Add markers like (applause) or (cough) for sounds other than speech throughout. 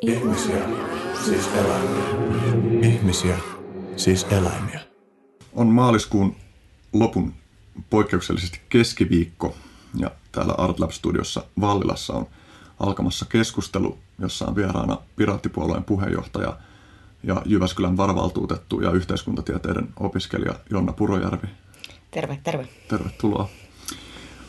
Ihmisiä, siis eläimiä. Ihmisiä, siis eläimiä. On maaliskuun lopun poikkeuksellisesti keskiviikko ja täällä Artlab Studiossa Vallilassa on alkamassa keskustelu, jossa on vieraana Piraattipuolueen puheenjohtaja ja Jyväskylän varavaltuutettu ja yhteiskuntatieteiden opiskelija Jonna Purojärvi. Terve, terve. Tervetuloa.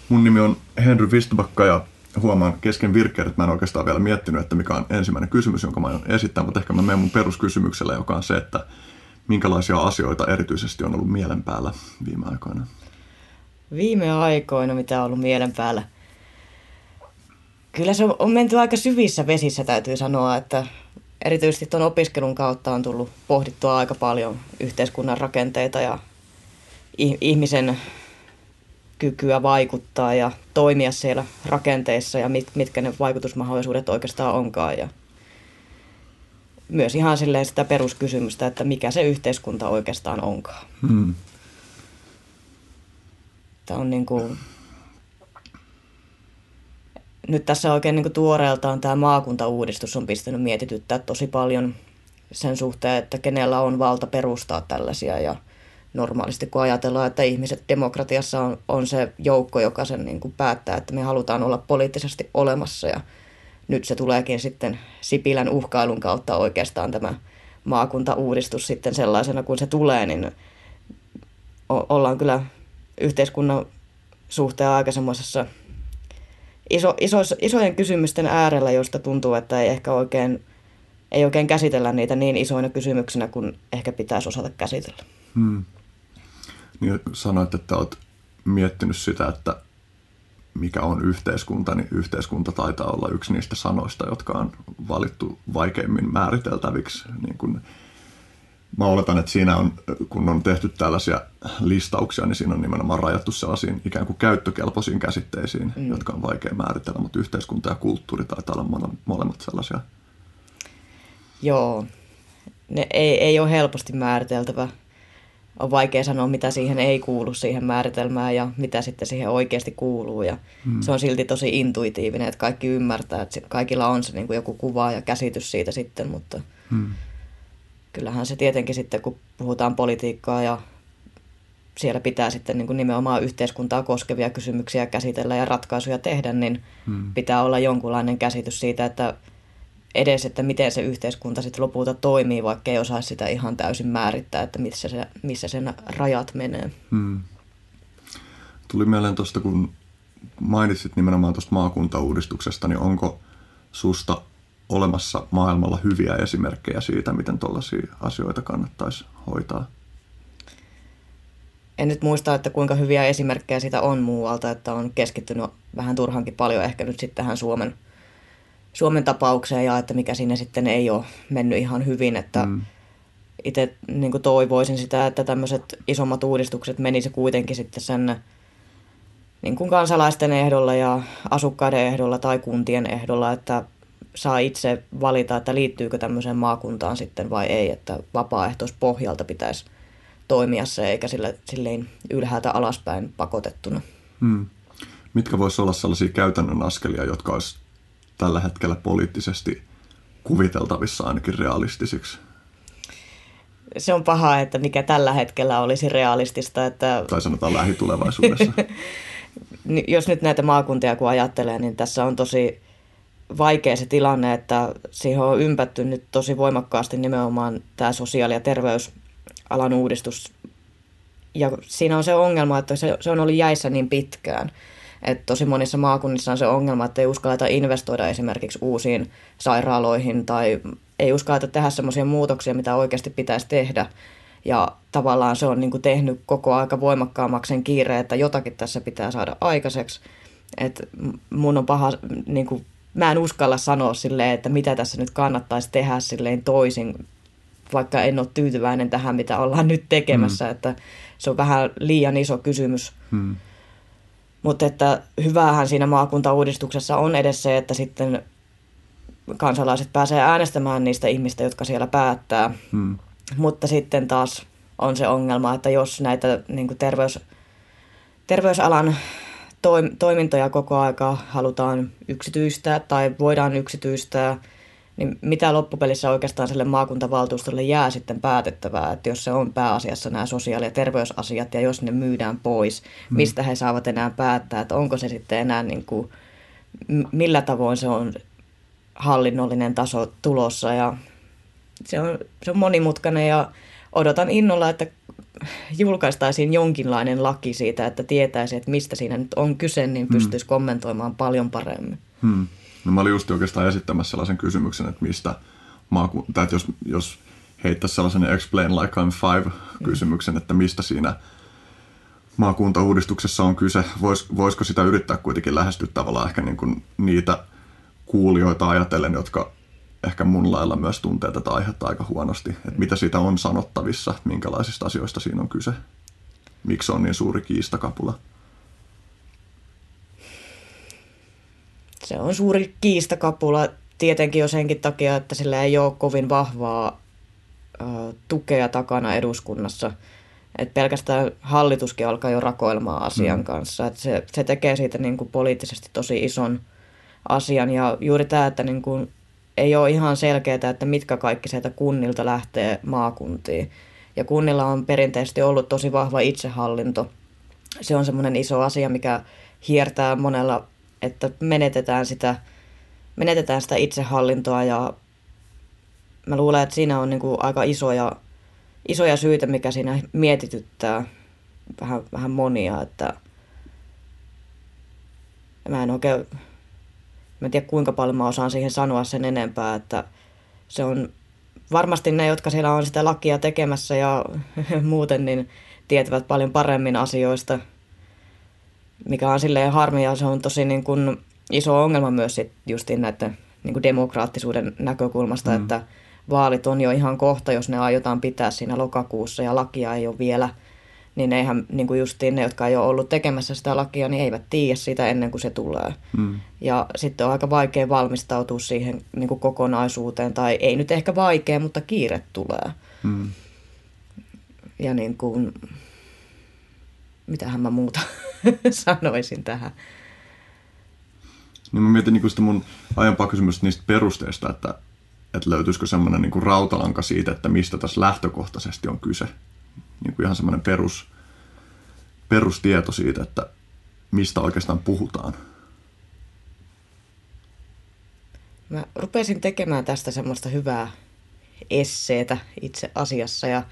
Mun nimi on Henry Vistbakka ja huomaan kesken virkkeen, että mä en oikeastaan vielä miettinyt, että mikä on ensimmäinen kysymys, jonka mä aion esittää, mutta ehkä mä menen mun peruskysymykselle, joka on se, että minkälaisia asioita erityisesti on ollut mielen päällä viime aikoina? Viime aikoina, mitä on ollut mielen päällä? Kyllä se on menty aika syvissä vesissä, täytyy sanoa, että erityisesti tuon opiskelun kautta on tullut pohdittua aika paljon yhteiskunnan rakenteita ja ihmisen kykyä vaikuttaa ja toimia siellä rakenteissa ja mit, mitkä ne vaikutusmahdollisuudet oikeastaan onkaan. Ja myös ihan silleen sitä peruskysymystä, että mikä se yhteiskunta oikeastaan onkaan. Hmm. Tämä on niin kuin, nyt tässä oikein niin kuin tuoreeltaan tämä maakuntauudistus on pistänyt mietityttää tosi paljon sen suhteen, että kenellä on valta perustaa tällaisia ja – normaalisti, kun ajatellaan, että ihmiset demokratiassa on, on se joukko, joka sen niin kuin päättää, että me halutaan olla poliittisesti olemassa ja nyt se tuleekin sitten Sipilän uhkailun kautta oikeastaan tämä maakuntauudistus sitten sellaisena kuin se tulee, niin ollaan kyllä yhteiskunnan suhteen aika semmoisessa iso, iso, isojen kysymysten äärellä, josta tuntuu, että ei ehkä oikein, ei oikein käsitellä niitä niin isoina kysymyksinä kuin ehkä pitäisi osata käsitellä. Hmm niin sanoit, että olet miettinyt sitä, että mikä on yhteiskunta, niin yhteiskunta taitaa olla yksi niistä sanoista, jotka on valittu vaikeimmin määriteltäviksi. Niin kun, mä oletan, että siinä on, kun on tehty tällaisia listauksia, niin siinä on nimenomaan rajattu sellaisiin ikään kuin käyttökelpoisiin käsitteisiin, mm. jotka on vaikea määritellä, mutta yhteiskunta ja kulttuuri taitaa olla molemmat sellaisia. Joo, ne ei, ei ole helposti määriteltävä on vaikea sanoa, mitä siihen ei kuulu siihen määritelmään ja mitä sitten siihen oikeasti kuuluu. Ja hmm. Se on silti tosi intuitiivinen, että kaikki ymmärtää, että kaikilla on se niin kuin joku kuva ja käsitys siitä sitten, mutta hmm. kyllähän se tietenkin sitten, kun puhutaan politiikkaa ja siellä pitää sitten niin kuin nimenomaan yhteiskuntaa koskevia kysymyksiä käsitellä ja ratkaisuja tehdä, niin hmm. pitää olla jonkunlainen käsitys siitä, että edes, että miten se yhteiskunta sitten lopulta toimii, vaikka ei osaa sitä ihan täysin määrittää, että missä, se, missä sen rajat menee. Hmm. Tuli mieleen tuosta, kun mainitsit nimenomaan tuosta maakuntauudistuksesta, niin onko susta olemassa maailmalla hyviä esimerkkejä siitä, miten tuollaisia asioita kannattaisi hoitaa? En nyt muista, että kuinka hyviä esimerkkejä siitä on muualta, että on keskittynyt vähän turhankin paljon ehkä nyt sitten tähän Suomen – Suomen tapaukseen ja että mikä sinne sitten ei ole mennyt ihan hyvin, että mm. itse niin toivoisin sitä, että tämmöiset isommat uudistukset menisi kuitenkin sitten sen niin kuin kansalaisten ehdolla ja asukkaiden ehdolla tai kuntien ehdolla, että saa itse valita, että liittyykö tämmöiseen maakuntaan sitten vai ei, että vapaaehtoispohjalta pitäisi toimia se, eikä sille, silleen ylhäältä alaspäin pakotettuna. Hmm. Mitkä voisi olla sellaisia käytännön askelia, jotka olisi tällä hetkellä poliittisesti kuviteltavissa ainakin realistisiksi? Se on paha, että mikä tällä hetkellä olisi realistista. Että... Tai sanotaan lähitulevaisuudessa. (laughs) Jos nyt näitä maakuntia kun ajattelee, niin tässä on tosi vaikea se tilanne, että siihen on ympätty nyt tosi voimakkaasti nimenomaan tämä sosiaali- ja terveysalan uudistus. Ja siinä on se ongelma, että se, se on ollut jäissä niin pitkään – et tosi monissa maakunnissa on se ongelma, että ei uskalleta investoida esimerkiksi uusiin sairaaloihin tai ei uskalleta tehdä semmoisia muutoksia, mitä oikeasti pitäisi tehdä. Ja tavallaan se on niin kuin tehnyt koko aika voimakkaammaksi sen kiire, että jotakin tässä pitää saada aikaiseksi. Et mun on paha, niin kuin, mä en uskalla sanoa silleen, että mitä tässä nyt kannattaisi tehdä silleen toisin, vaikka en ole tyytyväinen tähän, mitä ollaan nyt tekemässä. Mm. Että se on vähän liian iso kysymys. Mm mutta että hyvähän siinä maakuntauudistuksessa on edes se, että sitten kansalaiset pääsee äänestämään niistä ihmistä, jotka siellä päättää. Hmm. Mutta sitten taas on se ongelma, että jos näitä niin terveys, terveysalan toimintoja koko aika halutaan yksityistää tai voidaan yksityistää, niin mitä loppupelissä oikeastaan sille maakuntavaltuustolle jää sitten päätettävää, että jos se on pääasiassa nämä sosiaali- ja terveysasiat ja jos ne myydään pois, hmm. mistä he saavat enää päättää, että onko se sitten enää niin kuin, millä tavoin se on hallinnollinen taso tulossa ja se on, se on monimutkainen ja odotan innolla, että julkaistaisiin jonkinlainen laki siitä, että tietäisi, että mistä siinä nyt on kyse, niin hmm. pystyisi hmm. kommentoimaan paljon paremmin. Hmm. No mä olin just oikeastaan esittämässä sellaisen kysymyksen, että mistä maaku- tai että jos, jos heittäisi sellaisen explain like I'm five kysymyksen, että mistä siinä maakuntauudistuksessa on kyse, Vois, voisiko sitä yrittää kuitenkin lähestyä tavallaan ehkä niin kuin niitä kuulijoita ajatellen, jotka ehkä mun lailla myös tuntee tätä aihetta aika huonosti, että mitä siitä on sanottavissa, minkälaisista asioista siinä on kyse, miksi on niin suuri kiistakapula. Se on suuri kiistakapula tietenkin jo senkin takia, että sillä ei ole kovin vahvaa ö, tukea takana eduskunnassa. Et pelkästään hallituskin alkaa jo rakoilmaa asian mm. kanssa. Et se, se tekee siitä niin kuin poliittisesti tosi ison asian. Ja juuri tämä, että niin kuin ei ole ihan selkeää, että mitkä kaikki sieltä kunnilta lähtee maakuntiin. Ja kunnilla on perinteisesti ollut tosi vahva itsehallinto. Se on semmoinen iso asia, mikä hiertää monella että menetetään sitä, menetetään sitä itsehallintoa ja mä luulen, että siinä on niin kuin aika isoja, isoja syitä, mikä siinä mietityttää vähän, vähän monia, että mä en oikein, mä en tiedä kuinka paljon mä osaan siihen sanoa sen enempää, että se on varmasti ne, jotka siellä on sitä lakia tekemässä ja (laughs) muuten, niin tietävät paljon paremmin asioista – mikä on silleen harmi ja se on tosi niin kuin iso ongelma myös sit justiin näiden niin kuin demokraattisuuden näkökulmasta, mm. että vaalit on jo ihan kohta, jos ne aiotaan pitää siinä lokakuussa ja lakia ei ole vielä, niin eihän niin kuin justiin ne, jotka ei ole ollut tekemässä sitä lakia, niin eivät tiedä sitä ennen kuin se tulee. Mm. Ja sitten on aika vaikea valmistautua siihen niin kuin kokonaisuuteen, tai ei nyt ehkä vaikea, mutta kiire tulee. Mm. Ja niin kuin, mitähän mä muuta (laughs) sanoisin tähän. Niin mä mietin niin sitä mun aiempaa kysymystä niistä perusteista, että, että löytyisikö semmoinen niin rautalanka siitä, että mistä tässä lähtökohtaisesti on kyse. Niin kuin ihan semmoinen perus, perustieto siitä, että mistä oikeastaan puhutaan. Mä rupesin tekemään tästä semmoista hyvää esseetä itse asiassa ja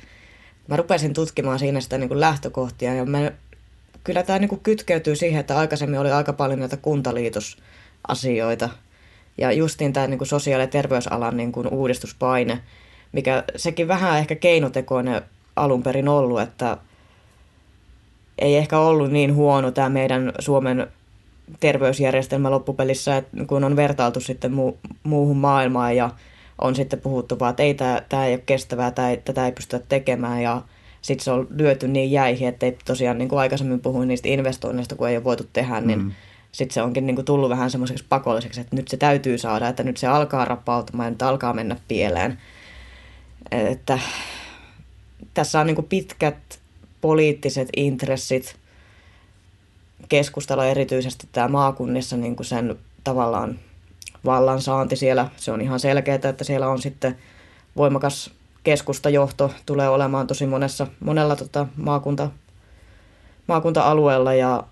mä rupesin tutkimaan siinä sitä niin kuin lähtökohtia ja mä kyllä tämä niin kuin kytkeytyy siihen, että aikaisemmin oli aika paljon näitä kuntaliitosasioita. Ja justiin tämä niin kuin sosiaali- ja terveysalan niin kuin uudistuspaine, mikä sekin vähän ehkä keinotekoinen alun perin ollut, että ei ehkä ollut niin huono tämä meidän Suomen terveysjärjestelmä loppupelissä, kun on vertailtu sitten mu- muuhun maailmaan ja on sitten puhuttu vaan, että ei tämä, tämä ei ole kestävää, tämä ei, tätä ei pystytä tekemään. Ja sitten se on lyöty niin jäihin, että ei tosiaan niin kuin aikaisemmin puhuin niistä investoinneista, kun ei ole voitu tehdä, niin mm. sitten se onkin niin kuin tullut vähän semmoiseksi pakolliseksi, että nyt se täytyy saada, että nyt se alkaa rappautumaan ja nyt alkaa mennä pieleen. Että tässä on niin kuin pitkät poliittiset intressit keskustella erityisesti tämä maakunnissa niin kuin sen tavallaan vallansaanti siellä. Se on ihan selkeää, että siellä on sitten voimakas keskustajohto tulee olemaan tosi monessa, monella tota maakunta, maakunta-alueella ja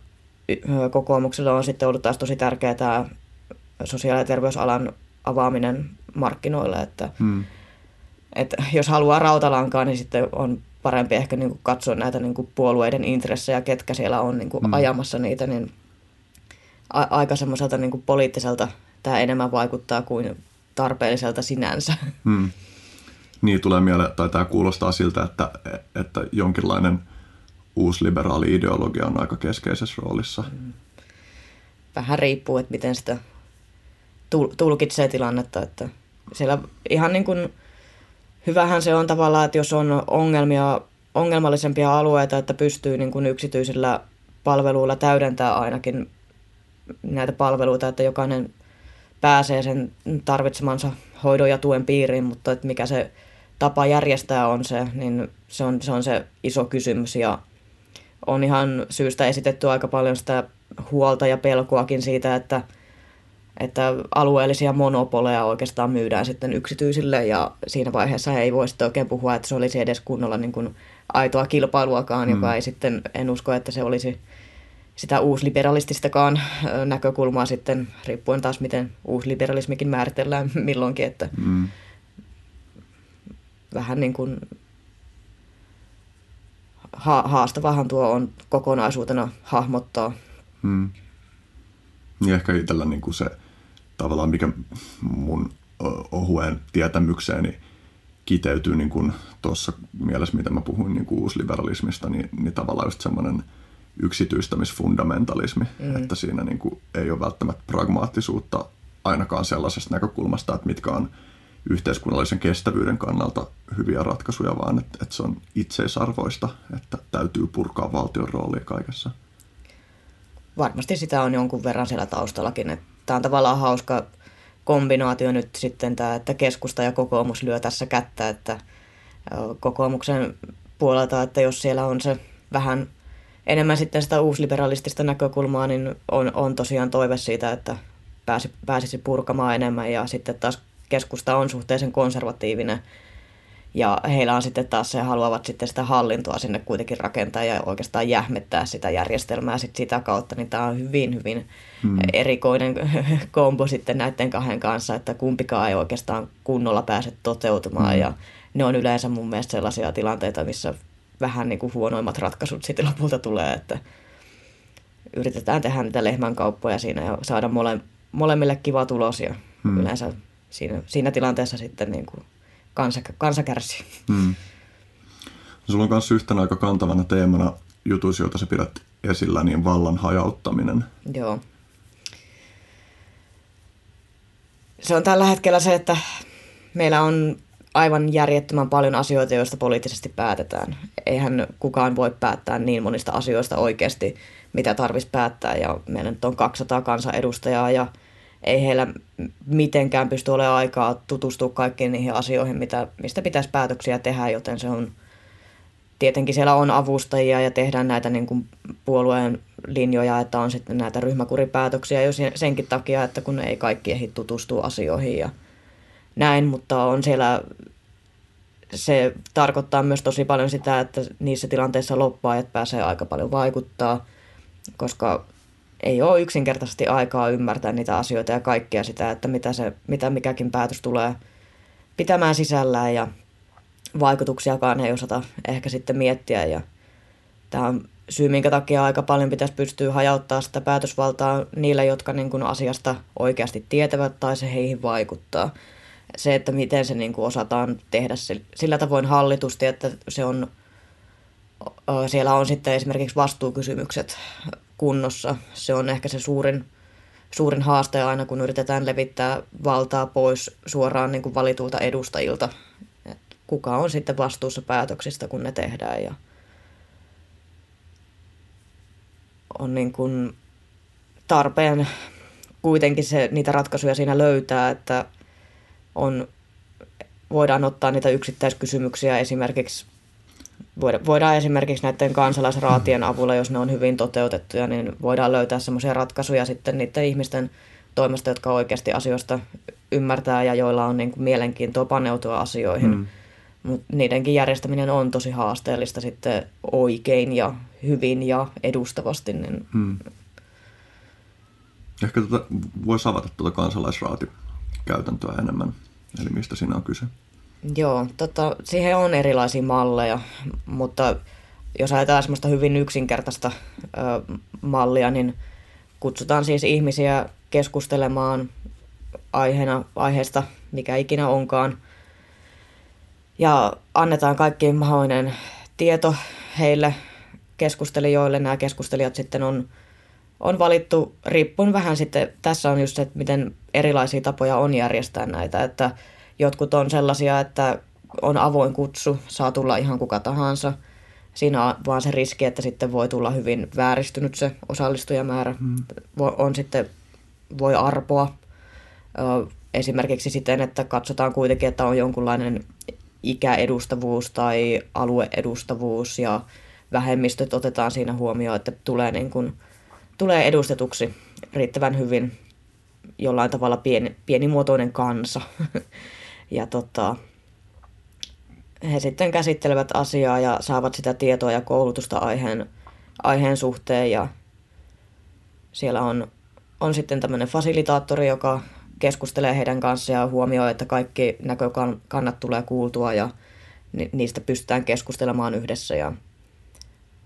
kokoomuksella on sitten ollut taas tosi tärkeää tämä sosiaali- ja terveysalan avaaminen markkinoille, että, hmm. että jos haluaa rautalankaa, niin sitten on parempi ehkä niin kuin katsoa näitä niin kuin puolueiden intressejä, ketkä siellä on niin kuin hmm. ajamassa niitä, niin a- aika semmoiselta niin kuin poliittiselta tämä enemmän vaikuttaa kuin tarpeelliselta sinänsä. Hmm niin tulee mieleen, tai tämä kuulostaa siltä, että, että jonkinlainen uusliberaali ideologia on aika keskeisessä roolissa. Vähän riippuu, että miten sitä tulkitsee tilannetta. Että siellä ihan niin kuin, hyvähän se on tavallaan, että jos on ongelmia, ongelmallisempia alueita, että pystyy niin kuin yksityisillä palveluilla täydentää ainakin näitä palveluita, että jokainen pääsee sen tarvitsemansa hoidon ja tuen piiriin, mutta että mikä se tapa järjestää on se, niin se on, se on se iso kysymys ja on ihan syystä esitetty aika paljon sitä huolta ja pelkoakin siitä, että että alueellisia monopoleja oikeastaan myydään sitten yksityisille ja siinä vaiheessa ei voi sitten oikein puhua, että se olisi edes kunnolla niin kuin aitoa kilpailuakaan, mm. joka ei sitten, en usko, että se olisi sitä uusliberalististakaan näkökulmaa sitten, riippuen taas miten uusliberalismikin määritellään milloinkin, että mm. Vähän niin kuin ha- haastavahan tuo on kokonaisuutena hahmottaa. Mm. Niin ehkä itsellä niin kuin se tavallaan, mikä mun ohueen tietämykseeni kiteytyy niin kuin tuossa mielessä, mitä mä puhuin niin kuin uusliberalismista, niin, niin tavallaan just semmoinen yksityistämisfundamentalismi, mm. että siinä niin kuin ei ole välttämättä pragmaattisuutta ainakaan sellaisesta näkökulmasta, että mitkä on yhteiskunnallisen kestävyyden kannalta hyviä ratkaisuja, vaan että, että se on itseisarvoista, että täytyy purkaa valtion roolia kaikessa. Varmasti sitä on jonkun verran siellä taustallakin. Että tämä on tavallaan hauska kombinaatio nyt sitten tämä, että keskusta ja kokoomus lyö tässä kättä, että kokoomuksen puolelta, että jos siellä on se vähän enemmän sitten sitä uusliberalistista näkökulmaa, niin on, on tosiaan toive siitä, että pääsi, pääsisi purkamaan enemmän ja sitten taas keskusta on suhteellisen konservatiivinen ja heillä on sitten taas se, haluavat sitten sitä hallintoa sinne kuitenkin rakentaa ja oikeastaan jähmettää sitä järjestelmää sit sitä kautta, niin tämä on hyvin, hyvin hmm. erikoinen (laughs) kombo sitten näiden kahden kanssa, että kumpikaan ei oikeastaan kunnolla pääse toteutumaan hmm. ja ne on yleensä mun mielestä sellaisia tilanteita, missä vähän niin kuin huonoimmat ratkaisut sitten lopulta tulee, että yritetään tehdä niitä lehmänkauppoja siinä ja saada mole, molemmille kiva tulos ja hmm. yleensä siinä, siinä tilanteessa sitten niin kuin kansa, kansa kärsii. Hmm. Sulla on myös yhtenä aika kantavana teemana jutuissa, joita sä pidät esillä, niin vallan hajauttaminen. Joo. Se on tällä hetkellä se, että meillä on aivan järjettömän paljon asioita, joista poliittisesti päätetään. Eihän kukaan voi päättää niin monista asioista oikeasti, mitä tarvitsisi päättää. Ja meillä nyt on 200 kansanedustajaa ja ei heillä mitenkään pysty olemaan aikaa tutustua kaikkiin niihin asioihin, mitä, mistä pitäisi päätöksiä tehdä, joten se on tietenkin siellä on avustajia ja tehdään näitä niin kuin puolueen linjoja, että on sitten näitä ryhmäkuripäätöksiä jo senkin takia, että kun ei kaikki ehdi tutustua asioihin ja näin, mutta on siellä, se tarkoittaa myös tosi paljon sitä, että niissä tilanteissa loppuajat pääsee aika paljon vaikuttaa, koska ei ole yksinkertaisesti aikaa ymmärtää niitä asioita ja kaikkea sitä, että mitä, se, mitä mikäkin päätös tulee pitämään sisällään ja vaikutuksiakaan ei osata ehkä sitten miettiä. Ja tämä on syy, minkä takia aika paljon pitäisi pystyä hajauttaa sitä päätösvaltaa niille, jotka niin kuin asiasta oikeasti tietävät tai se heihin vaikuttaa. Se, että miten se niin kuin osataan tehdä sillä tavoin hallitusti, että se on, siellä on sitten esimerkiksi vastuukysymykset kunnossa. Se on ehkä se suurin, suurin haaste aina, kun yritetään levittää valtaa pois suoraan niin kuin valitulta edustajilta. Et kuka on sitten vastuussa päätöksistä, kun ne tehdään. Ja on niin kuin tarpeen kuitenkin se, niitä ratkaisuja siinä löytää, että on, voidaan ottaa niitä yksittäiskysymyksiä esimerkiksi voidaan esimerkiksi näiden kansalaisraatien avulla, jos ne on hyvin toteutettuja, niin voidaan löytää semmoisia ratkaisuja sitten niiden ihmisten toimesta, jotka oikeasti asioista ymmärtää ja joilla on niin kuin mielenkiintoa paneutua asioihin. Mm. Mutta niidenkin järjestäminen on tosi haasteellista sitten oikein ja hyvin ja edustavasti. Niin... Mm. Ehkä tuota, voisi avata tuota kansalaisraatikäytäntöä enemmän, eli mistä siinä on kyse. Joo, tota, siihen on erilaisia malleja, mutta jos ajatellaan semmoista hyvin yksinkertaista ö, mallia, niin kutsutaan siis ihmisiä keskustelemaan aiheena, aiheesta, mikä ikinä onkaan. Ja annetaan kaikki mahdollinen tieto heille keskustelijoille. Nämä keskustelijat sitten on, on valittu, riippuen vähän sitten, tässä on just se, että miten erilaisia tapoja on järjestää näitä, että Jotkut on sellaisia, että on avoin kutsu, saa tulla ihan kuka tahansa. Siinä on vaan se riski, että sitten voi tulla hyvin vääristynyt se osallistujamäärä. Hmm. On sitten, voi arpoa esimerkiksi siten, että katsotaan kuitenkin, että on jonkunlainen ikäedustavuus tai alueedustavuus ja vähemmistöt otetaan siinä huomioon, että tulee, niin kuin, tulee edustetuksi riittävän hyvin jollain tavalla pieni, pienimuotoinen kansa. (laughs) ja tota, he sitten käsittelevät asiaa ja saavat sitä tietoa ja koulutusta aiheen, aiheen suhteen. Ja siellä on, on sitten tämmöinen fasilitaattori, joka keskustelee heidän kanssaan ja huomioi, että kaikki näkökannat tulee kuultua ja niistä pystytään keskustelemaan yhdessä ja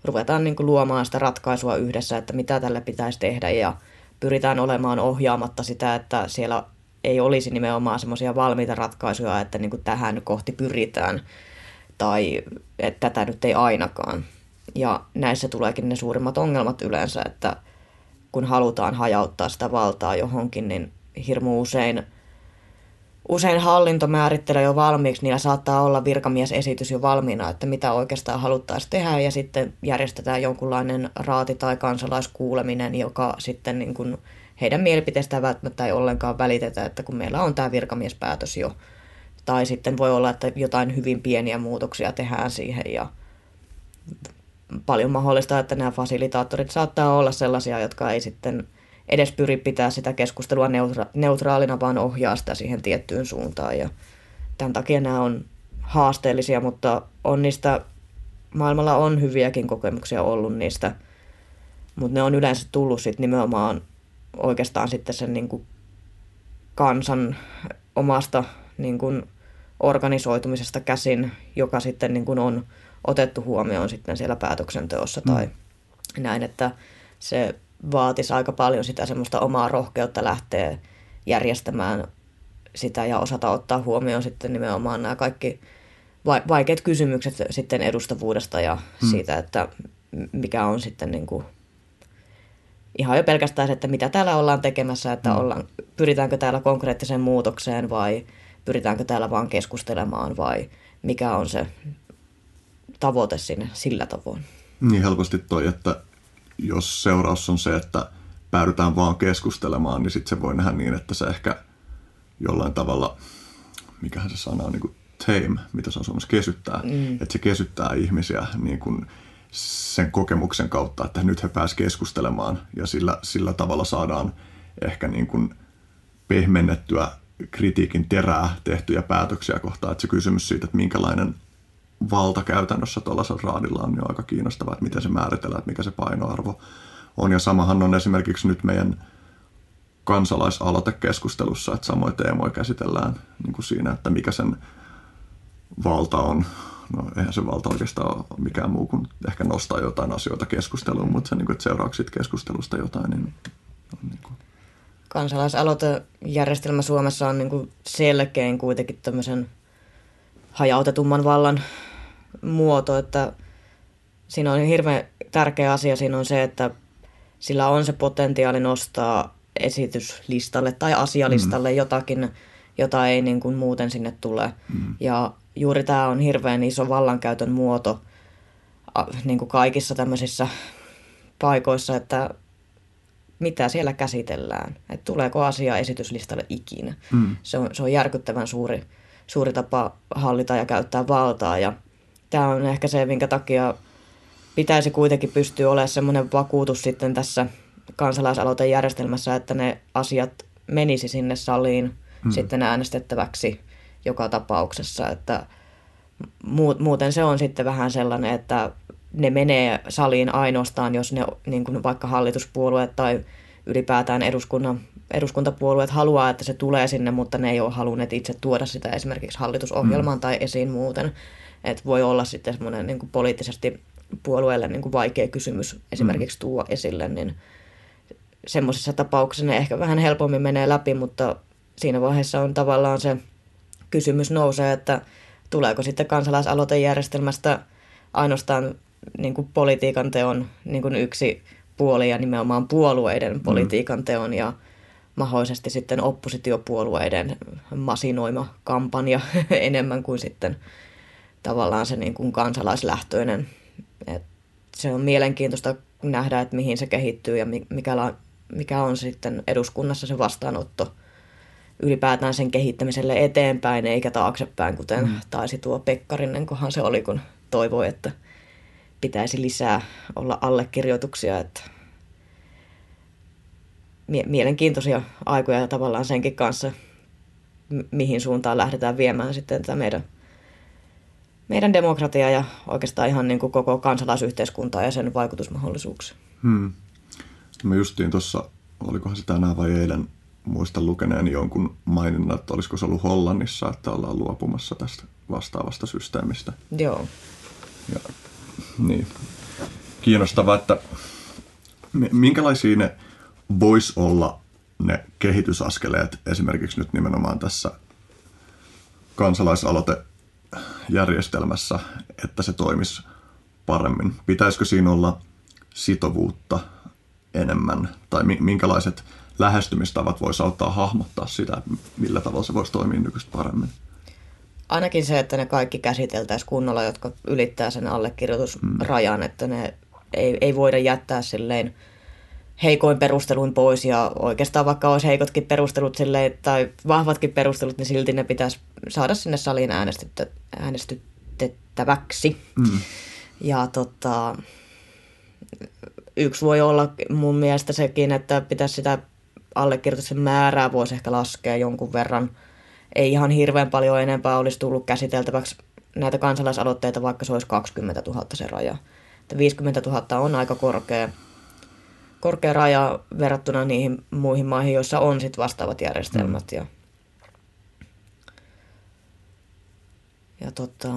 ruvetaan niin kuin luomaan sitä ratkaisua yhdessä, että mitä tälle pitäisi tehdä. Ja pyritään olemaan ohjaamatta sitä, että siellä ei olisi nimenomaan semmoisia valmiita ratkaisuja, että niin kuin tähän kohti pyritään tai että tätä nyt ei ainakaan. Ja näissä tuleekin ne suurimmat ongelmat yleensä, että kun halutaan hajauttaa sitä valtaa johonkin, niin hirmu usein, usein hallinto määrittelee jo valmiiksi, niillä saattaa olla virkamiesesitys jo valmiina, että mitä oikeastaan haluttaisiin tehdä ja sitten järjestetään jonkunlainen raati tai kansalaiskuuleminen, joka sitten niin kuin heidän mielipiteestään välttämättä ei ollenkaan välitetä, että kun meillä on tämä virkamiespäätös jo, tai sitten voi olla, että jotain hyvin pieniä muutoksia tehdään siihen ja paljon mahdollista, että nämä fasilitaattorit saattaa olla sellaisia, jotka ei sitten edes pyri pitää sitä keskustelua neutra- neutraalina, vaan ohjaa sitä siihen tiettyyn suuntaan. Ja tämän takia nämä on haasteellisia, mutta on niistä, maailmalla on hyviäkin kokemuksia ollut niistä, mutta ne on yleensä tullut sitten nimenomaan oikeastaan sitten sen niin kuin kansan omasta niin kuin organisoitumisesta käsin, joka sitten niin kuin on otettu huomioon sitten siellä päätöksenteossa mm. tai näin, että se vaatisi aika paljon sitä semmoista omaa rohkeutta lähteä järjestämään sitä ja osata ottaa huomioon sitten nimenomaan nämä kaikki vaikeat kysymykset sitten edustavuudesta ja mm. siitä, että mikä on sitten niin kuin ihan jo pelkästään se, että mitä täällä ollaan tekemässä, että mm. ollaan, pyritäänkö täällä konkreettiseen muutokseen vai pyritäänkö täällä vaan keskustelemaan vai mikä on se tavoite sinne sillä tavoin. Niin helposti toi, että jos seuraus on se, että päädytään vaan keskustelemaan, niin sitten se voi nähdä niin, että se ehkä jollain tavalla, mikähän se sana on, niin kuin tame, mitä se on Suomessa, kesyttää. Mm. Että se kesyttää ihmisiä niin kuin sen kokemuksen kautta, että nyt he pääsevät keskustelemaan ja sillä, sillä tavalla saadaan ehkä niin kuin pehmennettyä kritiikin terää tehtyjä päätöksiä kohtaan. Että se kysymys siitä, että minkälainen valta käytännössä tuollaisella raadilla on niin aika kiinnostavaa, että miten se määritellään, että mikä se painoarvo on. Ja samahan on esimerkiksi nyt meidän kansalaisaloitekeskustelussa, että samoin teemoja käsitellään niin kuin siinä, että mikä sen valta on. No eihän se valta oikeastaan ole mikään muu kuin ehkä nostaa jotain asioita keskusteluun, mutta se, niin kuin, että seuraukset keskustelusta jotain, niin on niin kuin... Kansalaisaloitejärjestelmä Suomessa on niin kuin selkein kuitenkin tämmöisen hajautetumman vallan muoto, että siinä on hirveän tärkeä asia siinä on se, että sillä on se potentiaali nostaa esityslistalle tai asialistalle mm. jotakin, jota ei niin kuin muuten sinne tule. Mm. Ja juuri tämä on hirveän iso vallankäytön muoto niin kuin kaikissa tämmöisissä paikoissa, että mitä siellä käsitellään, että tuleeko asia esityslistalle ikinä. Mm. Se, on, se on järkyttävän suuri, suuri tapa hallita ja käyttää valtaa ja tämä on ehkä se, minkä takia pitäisi kuitenkin pystyä olemaan semmoinen vakuutus sitten tässä kansalaisaloitejärjestelmässä, että ne asiat menisi sinne saliin hmm. sitten äänestettäväksi joka tapauksessa, että muuten se on sitten vähän sellainen, että ne menee saliin ainoastaan, jos ne niin kuin vaikka hallituspuolueet tai ylipäätään eduskunnan, eduskuntapuolueet haluaa, että se tulee sinne, mutta ne ei ole halunneet itse tuoda sitä esimerkiksi hallitusohjelmaan mm. tai esiin muuten. Että voi olla sitten semmoinen niin poliittisesti puolueelle niin kuin vaikea kysymys esimerkiksi mm. tuo esille, niin semmoisessa tapauksessa ne ehkä vähän helpommin menee läpi, mutta siinä vaiheessa on tavallaan se kysymys nousee, että tuleeko sitten kansalaisaloitejärjestelmästä ainoastaan niin kuin politiikan teon niin kuin yksi puoli ja nimenomaan puolueiden mm. politiikan teon ja mahdollisesti sitten oppositiopuolueiden masinoima kampanja (laughs) enemmän kuin sitten tavallaan se niin kuin kansalaislähtöinen. Et se on mielenkiintoista nähdä, että mihin se kehittyy ja mikä, mikä on sitten eduskunnassa se vastaanotto ylipäätään sen kehittämiselle eteenpäin eikä taaksepäin, kuten mm. taisi tuo Pekkarinen, kohan se oli, kun toivoi, että pitäisi lisää olla allekirjoituksia. Että mie- mielenkiintoisia aikoja tavallaan senkin kanssa, mi- mihin suuntaan lähdetään viemään sitten tätä meidän, meidän demokratiaa ja oikeastaan ihan niin kuin koko kansalaisyhteiskuntaa ja sen vaikutusmahdollisuuksia. Hmm. Sitten mä justiin tuossa, olikohan se tänään vai eilen, muistan lukeneen jonkun maininnan, että olisiko se ollut Hollannissa, että ollaan luopumassa tästä vastaavasta systeemistä. Joo. Ja, niin. Kiinnostavaa, että minkälaisia ne vois olla ne kehitysaskeleet esimerkiksi nyt nimenomaan tässä kansalaisaloitejärjestelmässä, että se toimisi paremmin? Pitäisikö siinä olla sitovuutta enemmän tai minkälaiset lähestymistavat voisi auttaa hahmottaa sitä, millä tavalla se voisi toimia nykyistä paremmin? Ainakin se, että ne kaikki käsiteltäisiin kunnolla, jotka ylittää sen allekirjoitusrajan, mm. että ne ei, ei voida jättää silleen heikoin perusteluin pois ja oikeastaan vaikka olisi heikotkin perustelut silleen, tai vahvatkin perustelut, niin silti ne pitäisi saada sinne saliin äänestytettäväksi. Mm. Ja tota, yksi voi olla mun mielestä sekin, että pitäisi sitä allekirjoituksen määrää voisi ehkä laskea jonkun verran. Ei ihan hirveän paljon enempää olisi tullut käsiteltäväksi näitä kansalaisaloitteita, vaikka se olisi 20 000 se raja. Että 50 000 on aika korkea, korkea raja verrattuna niihin muihin maihin, joissa on sit vastaavat järjestelmät. Mm. Ja, ja tota,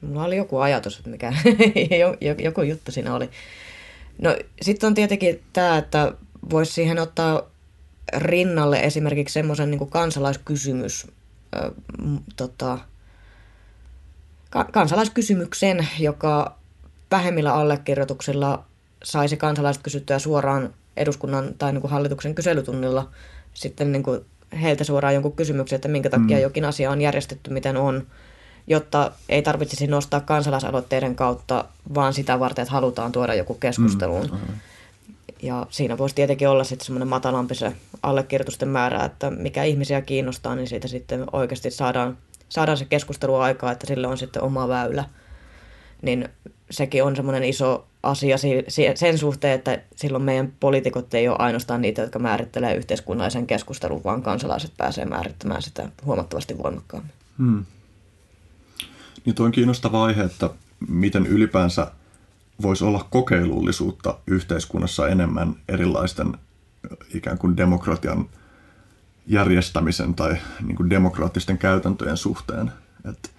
Mulla oli joku ajatus, että mikä, (laughs) joku juttu siinä oli. No sitten on tietenkin tämä, että voisi siihen ottaa rinnalle esimerkiksi semmoisen niin kansalaiskysymys, äh, tota, ka- kansalaiskysymyksen, joka vähemmillä allekirjoituksilla saisi kansalaiset kysyttyä suoraan eduskunnan tai niin kuin hallituksen kyselytunnilla sitten niin kuin heiltä suoraan jonkun kysymyksen, että minkä takia mm. jokin asia on järjestetty, miten on, jotta ei tarvitsisi nostaa kansalaisaloitteiden kautta, vaan sitä varten, että halutaan tuoda joku keskusteluun. Mm. Ja siinä voisi tietenkin olla sitten semmoinen matalampi se allekirjoitusten määrä, että mikä ihmisiä kiinnostaa, niin siitä sitten oikeasti saadaan, saadaan se keskustelu aikaa, että sille on sitten oma väylä. Niin sekin on semmoinen iso asia sen suhteen, että silloin meidän poliitikot ei ole ainoastaan niitä, jotka määrittelee yhteiskunnallisen keskustelun, vaan kansalaiset pääsee määrittämään sitä huomattavasti voimakkaammin. Hmm. Niin tuo on kiinnostava aihe, että miten ylipäänsä voisi olla kokeilullisuutta yhteiskunnassa enemmän erilaisten ikään kuin demokratian järjestämisen tai niin kuin demokraattisten käytäntöjen suhteen. Et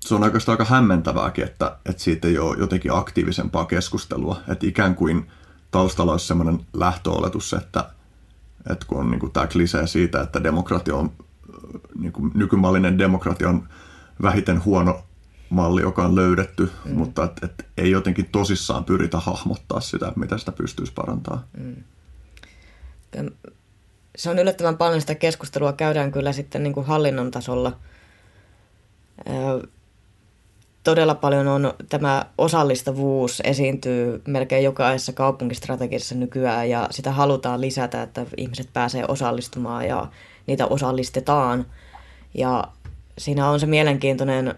se on oikeastaan aika hämmentävääkin, että, että siitä ei ole jotenkin aktiivisempaa keskustelua. Että ikään kuin taustalla olisi sellainen lähtöoletus, että, että kun on niin kuin tämä klisee siitä, että demokratia on, niin kuin nykymallinen demokratia on vähiten huono malli, joka on löydetty, mm. mutta et, et ei jotenkin tosissaan pyritä hahmottaa sitä, mitä sitä pystyisi parantaa. Mm. Se on yllättävän paljon sitä keskustelua käydään kyllä sitten niin kuin hallinnon tasolla. Todella paljon on tämä osallistavuus esiintyy melkein jokaisessa kaupunkistrategiassa nykyään ja sitä halutaan lisätä, että ihmiset pääsee osallistumaan ja niitä osallistetaan. Ja siinä on se mielenkiintoinen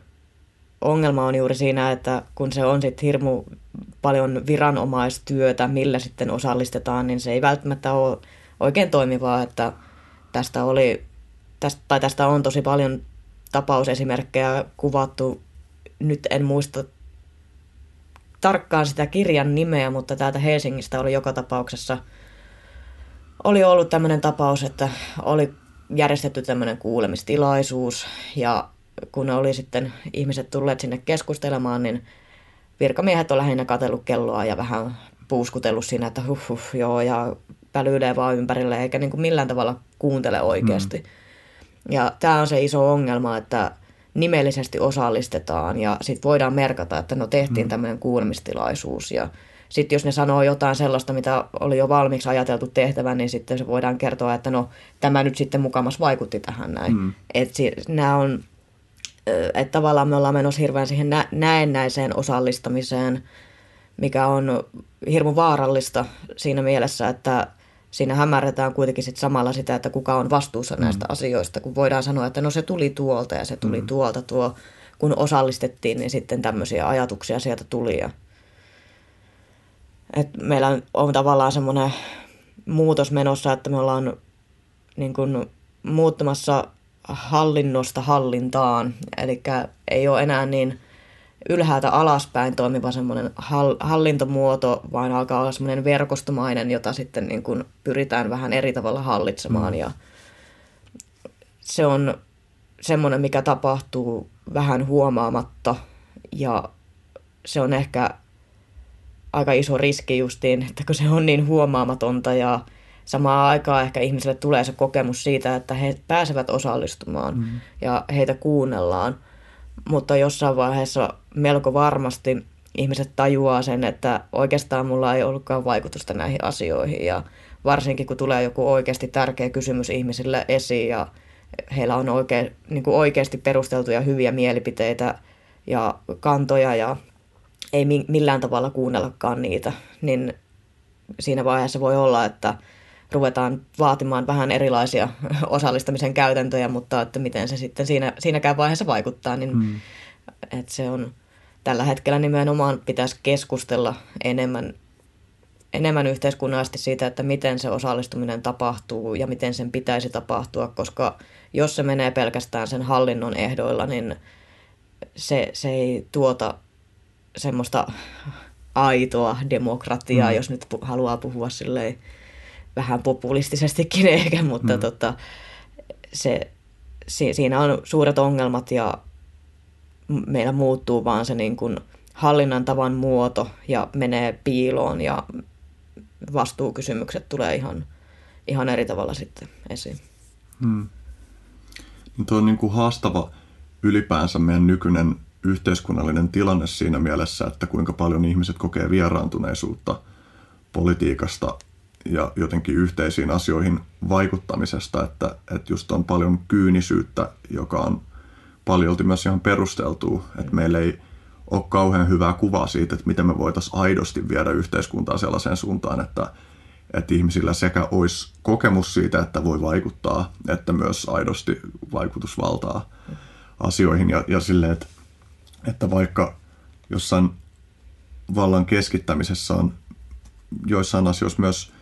ongelma on juuri siinä, että kun se on sitten hirmu paljon viranomaistyötä, millä sitten osallistetaan, niin se ei välttämättä ole oikein toimivaa, että tästä oli, tästä, tai tästä on tosi paljon tapausesimerkkejä kuvattu. Nyt en muista tarkkaan sitä kirjan nimeä, mutta täältä Helsingistä oli joka tapauksessa oli ollut tämmöinen tapaus, että oli järjestetty tämmöinen kuulemistilaisuus ja kun oli sitten ihmiset tulleet sinne keskustelemaan, niin virkamiehet on lähinnä katsellut kelloa ja vähän puuskutellut siinä, että huh, huh joo, ja pälyilee vaan ympärille, eikä niin kuin millään tavalla kuuntele oikeasti. Mm. Ja tämä on se iso ongelma, että nimellisesti osallistetaan ja sitten voidaan merkata, että no tehtiin mm. tämmöinen kuulemistilaisuus ja sitten jos ne sanoo jotain sellaista, mitä oli jo valmiiksi ajateltu tehtävän, niin sitten se voidaan kertoa, että no tämä nyt sitten mukamas vaikutti tähän näin. Mm. Että nämä on että tavallaan me ollaan menossa hirveän siihen nä- näennäiseen osallistamiseen, mikä on hirmu vaarallista siinä mielessä, että siinä hämärretään kuitenkin sit samalla sitä, että kuka on vastuussa näistä mm. asioista, kun voidaan sanoa, että no se tuli tuolta ja se tuli mm. tuolta tuo, kun osallistettiin, niin sitten tämmöisiä ajatuksia sieltä tuli ja Et meillä on tavallaan semmoinen muutos menossa, että me ollaan niin kuin muuttamassa hallinnosta hallintaan. Eli ei ole enää niin ylhäältä alaspäin toimiva semmoinen hallintomuoto, vaan alkaa olla semmoinen verkostomainen, jota sitten niin kuin pyritään vähän eri tavalla hallitsemaan. Mm. Ja se on semmoinen, mikä tapahtuu vähän huomaamatta ja se on ehkä aika iso riski justiin, että kun se on niin huomaamatonta ja samaan aikaan ehkä ihmisille tulee se kokemus siitä, että he pääsevät osallistumaan mm. ja heitä kuunnellaan, mutta jossain vaiheessa melko varmasti ihmiset tajuaa sen, että oikeastaan mulla ei ollutkaan vaikutusta näihin asioihin ja varsinkin kun tulee joku oikeasti tärkeä kysymys ihmisille esiin ja heillä on oikein, niin kuin oikeasti perusteltuja hyviä mielipiteitä ja kantoja ja ei millään tavalla kuunnellakaan niitä, niin siinä vaiheessa voi olla, että ruvetaan vaatimaan vähän erilaisia (laughs) osallistamisen käytäntöjä, mutta että miten se sitten siinä, siinäkään vaiheessa vaikuttaa, niin mm. että se on tällä hetkellä nimenomaan pitäisi keskustella enemmän, enemmän yhteiskunnallisesti siitä, että miten se osallistuminen tapahtuu ja miten sen pitäisi tapahtua, koska jos se menee pelkästään sen hallinnon ehdoilla, niin se, se ei tuota semmoista aitoa demokratiaa, mm. jos nyt haluaa puhua silleen vähän populistisestikin (laughs) ehkä, mutta mm. tota, se, si, siinä on suuret ongelmat ja meillä muuttuu vaan se niin kuin hallinnan tavan muoto ja menee piiloon ja vastuukysymykset tulee ihan, ihan eri tavalla sitten esiin. Hmm. Tuo on niin kuin haastava ylipäänsä meidän nykyinen yhteiskunnallinen tilanne siinä mielessä, että kuinka paljon ihmiset kokee vieraantuneisuutta politiikasta ja jotenkin yhteisiin asioihin vaikuttamisesta, että, että just on paljon kyynisyyttä, joka on paljolti myös ihan perusteltua, että meillä ei ole kauhean hyvää kuvaa siitä, että miten me voitaisiin aidosti viedä yhteiskuntaa sellaiseen suuntaan, että, että ihmisillä sekä olisi kokemus siitä, että voi vaikuttaa, että myös aidosti vaikutusvaltaa asioihin ja, ja silleen, että että vaikka jossain vallan keskittämisessä on joissain asioissa myös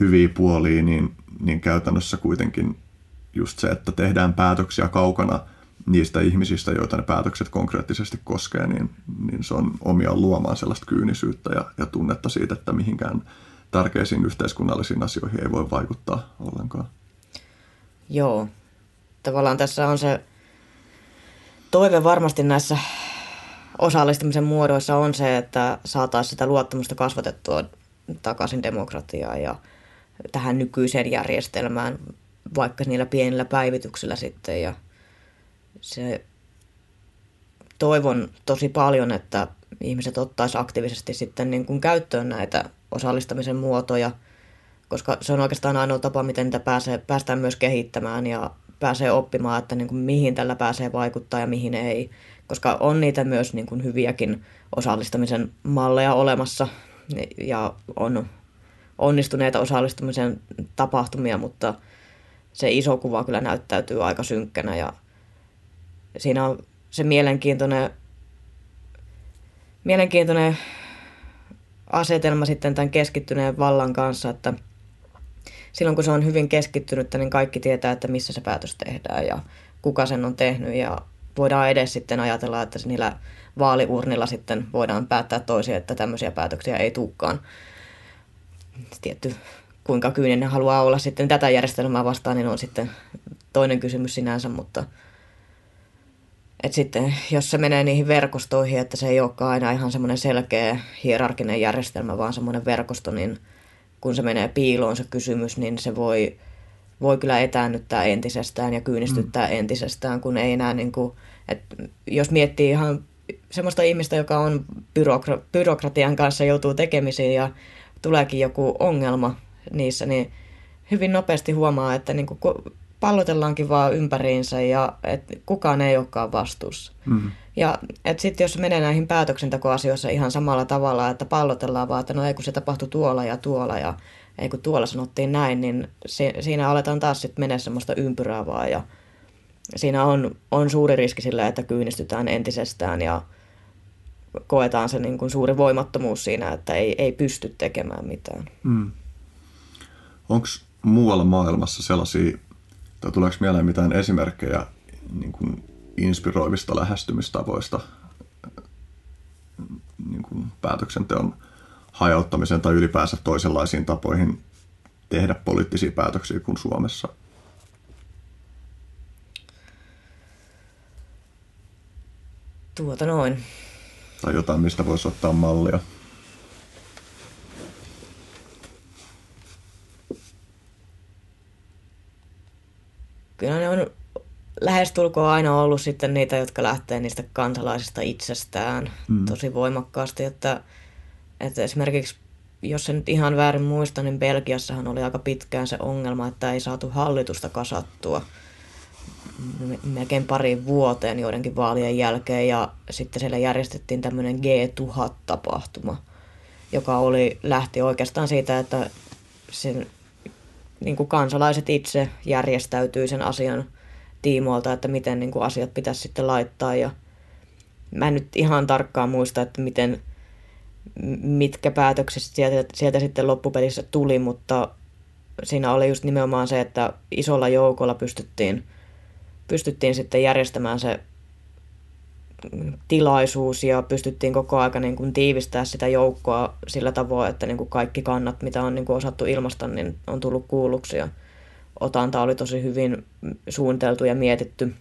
hyviä puolia, niin, niin käytännössä kuitenkin just se, että tehdään päätöksiä kaukana niistä ihmisistä, joita ne päätökset konkreettisesti koskee, niin, niin se on omia luomaan sellaista kyynisyyttä ja, ja tunnetta siitä, että mihinkään tärkeisiin yhteiskunnallisiin asioihin ei voi vaikuttaa ollenkaan. Joo. Tavallaan tässä on se toive varmasti näissä osallistumisen muodoissa on se, että saataisiin sitä luottamusta kasvatettua takaisin demokratiaan ja tähän nykyiseen järjestelmään, vaikka niillä pienillä päivityksillä sitten. Ja se toivon tosi paljon, että ihmiset ottaisi aktiivisesti sitten niin kuin käyttöön näitä osallistamisen muotoja, koska se on oikeastaan ainoa tapa, miten niitä pääsee, päästään myös kehittämään ja pääsee oppimaan, että niin kuin mihin tällä pääsee vaikuttaa ja mihin ei koska on niitä myös niin kuin hyviäkin osallistamisen malleja olemassa ja on onnistuneita osallistumisen tapahtumia, mutta se iso kuva kyllä näyttäytyy aika synkkänä ja siinä on se mielenkiintoinen, mielenkiintoinen asetelma sitten tämän keskittyneen vallan kanssa, että silloin kun se on hyvin keskittynyt, niin kaikki tietää, että missä se päätös tehdään ja kuka sen on tehnyt ja voidaan edes sitten ajatella, että niillä vaaliurnilla sitten voidaan päättää toisia, että tämmöisiä päätöksiä ei tulekaan. Tietty, kuinka kyyninen haluaa olla sitten tätä järjestelmää vastaan, niin on sitten toinen kysymys sinänsä, mutta et sitten jos se menee niihin verkostoihin, että se ei olekaan aina ihan semmoinen selkeä hierarkinen järjestelmä, vaan semmoinen verkosto, niin kun se menee piiloon se kysymys, niin se voi voi kyllä etäännyttää entisestään ja kyynistyttää mm. entisestään, kun ei enää niin kuin, että jos miettii ihan semmoista ihmistä, joka on byrokra- byrokratian kanssa joutuu tekemisiin ja tuleekin joku ongelma niissä, niin hyvin nopeasti huomaa, että niin kuin pallotellaankin vaan ympäriinsä ja että kukaan ei olekaan vastuussa. Mm. Ja sitten jos menee näihin päätöksentekoasioissa ihan samalla tavalla, että pallotellaan vaan, että no ei kun se tapahtui tuolla ja tuolla ja ei kun tuolla sanottiin näin, niin si- siinä aletaan taas sitten mennä semmoista ympyrää vaan ja siinä on, on suuri riski sillä, että kyynistytään entisestään ja koetaan se niin kuin suuri voimattomuus siinä, että ei, ei pysty tekemään mitään. Mm. Onko muualla maailmassa sellaisia, tai tuleeko mieleen mitään esimerkkejä niin kuin inspiroivista lähestymistavoista niin kuin päätöksenteon hajauttamiseen tai ylipäänsä toisenlaisiin tapoihin tehdä poliittisia päätöksiä kuin Suomessa? Tuota noin. Tai jotain, mistä voisi ottaa mallia. Kyllä ne on lähestulkoon aina ollut sitten niitä, jotka lähtee niistä kansalaisista itsestään mm. tosi voimakkaasti, että, että esimerkiksi jos se nyt ihan väärin muista, niin Belgiassahan oli aika pitkään se ongelma, että ei saatu hallitusta kasattua melkein pariin vuoteen joidenkin vaalien jälkeen. Ja sitten siellä järjestettiin tämmöinen G1000-tapahtuma, joka oli, lähti oikeastaan siitä, että sen, niin kuin kansalaiset itse järjestäytyy sen asian tiimoilta, että miten niin kuin asiat pitäisi sitten laittaa. Ja mä en nyt ihan tarkkaan muista, että miten, mitkä päätökset sieltä, sieltä sitten loppupelissä tuli, mutta siinä oli just nimenomaan se, että isolla joukolla pystyttiin, pystyttiin sitten järjestämään se tilaisuus ja pystyttiin koko aika niin kuin tiivistää sitä joukkoa sillä tavoin, että niin kuin kaikki kannat, mitä on niin kuin osattu ilmasta, niin on tullut kuulluksi ja otanta oli tosi hyvin suunniteltu ja mietitty.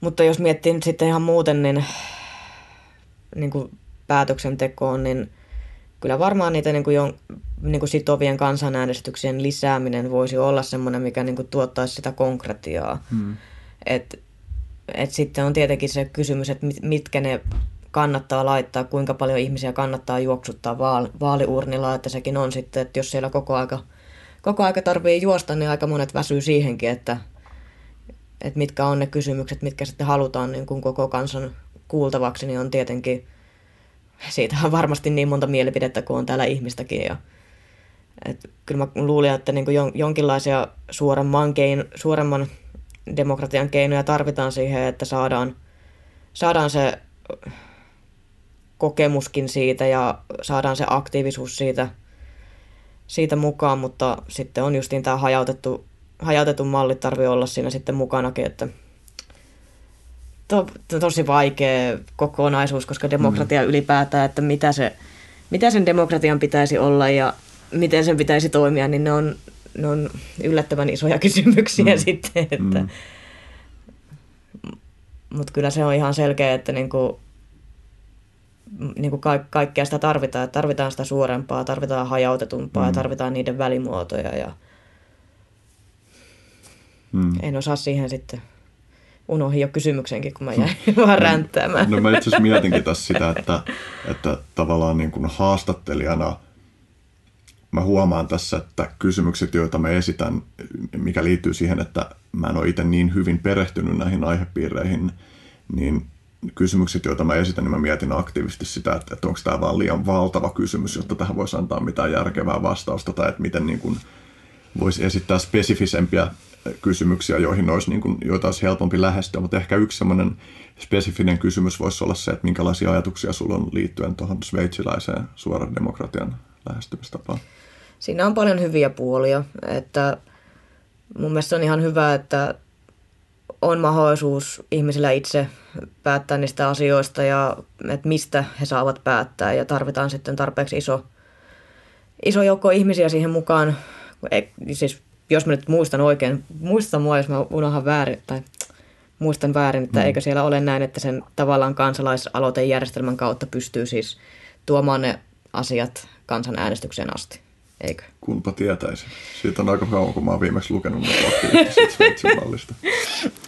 Mutta jos miettii sitten ihan muuten, niin, niin kuin päätöksentekoon, niin kyllä varmaan niitä niin kuin jo, niin kuin sitovien kansanäänestyksien lisääminen voisi olla semmoinen, mikä niin kuin tuottaisi sitä konkretiaa. Hmm. Et, et sitten on tietenkin se kysymys, että mitkä ne kannattaa laittaa, kuinka paljon ihmisiä kannattaa juoksuttaa vaali, vaaliurnilla, että sekin on sitten, että jos siellä koko aika, koko aika tarvii juosta, niin aika monet väsyy siihenkin, että, että mitkä on ne kysymykset, mitkä sitten halutaan niin kuin koko kansan kuultavaksi, niin on tietenkin – siitä on varmasti niin monta mielipidettä kuin on täällä ihmistäkin. Ja, et, kyllä mä luulin, että niin jon, jonkinlaisia suuremman, keino, suuremman demokratian keinoja tarvitaan siihen, että saadaan, saadaan se kokemuskin siitä ja saadaan se aktiivisuus siitä, siitä mukaan, mutta sitten on justiin tämä hajautettu, hajautettu malli tarvii olla siinä sitten mukanakin, että to, to, tosi vaikea kokonaisuus, koska demokratia mm. ylipäätään, että mitä, se, mitä sen demokratian pitäisi olla ja miten sen pitäisi toimia, niin ne on, ne on yllättävän isoja (laughs) kysymyksiä mm. sitten. Että, mm. Mutta kyllä se on ihan selkeä, että niinku, niinku ka- kaikkea sitä tarvitaan. Tarvitaan sitä suorempaa, tarvitaan hajautetumpaa mm. ja tarvitaan niiden välimuotoja. Ja mm. En osaa siihen sitten unohdin jo kysymyksenkin, kun mä jäin (laughs) vaan ränttäämään. No mä itse asiassa mietinkin tässä sitä, että, että tavallaan niin kuin haastattelijana mä huomaan tässä, että kysymykset, joita mä esitän, mikä liittyy siihen, että mä en ole itse niin hyvin perehtynyt näihin aihepiireihin, niin kysymykset, joita mä esitän, niin mä mietin aktiivisesti sitä, että, että onko tämä vaan liian valtava kysymys, jotta tähän voisi antaa mitään järkevää vastausta, tai että miten niin kuin voisi esittää spesifisempiä kysymyksiä, joihin olisi, niin kuin, joita olisi helpompi lähestyä, mutta ehkä yksi sellainen spesifinen kysymys voisi olla se, että minkälaisia ajatuksia sulla on liittyen tuohon sveitsiläiseen suoran demokratian lähestymistapaan. Siinä on paljon hyviä puolia, että mun mielestä on ihan hyvä, että on mahdollisuus ihmisillä itse päättää niistä asioista ja että mistä he saavat päättää ja tarvitaan sitten tarpeeksi iso, iso joukko ihmisiä siihen mukaan, siis jos mä nyt muistan oikein, muistan mua, jos mä unohan väärin, tai muistan väärin, että mm. eikö siellä ole näin, että sen tavallaan kansalaisaloitejärjestelmän kautta pystyy siis tuomaan ne asiat kansanäänestykseen asti, eikö? Kunpa tietäisi. Siitä on aika kauan, kun mä oon viimeksi lukenut mallista.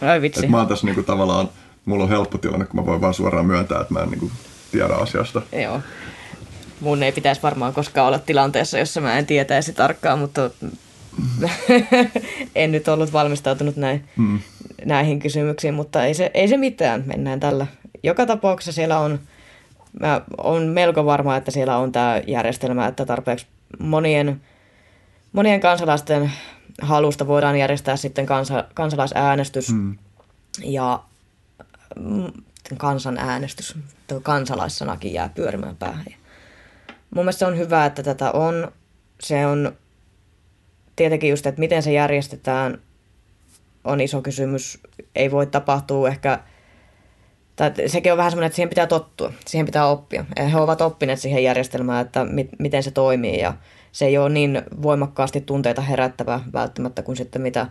Ai vitsi. Et mä oon tässä niinku tavallaan, mulla on helppo tilanne, kun mä voin vaan suoraan myöntää, että mä en niinku tiedä asiasta. Joo. Mun ei pitäisi varmaan koskaan olla tilanteessa, jossa mä en tietäisi tarkkaan, mutta (laughs) en nyt ollut valmistautunut näin, mm. näihin kysymyksiin, mutta ei se, ei se mitään, mennään tällä. Joka tapauksessa siellä on, mä on melko varma, että siellä on tämä järjestelmä, että tarpeeksi monien, monien kansalaisten halusta voidaan järjestää sitten kansa, kansalaisäänestys. Mm. Ja mm, kansanäänestys. Tuo kansalaissanakin jää pyörimään päähän. Mun mielestä se on hyvä, että tätä on. Se on tietenkin just, että miten se järjestetään, on iso kysymys. Ei voi tapahtua ehkä, tai sekin on vähän semmoinen, että siihen pitää tottua, siihen pitää oppia. He ovat oppineet siihen järjestelmään, että mi- miten se toimii ja se ei ole niin voimakkaasti tunteita herättävä välttämättä kuin sitten mitä,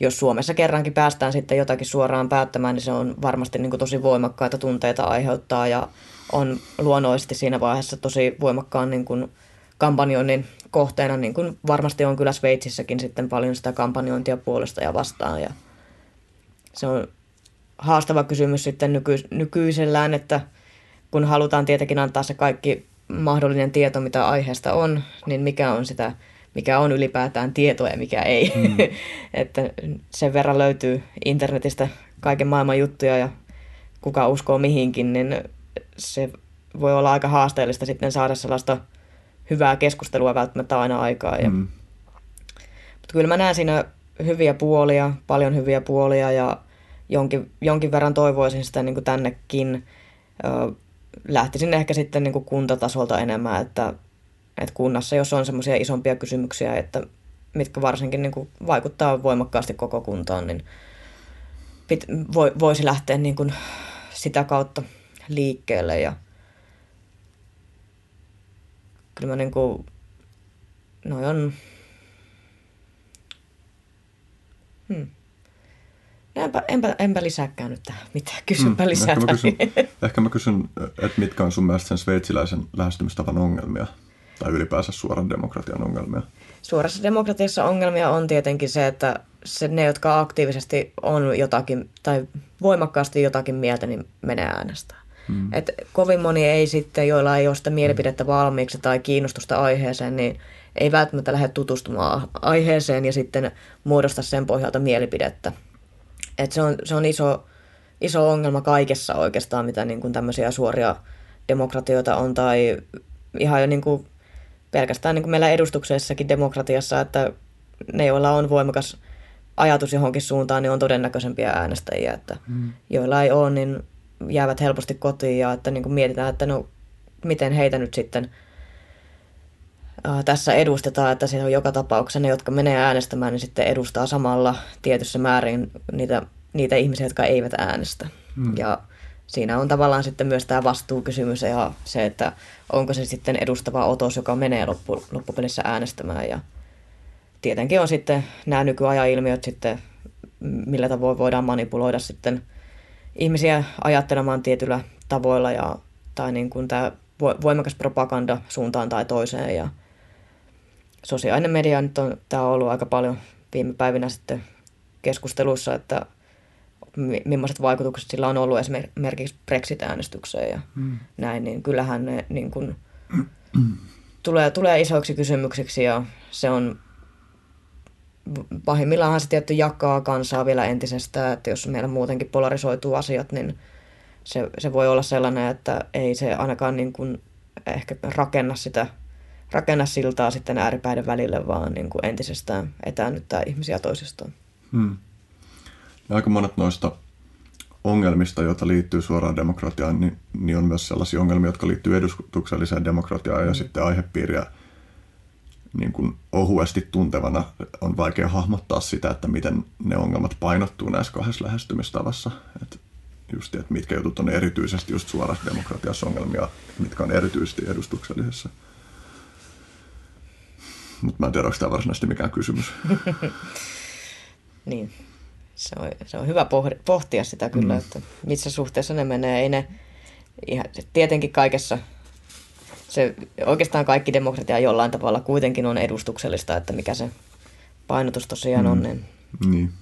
jos Suomessa kerrankin päästään sitten jotakin suoraan päättämään, niin se on varmasti niin kuin tosi voimakkaita tunteita aiheuttaa ja on luonnollisesti siinä vaiheessa tosi voimakkaan niin kuin kampanjoinnin kohteena, niin kuin varmasti on kyllä Sveitsissäkin sitten paljon sitä kampanjointia puolesta ja vastaan. Ja se on haastava kysymys sitten nyky- nykyisellään, että kun halutaan tietenkin antaa se kaikki mahdollinen tieto, mitä aiheesta on, niin mikä on sitä, mikä on ylipäätään tietoa ja mikä ei. Mm. (laughs) että sen verran löytyy internetistä kaiken maailman juttuja ja kuka uskoo mihinkin, niin se voi olla aika haasteellista sitten saada sellaista hyvää keskustelua välttämättä aina aikaa. Ja, mm. Mutta kyllä mä näen siinä hyviä puolia, paljon hyviä puolia ja jonkin, jonkin verran toivoisin sitä niin kuin tännekin. Ö, lähtisin ehkä sitten niin kuin kuntatasolta enemmän, että, että kunnassa, jos on semmoisia isompia kysymyksiä, että mitkä varsinkin niin kuin vaikuttaa voimakkaasti koko kuntaan, niin pit, voi, voisi lähteä niin kuin sitä kautta liikkeelle ja kyllä mä niin kuin, noi on, hmm. No enpä, enpä, enpä lisääkään nyt tähän mitään. Kysypä mm, lisää. Ehkä mä, kysyn, (laughs) ehkä mä kysyn, että mitkä on sun mielestä sen sveitsiläisen lähestymistavan ongelmia? Tai ylipäänsä suoran demokratian ongelmia? Suorassa demokratiassa ongelmia on tietenkin se, että se, ne, jotka aktiivisesti on jotakin tai voimakkaasti jotakin mieltä, niin menee äänestää. Mm. Et kovin moni ei sitten, joilla ei ole sitä mielipidettä valmiiksi tai kiinnostusta aiheeseen, niin ei välttämättä lähde tutustumaan aiheeseen ja sitten muodosta sen pohjalta mielipidettä. Et se on, se on iso, iso ongelma kaikessa oikeastaan, mitä niin kuin tämmöisiä suoria demokratioita on tai ihan jo niin kuin pelkästään niin kuin meillä edustuksessakin demokratiassa, että ne, joilla on voimakas ajatus johonkin suuntaan, niin on todennäköisempiä äänestäjiä, että mm. joilla ei ole, niin jäävät helposti kotiin ja että niin kuin mietitään, että no miten heitä nyt sitten ää, tässä edustetaan, että siinä on joka tapauksessa ne, jotka menee äänestämään, niin sitten edustaa samalla tietyssä määrin niitä, niitä ihmisiä, jotka eivät äänestä. Hmm. Ja siinä on tavallaan sitten myös tämä vastuukysymys ja se, että onko se sitten edustava otos, joka menee loppu, loppupelissä äänestämään. Ja tietenkin on sitten nämä nykyajan ilmiöt sitten, millä tavoin voidaan manipuloida sitten ihmisiä ajattelemaan tietyllä tavoilla ja, tai niin kuin tämä voimakas propaganda suuntaan tai toiseen ja sosiaalinen media nyt on, tämä on ollut aika paljon viime päivinä sitten keskustelussa, että millaiset vaikutukset sillä on ollut esimerkiksi Brexit-äänestykseen ja hmm. näin, niin kyllähän ne niin kuin, (clears throat) tulee, tulee isoiksi kysymyksiksi ja se on pahimmillaan se tietty jakaa kansaa vielä entisestään, että jos meillä muutenkin polarisoituu asiat, niin se, se voi olla sellainen, että ei se ainakaan niin kuin ehkä rakenna sitä rakenna siltaa sitten ääripäiden välille, vaan niin kuin entisestään etäännyttää ihmisiä toisistaan. Hmm. Ja aika monet noista ongelmista, joita liittyy suoraan demokratiaan, niin, niin on myös sellaisia ongelmia, jotka liittyy edustukselliseen demokratiaan ja hmm. sitten aihepiiriä niin kuin ohuesti tuntevana on vaikea hahmottaa sitä, että miten ne ongelmat painottuu näissä kahdessa lähestymistavassa. Että just, että mitkä jutut on erityisesti just suorassa demokratiassa ongelmia, mitkä on erityisesti edustuksellisessa. Mutta mä en tiedä, onko tämä varsinaisesti mikään kysymys. (laughs) niin, se on, se on hyvä pohtia sitä kyllä, mm. että missä suhteessa ne menee. Ei ne, ihan, tietenkin kaikessa se oikeastaan kaikki demokratia jollain tavalla kuitenkin on edustuksellista, että mikä se painotus tosiaan on. Mm. Niin. niin.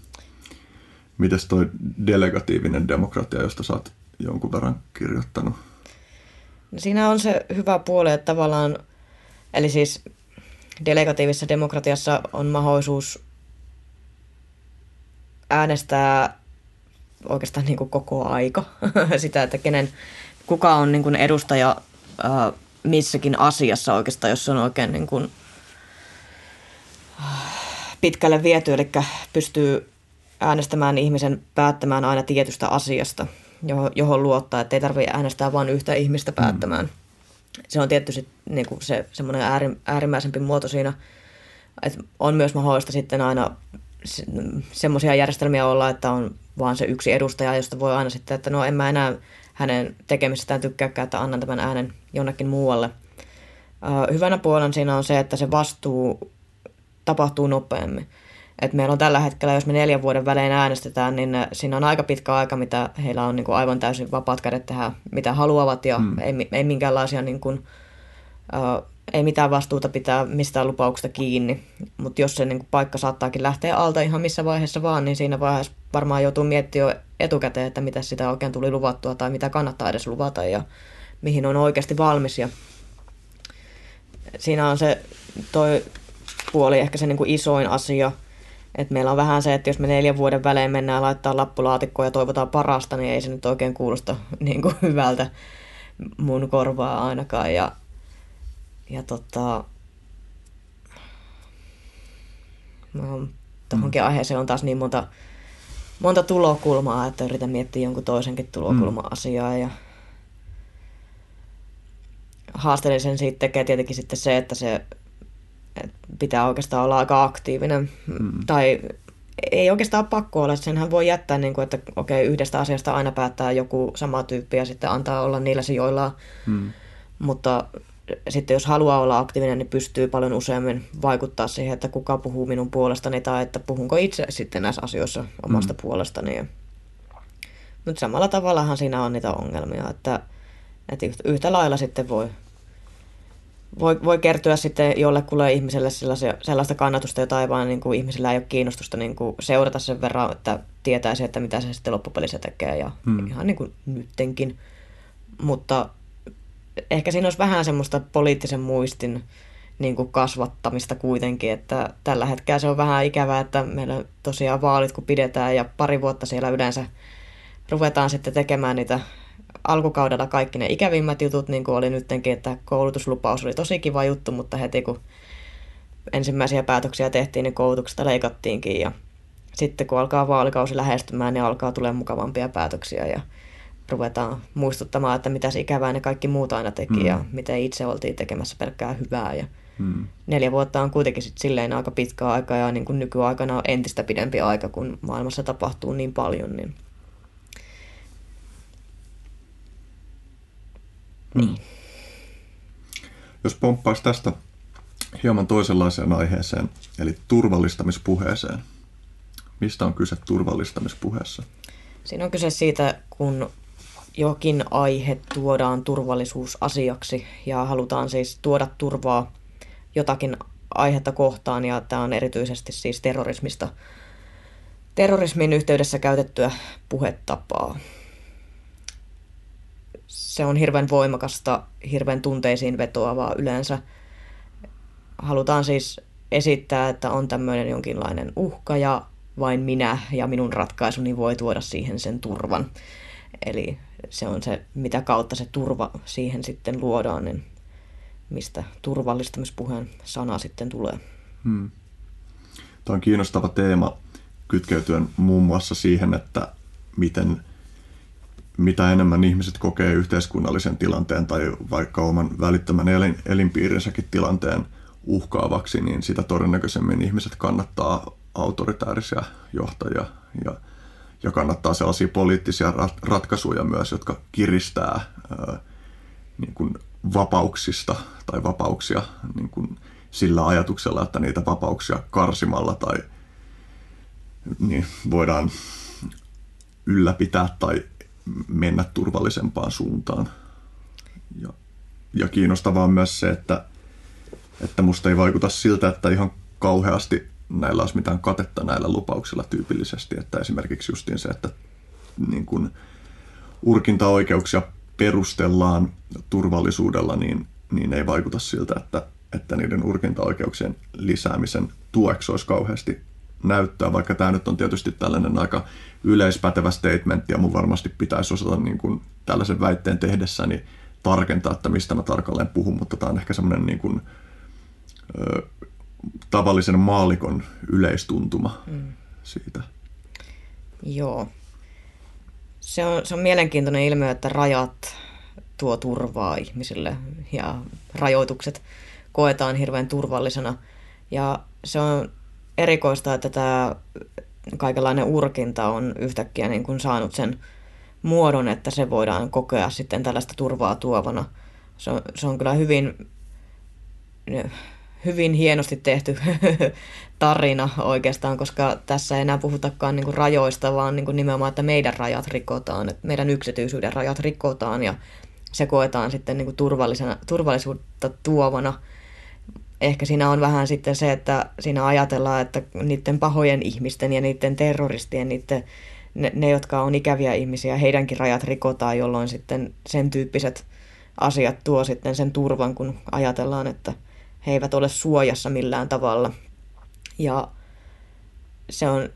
Mites toi delegatiivinen demokratia, josta sä oot jonkun verran kirjoittanut? No siinä on se hyvä puoli, että tavallaan, eli siis delegatiivisessa demokratiassa on mahdollisuus äänestää oikeastaan niin kuin koko aika (laughs) sitä, että kenen, kuka on niin kuin edustaja ää, missäkin asiassa oikeastaan, jos on oikein niin kuin pitkälle viety, eli pystyy äänestämään ihmisen päättämään aina tietystä asiasta. johon luottaa, että ei tarvitse äänestää vain yhtä ihmistä päättämään. Mm. Se on tietysti niin kuin se semmoinen äärimmäisempi muoto siinä, että on myös mahdollista sitten aina semmoisia järjestelmiä olla, että on vaan se yksi edustaja, josta voi aina sitten, että no en mä enää hänen tekemisestään tykkääkään, että annan tämän äänen jonnekin muualle. Hyvänä puolena siinä on se, että se vastuu tapahtuu nopeammin. Et meillä on tällä hetkellä, jos me neljän vuoden välein äänestetään, niin siinä on aika pitkä aika, mitä heillä on niin kuin aivan täysin vapaat kädet tehdä, mitä haluavat ja hmm. ei, ei minkäänlaisia, niin kuin, uh, ei mitään vastuuta pitää mistään lupauksesta kiinni. Mutta jos se niin kuin, paikka saattaakin lähteä alta ihan missä vaiheessa vaan, niin siinä vaiheessa varmaan joutuu miettimään jo etukäteen, että mitä sitä oikein tuli luvattua tai mitä kannattaa edes luvata ja mihin on oikeasti valmis. Ja siinä on se toi puoli ehkä se niin kuin isoin asia, et meillä on vähän se, että jos me neljän vuoden välein mennään laittaa lappulaatikkoa ja toivotaan parasta, niin ei se nyt oikein kuulosta (laughs) niin kuin hyvältä mun korvaa ainakaan. Ja, ja tota, no, tohonkin mm. aiheeseen on taas niin monta, monta tulokulmaa, että yritän miettiä jonkun toisenkin tulokulma-asiaa. Ja haasteellisen siitä tekee tietenkin sitten se, että se että pitää oikeastaan olla aika aktiivinen. Mm. Tai ei oikeastaan pakko olla, senhän voi jättää, niin kuin, että okei, yhdestä asiasta aina päättää joku sama tyyppi ja sitten antaa olla niillä sijoilla. Mm. Mutta sitten jos haluaa olla aktiivinen, niin pystyy paljon useammin vaikuttaa siihen, että kuka puhuu minun puolestani tai että puhunko itse sitten näissä asioissa omasta mm. puolestani. Mutta samalla tavallahan siinä on niitä ongelmia, että, että yhtä lailla sitten voi voi, voi kertyä sitten jollekulle ihmiselle sellaisia, sellaista kannatusta, jota ei vaan niin kuin, ihmisillä ei ole kiinnostusta niin kuin, seurata sen verran, että tietäisi, että mitä se sitten loppupelissä tekee ja hmm. ihan niin kuin nyttenkin. Mutta ehkä siinä olisi vähän semmoista poliittisen muistin niin kuin kasvattamista kuitenkin, että tällä hetkellä se on vähän ikävää, että meillä tosiaan vaalit kun pidetään ja pari vuotta siellä yleensä ruvetaan sitten tekemään niitä alkukaudella kaikki ne ikävimmät jutut, niin kuin oli nyttenkin, että koulutuslupaus oli tosi kiva juttu, mutta heti kun ensimmäisiä päätöksiä tehtiin, niin koulutuksesta leikattiinkin ja sitten kun alkaa vaalikausi lähestymään, niin alkaa tulee mukavampia päätöksiä ja ruvetaan muistuttamaan, että mitä ikävää ne kaikki muut aina teki mm. ja miten itse oltiin tekemässä pelkkää hyvää. Ja mm. Neljä vuotta on kuitenkin sit silleen aika pitkä aika ja niin kuin nykyaikana on entistä pidempi aika, kun maailmassa tapahtuu niin paljon. Niin Niin. Mm. Jos pomppaisi tästä hieman toisenlaiseen aiheeseen, eli turvallistamispuheeseen. Mistä on kyse turvallistamispuheessa? Siinä on kyse siitä, kun jokin aihe tuodaan turvallisuusasiaksi ja halutaan siis tuoda turvaa jotakin aihetta kohtaan ja tämä on erityisesti siis terrorismista, terrorismin yhteydessä käytettyä puhetapaa se on hirveän voimakasta, hirveän tunteisiin vetoavaa yleensä. Halutaan siis esittää, että on tämmöinen jonkinlainen uhka ja vain minä ja minun ratkaisuni voi tuoda siihen sen turvan. Eli se on se, mitä kautta se turva siihen sitten luodaan, niin mistä turvallistamispuheen sana sitten tulee. Hmm. Tämä on kiinnostava teema kytkeytyen muun muassa siihen, että miten mitä enemmän ihmiset kokee yhteiskunnallisen tilanteen tai vaikka oman välittömän elin, elinpiirinsäkin tilanteen uhkaavaksi, niin sitä todennäköisemmin ihmiset kannattaa autoritäärisiä johtajia ja, ja kannattaa sellaisia poliittisia ratkaisuja myös, jotka kiristää ää, niin kuin vapauksista tai vapauksia niin kuin sillä ajatuksella, että niitä vapauksia karsimalla tai niin voidaan ylläpitää tai mennä turvallisempaan suuntaan. Ja, ja kiinnostavaa on myös se, että, että musta ei vaikuta siltä, että ihan kauheasti näillä olisi mitään katetta näillä lupauksilla tyypillisesti. Että esimerkiksi justiin se, että niin kun urkintaoikeuksia perustellaan turvallisuudella, niin, niin ei vaikuta siltä, että, että niiden urkintaoikeuksien lisäämisen tueksi olisi kauheasti näyttää, vaikka tämä nyt on tietysti tällainen aika yleispätevä statement ja mun varmasti pitäisi osata niin kuin tällaisen väitteen tehdessäni tarkentaa, että mistä mä tarkalleen puhun, mutta tämä on ehkä semmoinen niin ö, tavallisen maalikon yleistuntuma mm. siitä. Joo. se on, se on mielenkiintoinen ilmiö, että rajat tuo turvaa ihmisille ja rajoitukset koetaan hirveän turvallisena. Ja se on erikoista, että tämä kaikenlainen urkinta on yhtäkkiä niin kuin saanut sen muodon, että se voidaan kokea sitten tällaista turvaa tuovana. Se on, se on kyllä hyvin, hyvin hienosti tehty (laughs) tarina oikeastaan, koska tässä ei enää puhutakaan niin kuin rajoista, vaan niin kuin nimenomaan, että meidän rajat rikotaan, että meidän yksityisyyden rajat rikotaan ja se koetaan sitten niin kuin turvallisena, turvallisuutta tuovana. Ehkä siinä on vähän sitten se, että siinä ajatellaan, että niiden pahojen ihmisten ja niiden terroristien, niiden, ne, ne, jotka on ikäviä ihmisiä, heidänkin rajat rikotaan, jolloin sitten sen tyyppiset asiat tuo sitten sen turvan, kun ajatellaan, että he eivät ole suojassa millään tavalla. Ja se on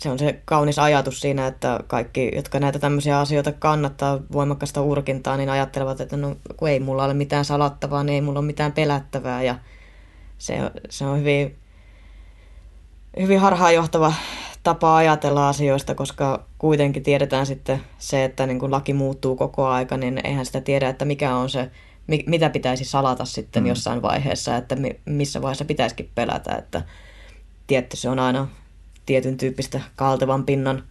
se on se kaunis ajatus siinä, että kaikki, jotka näitä tämmöisiä asioita kannattaa voimakasta urkintaa, niin ajattelevat, että no kun ei mulla ole mitään salattavaa, niin ei mulla ole mitään pelättävää. Ja se, se on hyvin, hyvin harhaanjohtava tapa ajatella asioista, koska kuitenkin tiedetään sitten se, että niin kun laki muuttuu koko aika, niin eihän sitä tiedä, että mikä on se, mitä pitäisi salata sitten mm. jossain vaiheessa, että missä vaiheessa pitäisikin pelätä, että tietty se on aina tietyn tyyppistä kaltevan pinnan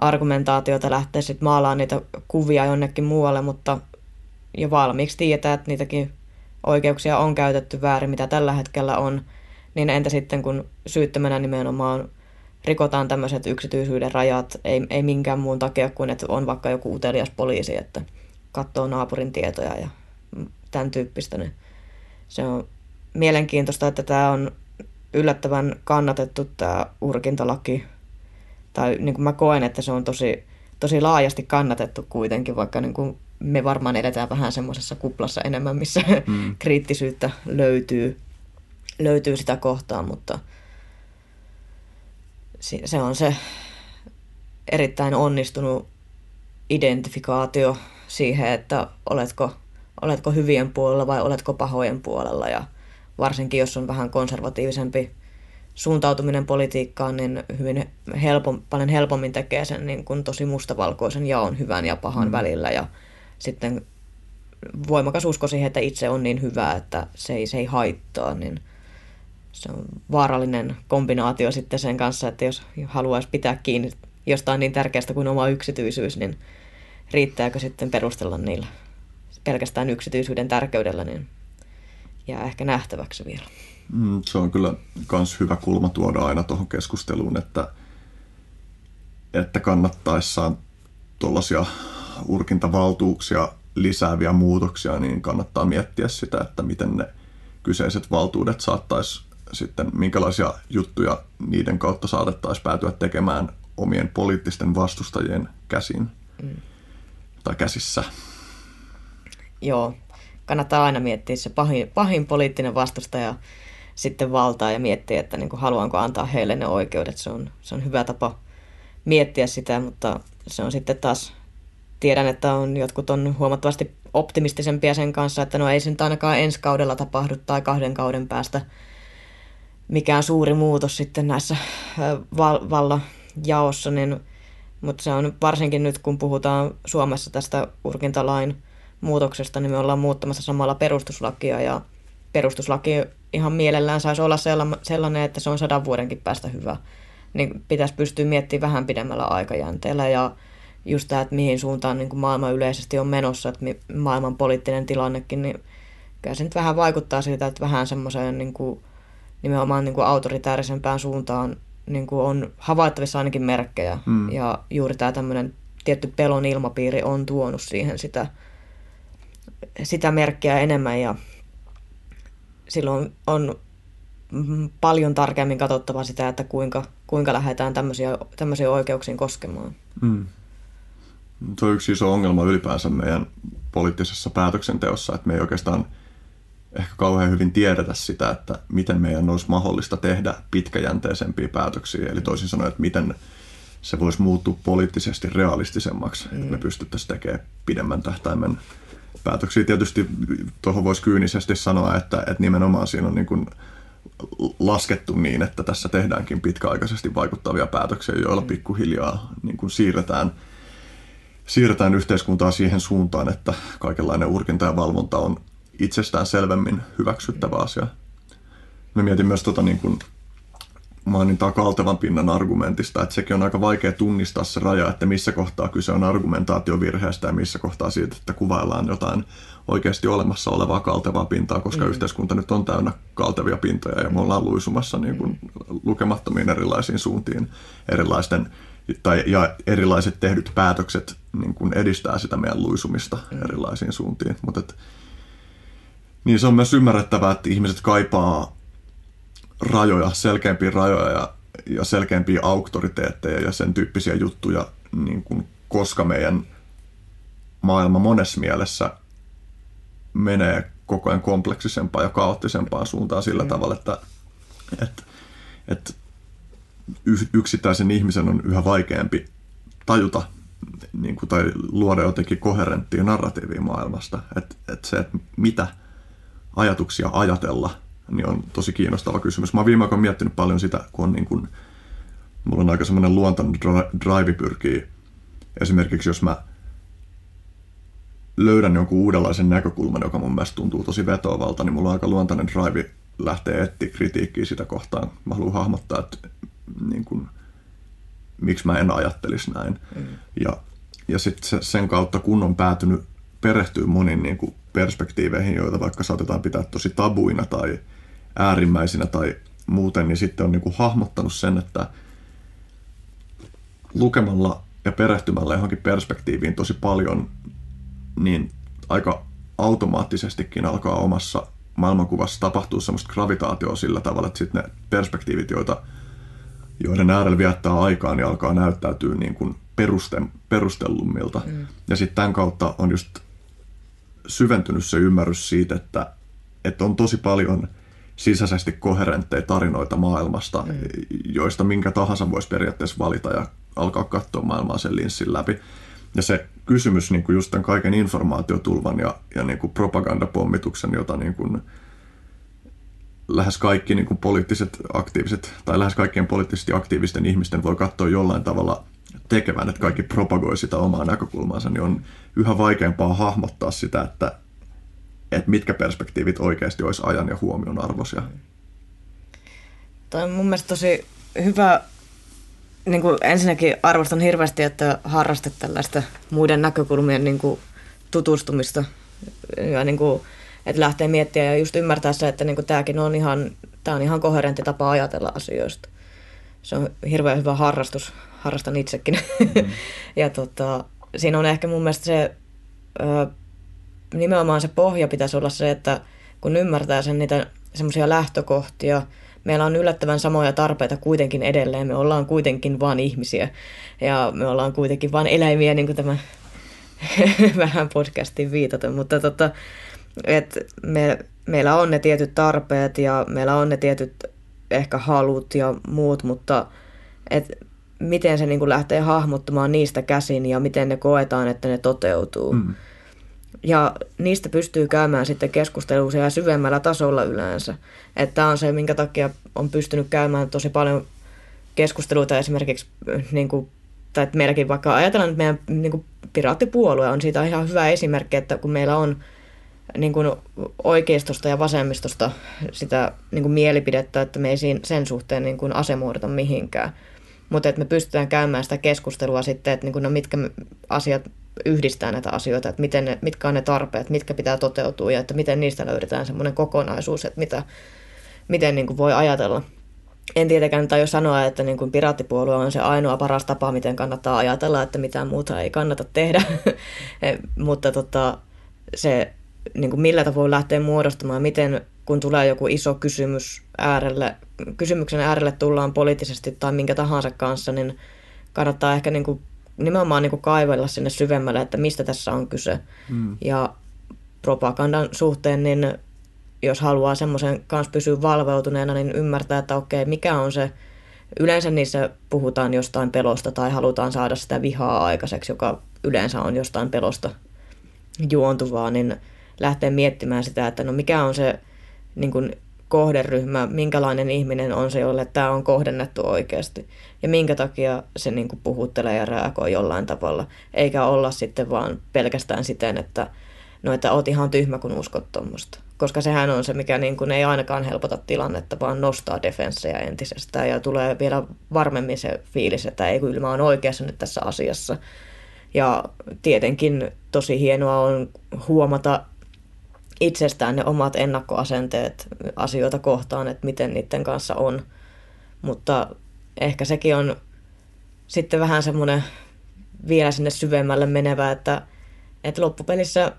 argumentaatiota lähteä sitten maalaan niitä kuvia jonnekin muualle, mutta jo valmiiksi tiedetään, että niitäkin oikeuksia on käytetty väärin, mitä tällä hetkellä on, niin entä sitten kun syyttömänä nimenomaan rikotaan tämmöiset yksityisyyden rajat, ei, ei minkään muun takia kuin, että on vaikka joku utelias poliisi, että katsoo naapurin tietoja ja tämän tyyppistä, niin se on mielenkiintoista, että tämä on yllättävän kannatettu tämä urkintalaki. Tai niin kuin mä koen, että se on tosi, tosi laajasti kannatettu kuitenkin, vaikka niin kuin me varmaan edetään vähän semmoisessa kuplassa enemmän, missä mm. (laughs) kriittisyyttä löytyy, löytyy sitä kohtaan, mutta se on se erittäin onnistunut identifikaatio siihen, että oletko, oletko hyvien puolella vai oletko pahojen puolella? Ja varsinkin jos on vähän konservatiivisempi suuntautuminen politiikkaan, niin hyvin helpom, paljon helpommin tekee sen niin kuin tosi mustavalkoisen jaon hyvän ja pahan mm. välillä. Ja sitten voimakas usko siihen, että itse on niin hyvä, että se ei, se ei haittaa, niin se on vaarallinen kombinaatio sitten sen kanssa, että jos haluaisi pitää kiinni jostain niin tärkeästä kuin oma yksityisyys, niin riittääkö sitten perustella niillä pelkästään yksityisyyden tärkeydellä, niin jää ehkä nähtäväksi vielä. Mm, se on kyllä myös hyvä kulma tuoda aina tuohon keskusteluun, että, että kannattaessaan tuollaisia urkintavaltuuksia lisääviä muutoksia, niin kannattaa miettiä sitä, että miten ne kyseiset valtuudet saattaisi sitten, minkälaisia juttuja niiden kautta saatettaisiin päätyä tekemään omien poliittisten vastustajien käsin mm. tai käsissä. Joo, kannattaa aina miettiä se pahin, pahin poliittinen vastustaja sitten valtaa ja miettiä, että niin kuin haluanko antaa heille ne oikeudet. Se on, se on hyvä tapa miettiä sitä, mutta se on sitten taas, tiedän, että on, jotkut on huomattavasti optimistisempia sen kanssa, että no ei se nyt ainakaan ensi kaudella tapahdu tai kahden kauden päästä mikään suuri muutos sitten näissä val- vallajaossa, niin, mutta se on varsinkin nyt, kun puhutaan Suomessa tästä urkintalain muutoksesta, niin me ollaan muuttamassa samalla perustuslakia ja perustuslaki ihan mielellään saisi olla sellainen, että se on sadan vuodenkin päästä hyvä. Niin pitäisi pystyä miettimään vähän pidemmällä aikajänteellä ja just tämä, että mihin suuntaan niin kuin maailma yleisesti on menossa, että maailman poliittinen tilannekin, niin kyllä se nyt vähän vaikuttaa siltä, että vähän semmoiseen niin kuin, nimenomaan niin kuin autoritäärisempään suuntaan niin kuin on havaittavissa ainakin merkkejä. Mm. Ja juuri tämä tämmöinen tietty pelon ilmapiiri on tuonut siihen sitä, sitä merkkiä enemmän ja silloin on paljon tarkemmin katsottava sitä, että kuinka, kuinka lähdetään tämmöisiä, tämmöisiä oikeuksiin koskemaan. Mm. Tuo on yksi iso ongelma ylipäänsä meidän poliittisessa päätöksenteossa, että me ei oikeastaan ehkä kauhean hyvin tiedetä sitä, että miten meidän olisi mahdollista tehdä pitkäjänteisempiä päätöksiä. Eli toisin sanoen, että miten se voisi muuttua poliittisesti realistisemmaksi, mm. että me pystyttäisiin tekemään pidemmän tähtäimen päätöksiä. Tietysti tuohon voisi kyynisesti sanoa, että, että nimenomaan siinä on niin kuin laskettu niin, että tässä tehdäänkin pitkäaikaisesti vaikuttavia päätöksiä, joilla mm. pikkuhiljaa niin kuin siirretään siirretään yhteiskuntaa siihen suuntaan, että kaikenlainen urkinta ja valvonta on itsestään selvemmin hyväksyttävä asia. Mä mietin myös tota niin kuin mainintaa kaltevan pinnan argumentista, että sekin on aika vaikea tunnistaa se raja, että missä kohtaa kyse on argumentaatiovirheestä ja missä kohtaa siitä, että kuvaillaan jotain oikeasti olemassa olevaa kaltevaa pintaa, koska mm. yhteiskunta nyt on täynnä kaltevia pintoja ja me ollaan luisumassa niin kuin lukemattomiin erilaisiin suuntiin erilaisten tai, ja erilaiset tehdyt päätökset niin kuin edistää sitä meidän luisumista mm. erilaisiin suuntiin. Mutta et, niin se on myös ymmärrettävää, että ihmiset kaipaa rajoja, selkeämpiä rajoja ja, ja selkeämpiä auktoriteetteja ja sen tyyppisiä juttuja, niin kuin, koska meidän maailma monessa mielessä menee koko ajan kompleksisempaan ja kaoottisempaan suuntaan sillä mm. tavalla, että, että, että yksittäisen ihmisen on yhä vaikeampi tajuta niin kuin, tai luoda jotenkin koherenttia narratiivia maailmasta. Että, että se, että mitä ajatuksia ajatella, niin on tosi kiinnostava kysymys. Mä oon viime aikoina miettinyt paljon sitä, kun on niin kuin, mulla on aika semmoinen luontainen drive pyrkii. Esimerkiksi jos mä löydän jonkun uudenlaisen näkökulman, joka mun mielestä tuntuu tosi vetoavalta, niin mulla on aika luontainen drive lähteä etsiä kritiikkiä sitä kohtaan. Mä haluan hahmottaa, että niin kuin, miksi mä en ajattelisi näin. Mm. Ja, ja sitten sen kautta, kun on päätynyt perehtyä moniin niin kuin perspektiiveihin, joita vaikka saatetaan pitää tosi tabuina tai äärimmäisinä tai muuten, niin sitten on niin kuin hahmottanut sen, että lukemalla ja perehtymällä johonkin perspektiiviin tosi paljon, niin aika automaattisestikin alkaa omassa maailmankuvassa tapahtua semmoista gravitaatioa sillä tavalla, että sitten ne perspektiivit, joita, joiden äärellä viettää aikaa, niin alkaa näyttäytyä niin kuin peruste, perustellummilta. Mm. Ja sitten tämän kautta on just syventynyt se ymmärrys siitä, että, että on tosi paljon sisäisesti koherentteja tarinoita maailmasta, mm. joista minkä tahansa voisi periaatteessa valita ja alkaa katsoa maailmaa sen linssin läpi. Ja se kysymys niin kuin just tämän kaiken informaatiotulvan ja, ja niin kuin propagandapommituksen, jota niin kuin lähes kaikki niin kuin poliittiset aktiiviset, tai lähes kaikkien poliittisesti aktiivisten ihmisten voi katsoa jollain tavalla tekevän, että kaikki propagoi sitä omaa näkökulmaansa, niin on yhä vaikeampaa hahmottaa sitä, että, että mitkä perspektiivit oikeasti olisi ajan ja huomion arvoisia. Tämä on mun mielestä tosi hyvä niin kuin ensinnäkin arvostan hirveästi, että harrastat tällaista muiden näkökulmien niin kuin tutustumista ja niin kuin, että lähtee miettimään ja just ymmärtää se, että niin kuin tämäkin on ihan, tämä on ihan koherentti tapa ajatella asioista. Se on hirveän hyvä harrastus, harrastan itsekin. (laughs) Mm. ja tota, siinä on ehkä mun mielestä se, ö, nimenomaan se pohja pitäisi olla se, että kun ymmärtää sen niitä semmoisia lähtökohtia, meillä on yllättävän samoja tarpeita kuitenkin edelleen. Me ollaan kuitenkin vain ihmisiä ja me ollaan kuitenkin vain eläimiä, niin kuin tämä (laughs) vähän podcastiin viitaten, mutta tota, et me, meillä on ne tietyt tarpeet ja meillä on ne tietyt ehkä halut ja muut, mutta et miten se niin lähtee hahmottumaan niistä käsin ja miten ne koetaan, että ne toteutuu. Mm. Ja niistä pystyy käymään sitten keskusteluja ja syvemmällä tasolla yleensä. Että tämä on se, minkä takia on pystynyt käymään tosi paljon keskusteluita esimerkiksi, niin kuin, tai että meilläkin vaikka ajatellaan, että meidän niin kuin piraattipuolue on siitä ihan hyvä esimerkki, että kun meillä on niin kuin oikeistosta ja vasemmistosta sitä niin kuin mielipidettä, että me ei sen suhteen niin kuin asemuodota mihinkään. Mutta että me pystytään käymään sitä keskustelua sitten, että niin kuin, no mitkä asiat yhdistää näitä asioita, että miten ne, mitkä on ne tarpeet, mitkä pitää toteutua ja että miten niistä löydetään semmoinen kokonaisuus, että mitä, miten niin kuin voi ajatella. En tietenkään tai jo sanoa, että niin kuin piraattipuolue on se ainoa paras tapa, miten kannattaa ajatella, että mitään muuta ei kannata tehdä, (laughs) mutta tota, se niin kuin millä tavoin lähtee muodostamaan, miten kun tulee joku iso kysymys äärelle, kysymyksen äärelle tullaan poliittisesti tai minkä tahansa kanssa, niin kannattaa ehkä niin kuin nimenomaan niin kuin kaivella sinne syvemmälle, että mistä tässä on kyse. Mm. Ja propagandan suhteen, niin jos haluaa semmoisen kanssa pysyä valveutuneena, niin ymmärtää, että okei, mikä on se, yleensä niissä puhutaan jostain pelosta tai halutaan saada sitä vihaa aikaiseksi, joka yleensä on jostain pelosta juontuvaa, niin lähtee miettimään sitä, että no mikä on se niin kuin kohderyhmä, minkälainen ihminen on se, jolle tämä on kohdennettu oikeasti. Ja minkä takia se niin kuin puhuttelee ja reagoi jollain tavalla. Eikä olla sitten vaan pelkästään siten, että no että oot ihan tyhmä, kun uskot tuommoista. Koska sehän on se, mikä niin kuin ei ainakaan helpota tilannetta, vaan nostaa defenssejä entisestään ja tulee vielä varmemmin se fiilis, että ei kyllä mä oon oikeassa nyt tässä asiassa. Ja tietenkin tosi hienoa on huomata itsestään ne omat ennakkoasenteet asioita kohtaan, että miten niiden kanssa on. Mutta ehkä sekin on sitten vähän semmoinen vielä sinne syvemmälle menevä, että, että loppupelissä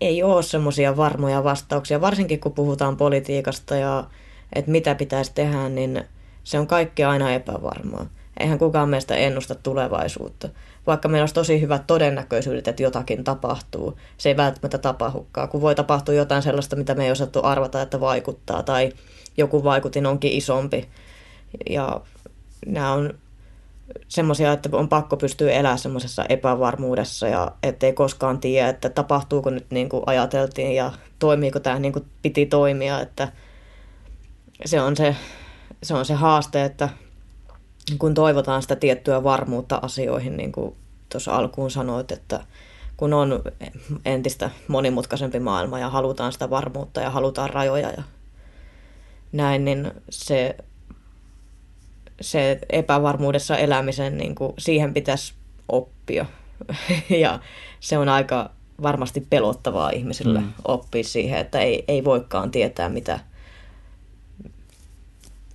ei ole semmoisia varmoja vastauksia, varsinkin kun puhutaan politiikasta ja että mitä pitäisi tehdä, niin se on kaikki aina epävarmaa. Eihän kukaan meistä ennusta tulevaisuutta. Vaikka meillä olisi tosi hyvät todennäköisyydet, että jotakin tapahtuu, se ei välttämättä tapahdukaan. Kun voi tapahtua jotain sellaista, mitä me ei osattu arvata, että vaikuttaa, tai joku vaikutin onkin isompi. Ja nämä on semmoisia, että on pakko pystyä elämään semmoisessa epävarmuudessa ja ettei koskaan tiedä, että tapahtuuko nyt niin kuin ajateltiin ja toimiiko tämä niin kuin piti toimia, että se on se, se on se haaste, että kun toivotaan sitä tiettyä varmuutta asioihin, niin kuin tuossa alkuun sanoit, että kun on entistä monimutkaisempi maailma ja halutaan sitä varmuutta ja halutaan rajoja ja näin, niin se se epävarmuudessa elämisen, niin kuin, siihen pitäisi oppia. (laughs) ja se on aika varmasti pelottavaa ihmisille mm. oppia siihen, että ei, ei voikaan tietää mitä,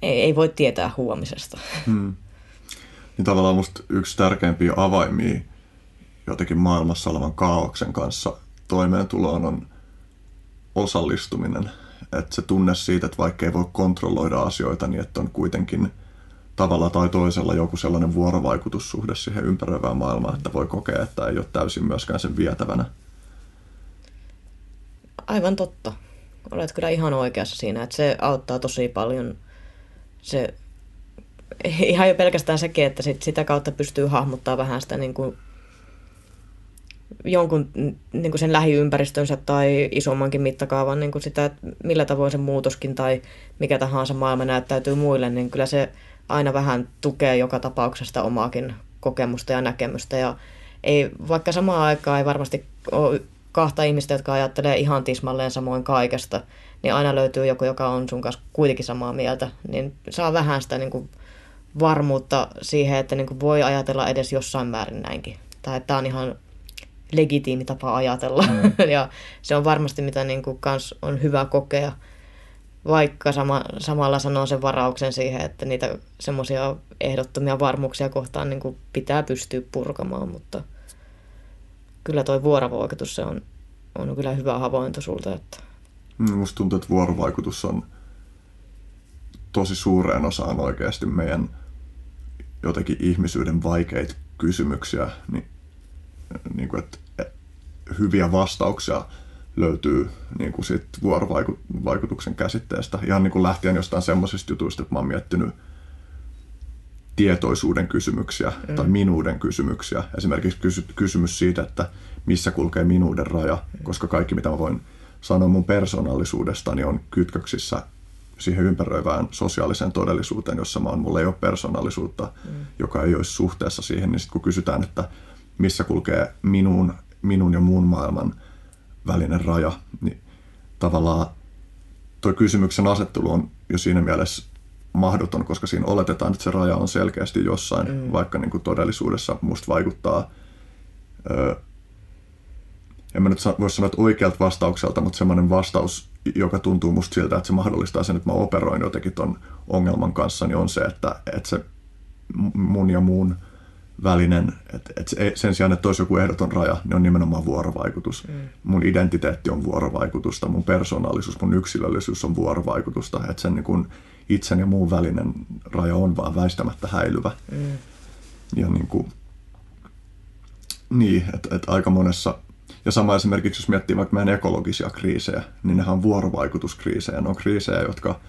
ei, ei voi tietää huomisesta. Mm. Niin tavallaan musta yksi tärkeimpiä avaimia jotenkin maailmassa olevan kaauksen kanssa toimeentuloon on osallistuminen. Että se tunne siitä, että vaikka ei voi kontrolloida asioita, niin että on kuitenkin – tavalla tai toisella joku sellainen vuorovaikutussuhde siihen ympäröivään maailmaan, että voi kokea, että ei ole täysin myöskään sen vietävänä. Aivan totta. Olet kyllä ihan oikeassa siinä, että se auttaa tosi paljon. Se, ihan jo pelkästään sekin, että sit sitä kautta pystyy hahmottaa vähän sitä niin kuin jonkun niin kuin sen lähiympäristönsä tai isommankin mittakaavan niin kuin sitä, että millä tavoin se muutoskin tai mikä tahansa maailma näyttäytyy muille, niin kyllä se aina vähän tukee joka tapauksesta omaakin kokemusta ja näkemystä. Ja ei, vaikka samaan aikaan ei varmasti ole kahta ihmistä, jotka ajattelee ihan tismalleen samoin kaikesta, niin aina löytyy joku, joka on sun kanssa kuitenkin samaa mieltä. Niin saa vähän sitä niin kuin varmuutta siihen, että niin kuin voi ajatella edes jossain määrin näinkin. Tai että tämä on ihan legitiimi tapa ajatella. Mm. (laughs) ja se on varmasti mitä niin kuin kans on hyvä kokea vaikka sama, samalla sanoo sen varauksen siihen, että niitä semmoisia ehdottomia varmuuksia kohtaan niin kuin pitää pystyä purkamaan, mutta kyllä toi vuorovaikutus se on, on kyllä hyvä havainto sulta. Että... Mm, musta tuntuu, että vuorovaikutus on tosi suureen osaan oikeasti meidän jotenkin ihmisyyden vaikeita kysymyksiä, niin, niin kuin, että hyviä vastauksia löytyy niin kuin sit vuorovaikutuksen käsitteestä. Ihan niin kuin lähtien jostain semmoisista jutuista, että mä oon miettinyt tietoisuuden kysymyksiä mm. tai minuuden kysymyksiä. Esimerkiksi kysy- kysymys siitä, että missä kulkee minuuden raja, mm. koska kaikki mitä mä voin sanoa mun persoonallisuudestani on kytköksissä siihen ympäröivään sosiaaliseen todellisuuteen, jossa mä oon, mulla ei ole persoonallisuutta, mm. joka ei olisi suhteessa siihen, niin sitten kun kysytään, että missä kulkee minun, minun ja muun maailman – välinen raja, niin tavallaan tuo kysymyksen asettelu on jo siinä mielessä mahdoton, koska siinä oletetaan, että se raja on selkeästi jossain, mm. vaikka niin kuin todellisuudessa musta vaikuttaa, öö, en mä nyt voi sanoa, että oikealta vastaukselta, mutta semmoinen vastaus, joka tuntuu musta siltä, että se mahdollistaa sen, että mä operoin jotenkin ton ongelman kanssa, niin on se, että, että se mun ja muun välinen, että et sen sijaan, että olisi joku ehdoton raja, niin on nimenomaan vuorovaikutus. Mm. Mun identiteetti on vuorovaikutusta, mun persoonallisuus, mun yksilöllisyys on vuorovaikutusta, että sen niin kun itsen ja muun välinen raja on vaan väistämättä häilyvä. Mm. Ja niin kuin, niin, että et aika monessa, ja sama esimerkiksi jos miettii vaikka meidän ekologisia kriisejä, niin nehän on vuorovaikutuskriisejä. Ne on kriisejä, jotka,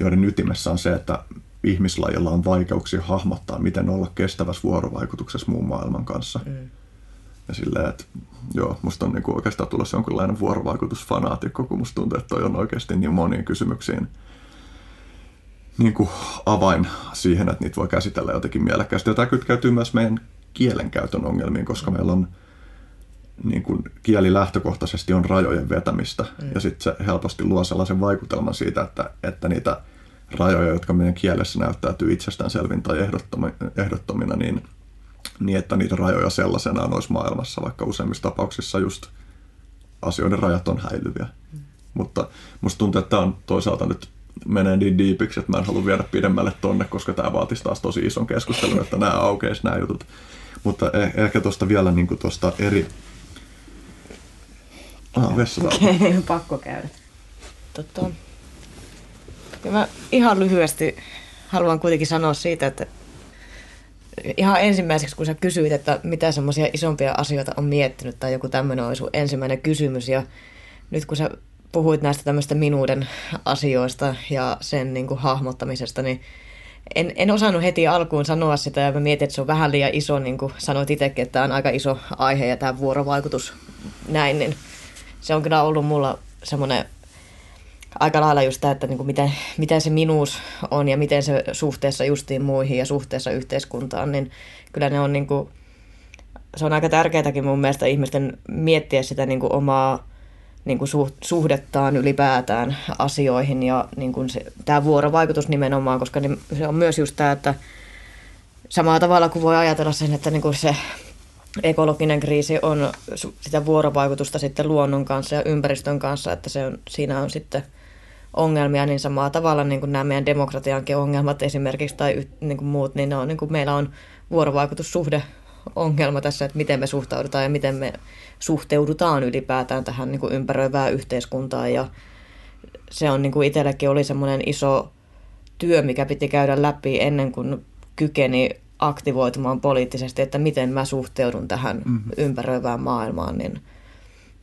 joiden ytimessä on se, että ihmislajilla on vaikeuksia hahmottaa, miten olla kestävässä vuorovaikutuksessa muun maailman kanssa. Mm. Ja silleen, että joo, musta on niinku oikeastaan tulossa jonkinlainen vuorovaikutusfanaatikko, kun musta tuntuu, että toi on oikeasti niin moniin kysymyksiin niin kuin avain siihen, että niitä voi käsitellä jotenkin mielekkäästi. Ja tämä kytkeytyy myös meidän kielenkäytön ongelmiin, koska meillä on niin kuin kieli lähtökohtaisesti on rajojen vetämistä. Mm. Ja sitten se helposti luo sellaisen vaikutelman siitä, että, että niitä rajoja, jotka meidän kielessä näyttäytyy itsestäänselvin tai ehdottomina, niin, niin että niitä rajoja sellaisenaan olisi maailmassa, vaikka useimmissa tapauksissa just asioiden rajat on häilyviä. Mm. Mutta musta tuntuu, että tämä on toisaalta nyt menee niin diipiksi, että mä en halua viedä pidemmälle tonne, koska tämä vaatisi taas tosi ison keskustelun, että nämä aukeisi nämä jutut. Mutta eh- ehkä tuosta vielä niin tuosta eri... Ah, (laughs) okay, (laughs) pakko käydä. Totta. Ja mä ihan lyhyesti haluan kuitenkin sanoa siitä, että ihan ensimmäiseksi, kun sä kysyit, että mitä semmoisia isompia asioita on miettinyt tai joku tämmöinen olisi ensimmäinen kysymys ja nyt kun sä puhuit näistä tämmöistä minuuden asioista ja sen niin kuin hahmottamisesta, niin en, en osannut heti alkuun sanoa sitä ja mä mietin, että se on vähän liian iso, niin kuin sanoit itsekin, että tämä on aika iso aihe ja tämä vuorovaikutus näin, niin se on kyllä ollut mulla semmoinen aika lailla just tämä, että niin kuin miten, miten se minuus on ja miten se suhteessa justiin muihin ja suhteessa yhteiskuntaan, niin kyllä ne on niin kuin, se on aika tärkeätäkin mun mielestä ihmisten miettiä sitä niin kuin omaa niin kuin suhdettaan ylipäätään asioihin ja niin kuin se, tämä vuorovaikutus nimenomaan, koska se on myös just tämä, että samalla tavalla kuin voi ajatella sen, että niin kuin se ekologinen kriisi on sitä vuorovaikutusta sitten luonnon kanssa ja ympäristön kanssa, että se on, siinä on sitten ongelmia, niin samalla tavalla niin kuin nämä meidän demokratiankin ongelmat esimerkiksi tai niin kuin muut, niin, ne on, niin kuin meillä on vuorovaikutussuhde ongelma tässä, että miten me suhtaudutaan ja miten me suhteudutaan ylipäätään tähän niin kuin ympäröivään yhteiskuntaan. Ja se on niin kuin itsellekin oli semmoinen iso työ, mikä piti käydä läpi ennen kuin kykeni aktivoitumaan poliittisesti, että miten mä suhteudun tähän mm-hmm. ympäröivään maailmaan, niin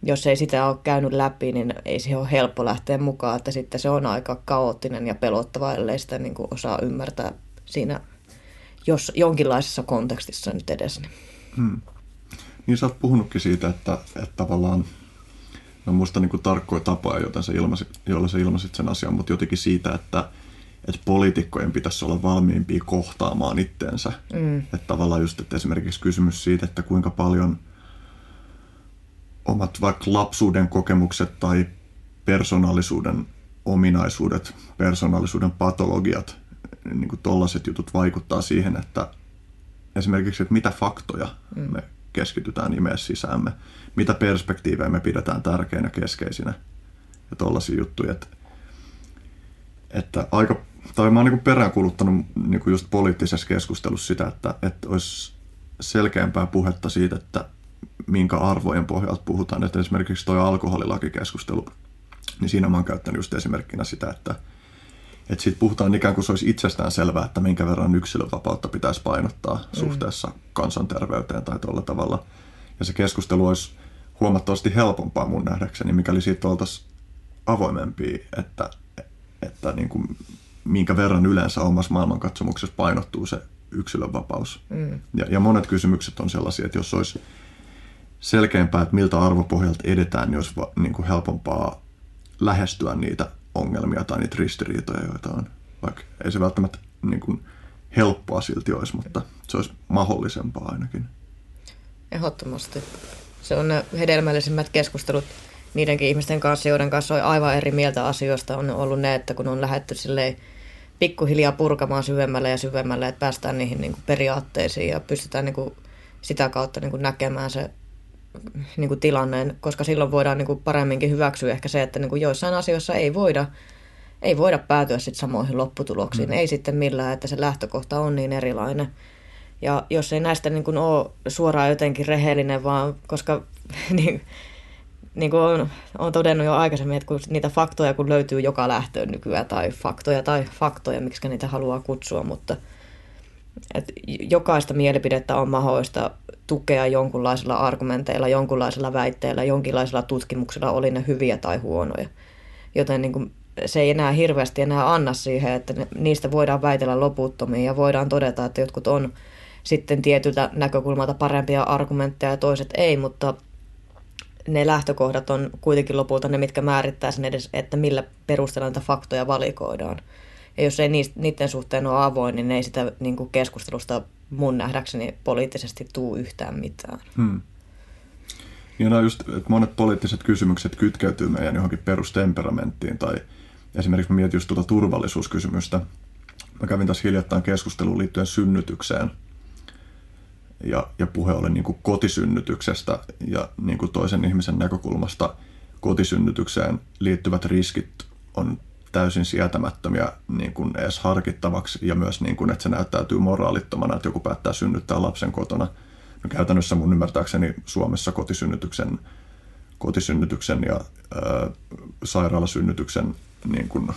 jos ei sitä ole käynyt läpi, niin ei siihen ole helppo lähteä mukaan, että sitten se on aika kaoottinen ja pelottava, ellei sitä niin kuin osaa ymmärtää siinä jos jonkinlaisessa kontekstissa nyt edes. Niin. Hmm. Niin sä oot puhunutkin siitä, että, että tavallaan no muista niin tarkkoja tapoja, joten sä ilmasit, joilla sä ilmasit sen asian, mutta jotenkin siitä, että, että poliitikkojen pitäisi olla valmiimpia kohtaamaan itteensä. Mm. Että tavallaan just, että esimerkiksi kysymys siitä, että kuinka paljon omat vaikka lapsuuden kokemukset tai persoonallisuuden ominaisuudet, persoonallisuuden patologiat niin kuin tollaiset jutut vaikuttaa siihen, että esimerkiksi, että mitä faktoja mm. me keskitytään nimeä sisäämme, mitä perspektiivejä me pidetään tärkeinä keskeisinä ja tollaisia juttuja, että, että aika, tai mä oon niin peräänkuluttanut niin just poliittisessa keskustelussa sitä, että, että olisi selkeämpää puhetta siitä, että minkä arvojen pohjalta puhutaan, että esimerkiksi toi alkoholilakikeskustelu, niin siinä mä oon käyttänyt just esimerkkinä sitä, että, että siitä puhutaan ikään kuin se olisi itsestään selvää, että minkä verran yksilönvapautta pitäisi painottaa mm. suhteessa kansanterveyteen tai tuolla tavalla. Ja se keskustelu olisi huomattavasti helpompaa mun nähdäkseni, mikäli siitä oltaisiin avoimempia, että, että niin kuin, minkä verran yleensä omassa maailmankatsomuksessa painottuu se yksilönvapaus. Mm. Ja, ja monet kysymykset on sellaisia, että jos olisi selkeämpää, että miltä arvopohjalta edetään, niin olisi va, niin kuin helpompaa lähestyä niitä ongelmia tai niitä ristiriitoja, joita on. Vaikka ei se välttämättä niin kuin helppoa silti olisi, mutta se olisi mahdollisempaa ainakin. Ehdottomasti. Se on ne hedelmällisimmät keskustelut niidenkin ihmisten kanssa, joiden kanssa on aivan eri mieltä asioista, on ollut ne, että kun on lähdetty silleen pikkuhiljaa purkamaan syvemmälle ja syvemmälle, että päästään niihin niin kuin periaatteisiin ja pystytään niin kuin sitä kautta niin kuin näkemään se niin kuin tilanne, koska silloin voidaan niin kuin paremminkin hyväksyä ehkä se, että niin kuin joissain asioissa ei voida, ei voida päätyä sit samoihin lopputuloksiin, mm. ei sitten millään, että se lähtökohta on niin erilainen. Ja jos ei näistä niin kuin ole suoraan jotenkin rehellinen, vaan koska (laughs) niin, niin kuin on, on todennut jo aikaisemmin, että kun niitä faktoja kun löytyy joka lähtöön nykyään, tai faktoja tai faktoja, miksi niitä haluaa kutsua, mutta että jokaista mielipidettä on mahdollista tukea jonkunlaisilla argumenteilla, jonkunlaisilla väitteillä, jonkinlaisilla tutkimuksilla, oli ne hyviä tai huonoja. Joten niin kuin, se ei enää hirveästi enää anna siihen, että niistä voidaan väitellä loputtomiin ja voidaan todeta, että jotkut on sitten tietyltä näkökulmalta parempia argumentteja ja toiset ei, mutta ne lähtökohdat on kuitenkin lopulta ne, mitkä määrittää sen edes, että millä perusteella näitä faktoja valikoidaan. Ja jos ei niiden suhteen ole avoin, niin ei sitä niin kuin keskustelusta mun nähdäkseni poliittisesti tuu yhtään mitään. Hmm. Ja no just, että monet poliittiset kysymykset kytkeytyy meidän johonkin perustemperamenttiin tai esimerkiksi mä mietin just tuota turvallisuuskysymystä. Mä kävin tässä hiljattain keskusteluun liittyen synnytykseen ja, ja puhe oli niin kuin kotisynnytyksestä ja niin kuin toisen ihmisen näkökulmasta kotisynnytykseen liittyvät riskit on täysin sietämättömiä niin kuin edes harkittavaksi ja myös, niin kuin, että se näyttäytyy moraalittomana, että joku päättää synnyttää lapsen kotona. No käytännössä mun ymmärtääkseni Suomessa kotisynnytyksen, kotisynnytyksen ja ää, sairaalasynnytyksen niin kuin,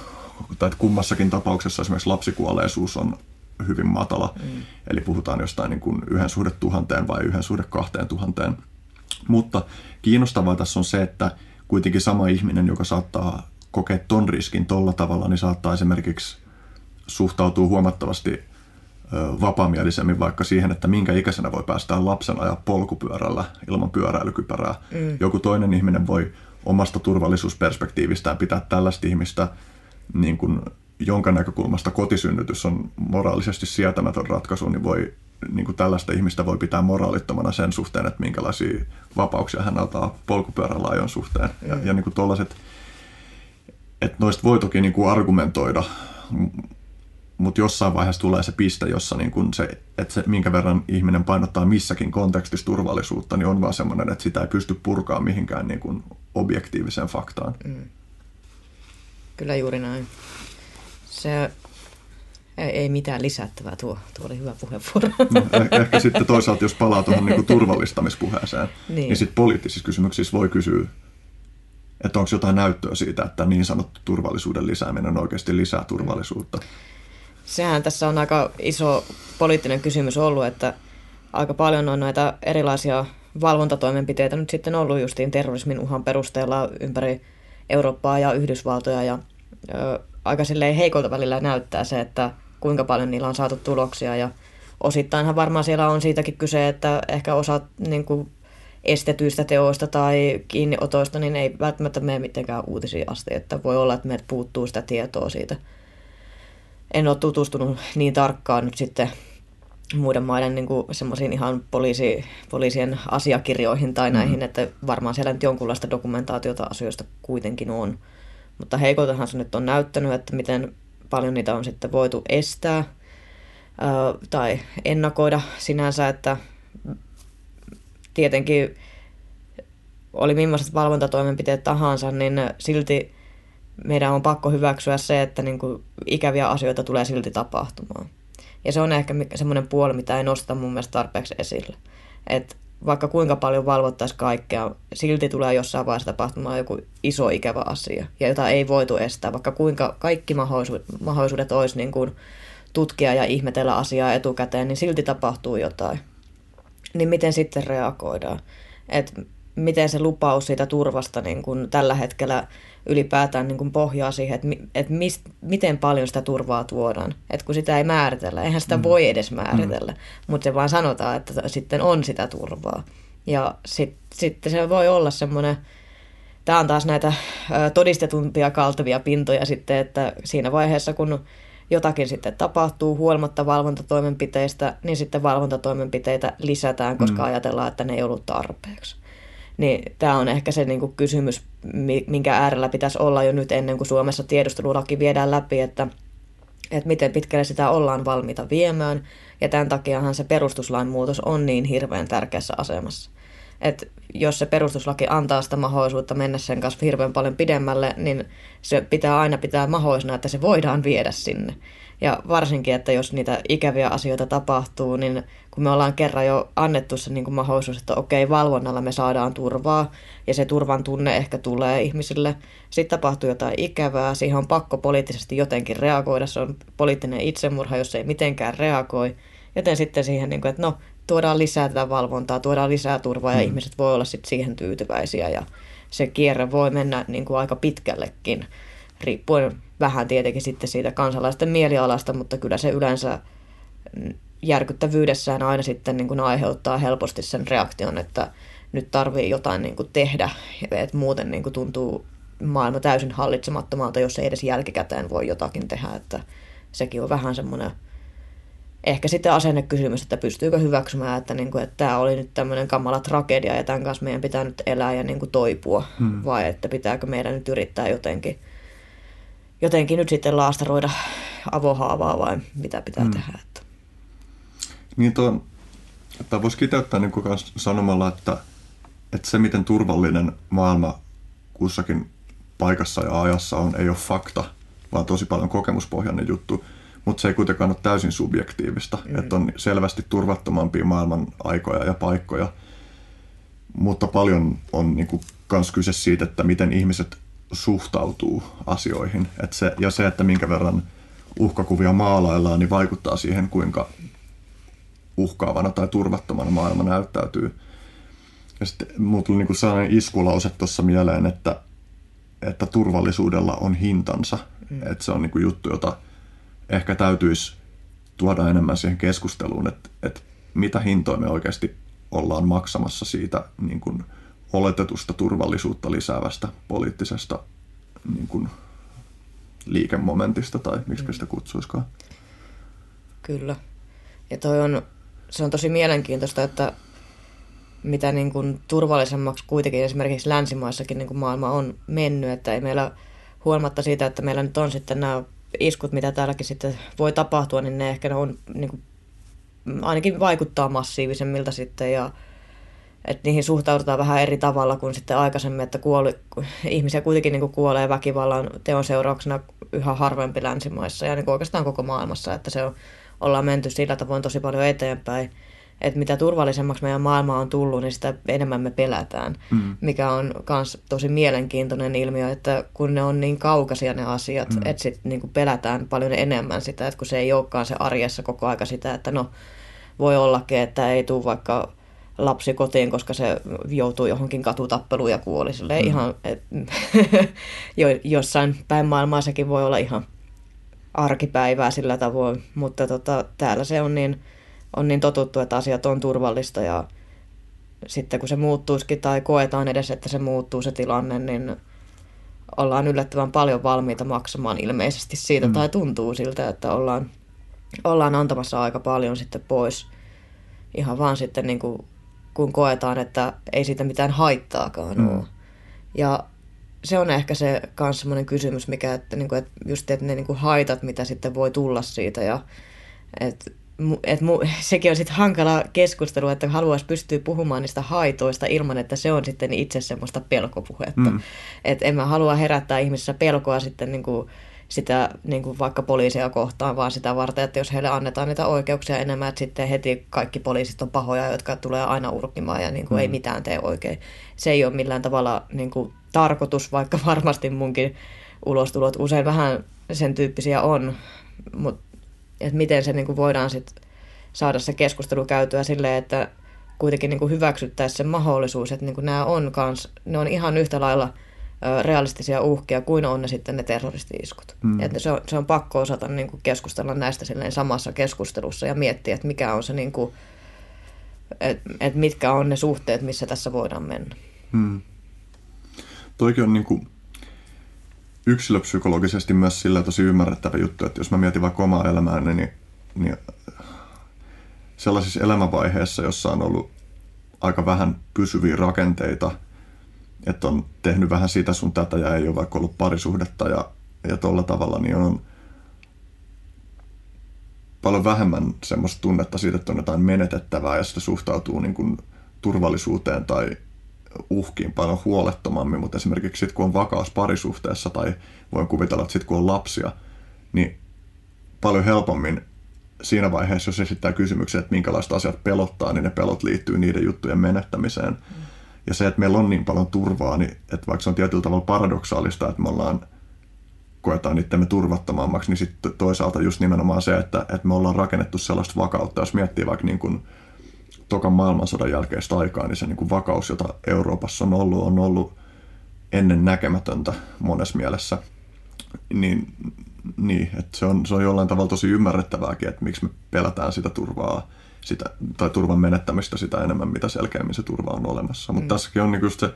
tai kummassakin tapauksessa esimerkiksi lapsikuolleisuus on hyvin matala. Mm. Eli puhutaan jostain niin kuin yhden suhde tuhanteen vai yhden suhde kahteen tuhanteen. Mutta kiinnostavaa tässä on se, että kuitenkin sama ihminen, joka saattaa kokea ton riskin tolla tavalla, niin saattaa esimerkiksi suhtautua huomattavasti vapaamielisemmin vaikka siihen, että minkä ikäisenä voi päästää lapsen ajaa polkupyörällä ilman pyöräilykypärää. Mm. Joku toinen ihminen voi omasta turvallisuusperspektiivistään pitää tällaista ihmistä, niin kuin, jonka näkökulmasta kotisynnytys on moraalisesti sietämätön ratkaisu, niin voi niin kuin tällaista ihmistä voi pitää moraalittomana sen suhteen, että minkälaisia vapauksia hän antaa polkupyörällä ajon suhteen. Mm. Ja, ja niin kuin tollaiset että noista voi toki niin kuin argumentoida, mutta jossain vaiheessa tulee se piste, jossa niin kuin se, että se, minkä verran ihminen painottaa missäkin kontekstissa turvallisuutta, niin on vaan semmoinen, että sitä ei pysty purkaa mihinkään niin kuin objektiiviseen faktaan. Mm. Kyllä juuri näin. Se ei, ei mitään lisättävää, tuo, tuo oli hyvä puheenvuoro. No, eh, ehkä sitten toisaalta, jos palaa tuohon niin turvallistamispuheeseen, niin, niin sitten poliittisissa kysymyksissä voi kysyä että onko jotain näyttöä siitä, että niin sanottu turvallisuuden lisääminen oikeasti lisää turvallisuutta? Sehän tässä on aika iso poliittinen kysymys ollut, että aika paljon on näitä erilaisia valvontatoimenpiteitä nyt sitten ollut justiin terrorismin uhan perusteella ympäri Eurooppaa ja Yhdysvaltoja ja ö, aika heikolta välillä näyttää se, että kuinka paljon niillä on saatu tuloksia ja osittainhan varmaan siellä on siitäkin kyse, että ehkä osa niin kuin estetyistä teoista tai kiinniotoista, niin ei välttämättä mene mitenkään uutisiin asti, että voi olla, että meiltä puuttuu sitä tietoa siitä. En ole tutustunut niin tarkkaan nyt sitten muiden maiden niin semmoisiin ihan poliisi, poliisien asiakirjoihin tai mm. näihin, mm. että varmaan siellä nyt jonkunlaista dokumentaatiota asioista kuitenkin on. Mutta heikoltahan se nyt on näyttänyt, että miten paljon niitä on sitten voitu estää tai ennakoida sinänsä, että tietenkin oli millaiset valvontatoimenpiteet tahansa, niin silti meidän on pakko hyväksyä se, että niin kuin ikäviä asioita tulee silti tapahtumaan. Ja se on ehkä semmoinen puoli, mitä ei nosta mun mielestä tarpeeksi esille. Et vaikka kuinka paljon valvottaisiin kaikkea, silti tulee jossain vaiheessa tapahtumaan joku iso ikävä asia, ja jota ei voitu estää, vaikka kuinka kaikki mahdollisuudet, olisi niin kuin tutkia ja ihmetellä asiaa etukäteen, niin silti tapahtuu jotain niin miten sitten reagoidaan? Et miten se lupaus siitä turvasta niin kun tällä hetkellä ylipäätään niin kun pohjaa siihen, että et mist, miten paljon sitä turvaa tuodaan. Et kun sitä ei määritellä, eihän sitä mm. voi edes määritellä, mm. mutta se vaan sanotaan, että sitten on sitä turvaa. Ja sitten sit se voi olla semmoinen, tämä on taas näitä todistetumpia kaltavia pintoja sitten, että siinä vaiheessa kun jotakin sitten tapahtuu huolimatta valvontatoimenpiteistä, niin sitten valvontatoimenpiteitä lisätään, koska mm. ajatellaan, että ne ei ollut tarpeeksi. Niin tämä on ehkä se niin kuin kysymys, minkä äärellä pitäisi olla jo nyt ennen kuin Suomessa tiedustelulaki viedään läpi, että, että miten pitkälle sitä ollaan valmiita viemään. Ja tämän takiahan se perustuslain muutos on niin hirveän tärkeässä asemassa. Että jos se perustuslaki antaa sitä mahdollisuutta mennä sen kanssa hirveän paljon pidemmälle, niin se pitää aina pitää mahdollisena, että se voidaan viedä sinne. Ja varsinkin, että jos niitä ikäviä asioita tapahtuu, niin kun me ollaan kerran jo annettu se niin kuin mahdollisuus, että okei, valvonnalla me saadaan turvaa, ja se turvan tunne ehkä tulee ihmisille. Sitten tapahtuu jotain ikävää, siihen on pakko poliittisesti jotenkin reagoida, se on poliittinen itsemurha, jos ei mitenkään reagoi. Joten sitten siihen, niin kuin, että no, tuodaan lisää tätä valvontaa, tuodaan lisää turvaa ja mm. ihmiset voi olla sitten siihen tyytyväisiä ja se kierre voi mennä niin kuin aika pitkällekin, riippuen vähän tietenkin sitten siitä kansalaisten mielialasta, mutta kyllä se yleensä järkyttävyydessään aina sitten niin kuin aiheuttaa helposti sen reaktion, että nyt tarvii jotain niin kuin tehdä, että muuten niin kuin tuntuu maailma täysin hallitsemattomalta, jos ei edes jälkikäteen voi jotakin tehdä, että sekin on vähän semmoinen ehkä sitten asennekysymys, että pystyykö hyväksymään, että, niin kuin, että tämä oli nyt tämmöinen kamala tragedia ja tämän kanssa meidän pitää nyt elää ja niin kuin toipua, hmm. vai että pitääkö meidän nyt yrittää jotenkin, jotenkin nyt sitten laastaroida avohaavaa vai mitä pitää hmm. tehdä. Että. Niin tuon, että voisi kiteyttää niin kuin sanomalla, että, että se miten turvallinen maailma kussakin paikassa ja ajassa on, ei ole fakta, vaan tosi paljon kokemuspohjainen juttu mutta se ei kuitenkaan ole täysin subjektiivista, mm. että on selvästi turvattomampia maailman aikoja ja paikkoja, mutta paljon on niin kuin, kans kyse siitä, että miten ihmiset suhtautuu asioihin. Et se, ja se, että minkä verran uhkakuvia maalaillaan, niin vaikuttaa siihen, kuinka uhkaavana tai turvattomana maailma näyttäytyy. Ja sitten mulla tuli niin sellainen iskulause tuossa mieleen, että, että turvallisuudella on hintansa. Mm. Että se on niin kuin juttu, jota ehkä täytyisi tuoda enemmän siihen keskusteluun, että, että mitä hintoja me oikeasti ollaan maksamassa siitä niin kuin oletetusta turvallisuutta lisäävästä poliittisesta niin kuin liikemomentista tai miksi sitä kutsuisikaan. Kyllä. Ja toi on, se on tosi mielenkiintoista, että mitä niin kuin turvallisemmaksi kuitenkin esimerkiksi länsimaissakin niin kuin maailma on mennyt, että ei meillä huolimatta siitä, että meillä nyt on sitten nämä iskut, mitä täälläkin sitten voi tapahtua, niin ne ehkä ne on niin kuin, ainakin vaikuttaa massiivisemmilta sitten ja että niihin suhtaudutaan vähän eri tavalla kuin sitten aikaisemmin, että kuoli, ihmisiä kuitenkin niin kuin kuolee väkivallan teon seurauksena yhä harvempi länsimaissa ja niin kuin oikeastaan koko maailmassa, että se on, ollaan menty sillä tavoin tosi paljon eteenpäin että mitä turvallisemmaksi meidän maailma on tullut, niin sitä enemmän me pelätään, mm. mikä on myös tosi mielenkiintoinen ilmiö, että kun ne on niin kaukaisia ne asiat, mm. että sitten niin pelätään paljon enemmän sitä, että kun se ei olekaan se arjessa koko aika sitä, että no voi ollakin, että ei tule vaikka lapsi kotiin, koska se joutuu johonkin katutappeluun ja kuoli. mm. ihan, et, (laughs) jo, jossain päin maailmaa sekin voi olla ihan arkipäivää sillä tavoin, mutta tota, täällä se on niin on niin totuttu, että asiat on turvallista ja sitten kun se muuttuisikin tai koetaan edes, että se muuttuu se tilanne, niin ollaan yllättävän paljon valmiita maksamaan ilmeisesti siitä mm. tai tuntuu siltä, että ollaan, ollaan antamassa aika paljon sitten pois ihan vaan sitten niin kuin, kun koetaan, että ei siitä mitään haittaakaan mm. ole. Ja se on ehkä se myös semmoinen kysymys, mikä, että, niin kuin, että just että ne niin kuin haitat, mitä sitten voi tulla siitä ja että et mu, (laughs) sekin on sitten hankala keskustelu, että haluaisi pystyä puhumaan niistä haitoista ilman, että se on sitten itse semmoista pelkopuhetta. Mm. Et en mä halua herättää ihmisissä pelkoa sitten niin kuin sitä niin kuin vaikka poliisia kohtaan, vaan sitä varten, että jos heille annetaan niitä oikeuksia enemmän, että sitten heti kaikki poliisit on pahoja, jotka tulee aina urkimaan ja niin kuin mm. ei mitään tee oikein. Se ei ole millään tavalla niin kuin tarkoitus, vaikka (laughs) varmasti munkin ulostulot usein vähän sen tyyppisiä on, mutta että miten se niin kuin voidaan sit saada se keskustelu käytyä silleen, että kuitenkin niin kuin hyväksyttäisiin se mahdollisuus, että niin kuin nämä on kans, ne on ihan yhtä lailla realistisia uhkia kuin on ne sitten ne terroristi-iskut. Mm. Että se, on, se on pakko osata niin kuin keskustella näistä silleen samassa keskustelussa ja miettiä, että mikä on se, niin kuin, että, että mitkä on ne suhteet, missä tässä voidaan mennä. Mm. Toikin on niin kuin yksilöpsykologisesti myös sillä tosi ymmärrettävä juttu, että jos mä mietin vaikka omaa elämääni, niin, niin sellaisissa elämänvaiheissa, jossa on ollut aika vähän pysyviä rakenteita, että on tehnyt vähän sitä sun tätä ja ei ole vaikka ollut parisuhdetta ja, ja tuolla tavalla, niin on paljon vähemmän semmoista tunnetta siitä, että on jotain menetettävää ja sitä suhtautuu niin kuin turvallisuuteen tai uhkiin paljon huolettomammin, mutta esimerkiksi sitten kun on vakaus parisuhteessa tai voin kuvitella, että sitten kun on lapsia, niin paljon helpommin siinä vaiheessa, jos esittää kysymyksen, että minkälaiset asiat pelottaa, niin ne pelot liittyy niiden juttujen menettämiseen. Mm. Ja se, että meillä on niin paljon turvaa, niin että vaikka se on tietyllä tavalla paradoksaalista, että me ollaan koetaan itsemme turvattomammaksi, niin sitten toisaalta just nimenomaan se, että, että me ollaan rakennettu sellaista vakautta, jos miettii vaikka niin kuin tokan maailmansodan jälkeistä aikaa, niin se niin kuin vakaus, jota Euroopassa on ollut, on ollut ennen näkemätöntä monessa mielessä. Niin niin, että se on, se on jollain tavalla tosi ymmärrettävääkin, että miksi me pelätään sitä turvaa sitä, tai turvan menettämistä sitä enemmän, mitä selkeämmin se turva on olemassa. Mutta mm. tässäkin on niin just se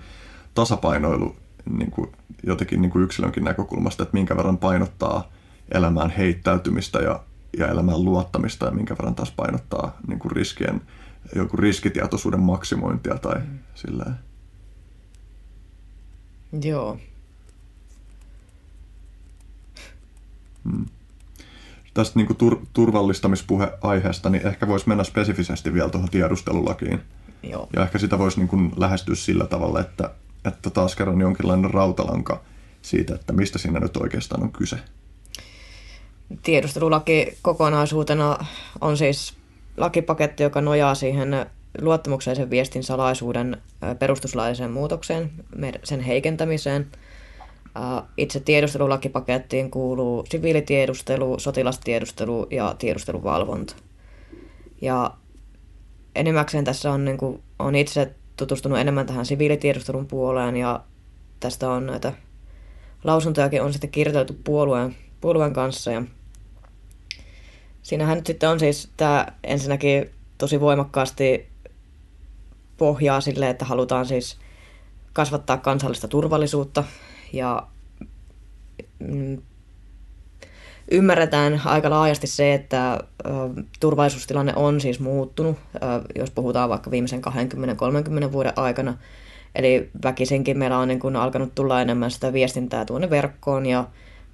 tasapainoilu niin kuin jotenkin niin kuin yksilönkin näkökulmasta, että minkä verran painottaa elämään heittäytymistä ja, ja elämään luottamista ja minkä verran taas painottaa niin kuin riskien, joku riskitietoisuuden maksimointia tai mm. silleen. Joo. Hmm. Tästä niin kuin tur- turvallistamispuheaiheesta, niin ehkä voisi mennä spesifisesti vielä tuohon tiedustelulakiin. Joo. Ja ehkä sitä voisi niin kuin lähestyä sillä tavalla, että, että taas kerran jonkinlainen rautalanka siitä, että mistä siinä nyt oikeastaan on kyse. Tiedustelulaki kokonaisuutena on siis lakipaketti, joka nojaa siihen luottamuksellisen viestin salaisuuden perustuslailliseen muutokseen, sen heikentämiseen. Itse tiedustelulakipakettiin kuuluu siviilitiedustelu, sotilastiedustelu ja tiedusteluvalvonta. Ja enimmäkseen tässä on, niin kuin, on itse tutustunut enemmän tähän siviilitiedustelun puoleen ja tästä on näitä lausuntojakin on sitten kirjoiteltu puolueen, puolueen kanssa ja siinähän nyt sitten on siis tämä ensinnäkin tosi voimakkaasti pohjaa sille, että halutaan siis kasvattaa kansallista turvallisuutta ja mm, ymmärretään aika laajasti se, että ö, turvallisuustilanne on siis muuttunut, jos puhutaan vaikka viimeisen 20-30 vuoden aikana. Eli väkisinkin meillä on niin kun alkanut tulla enemmän sitä viestintää tuonne verkkoon ja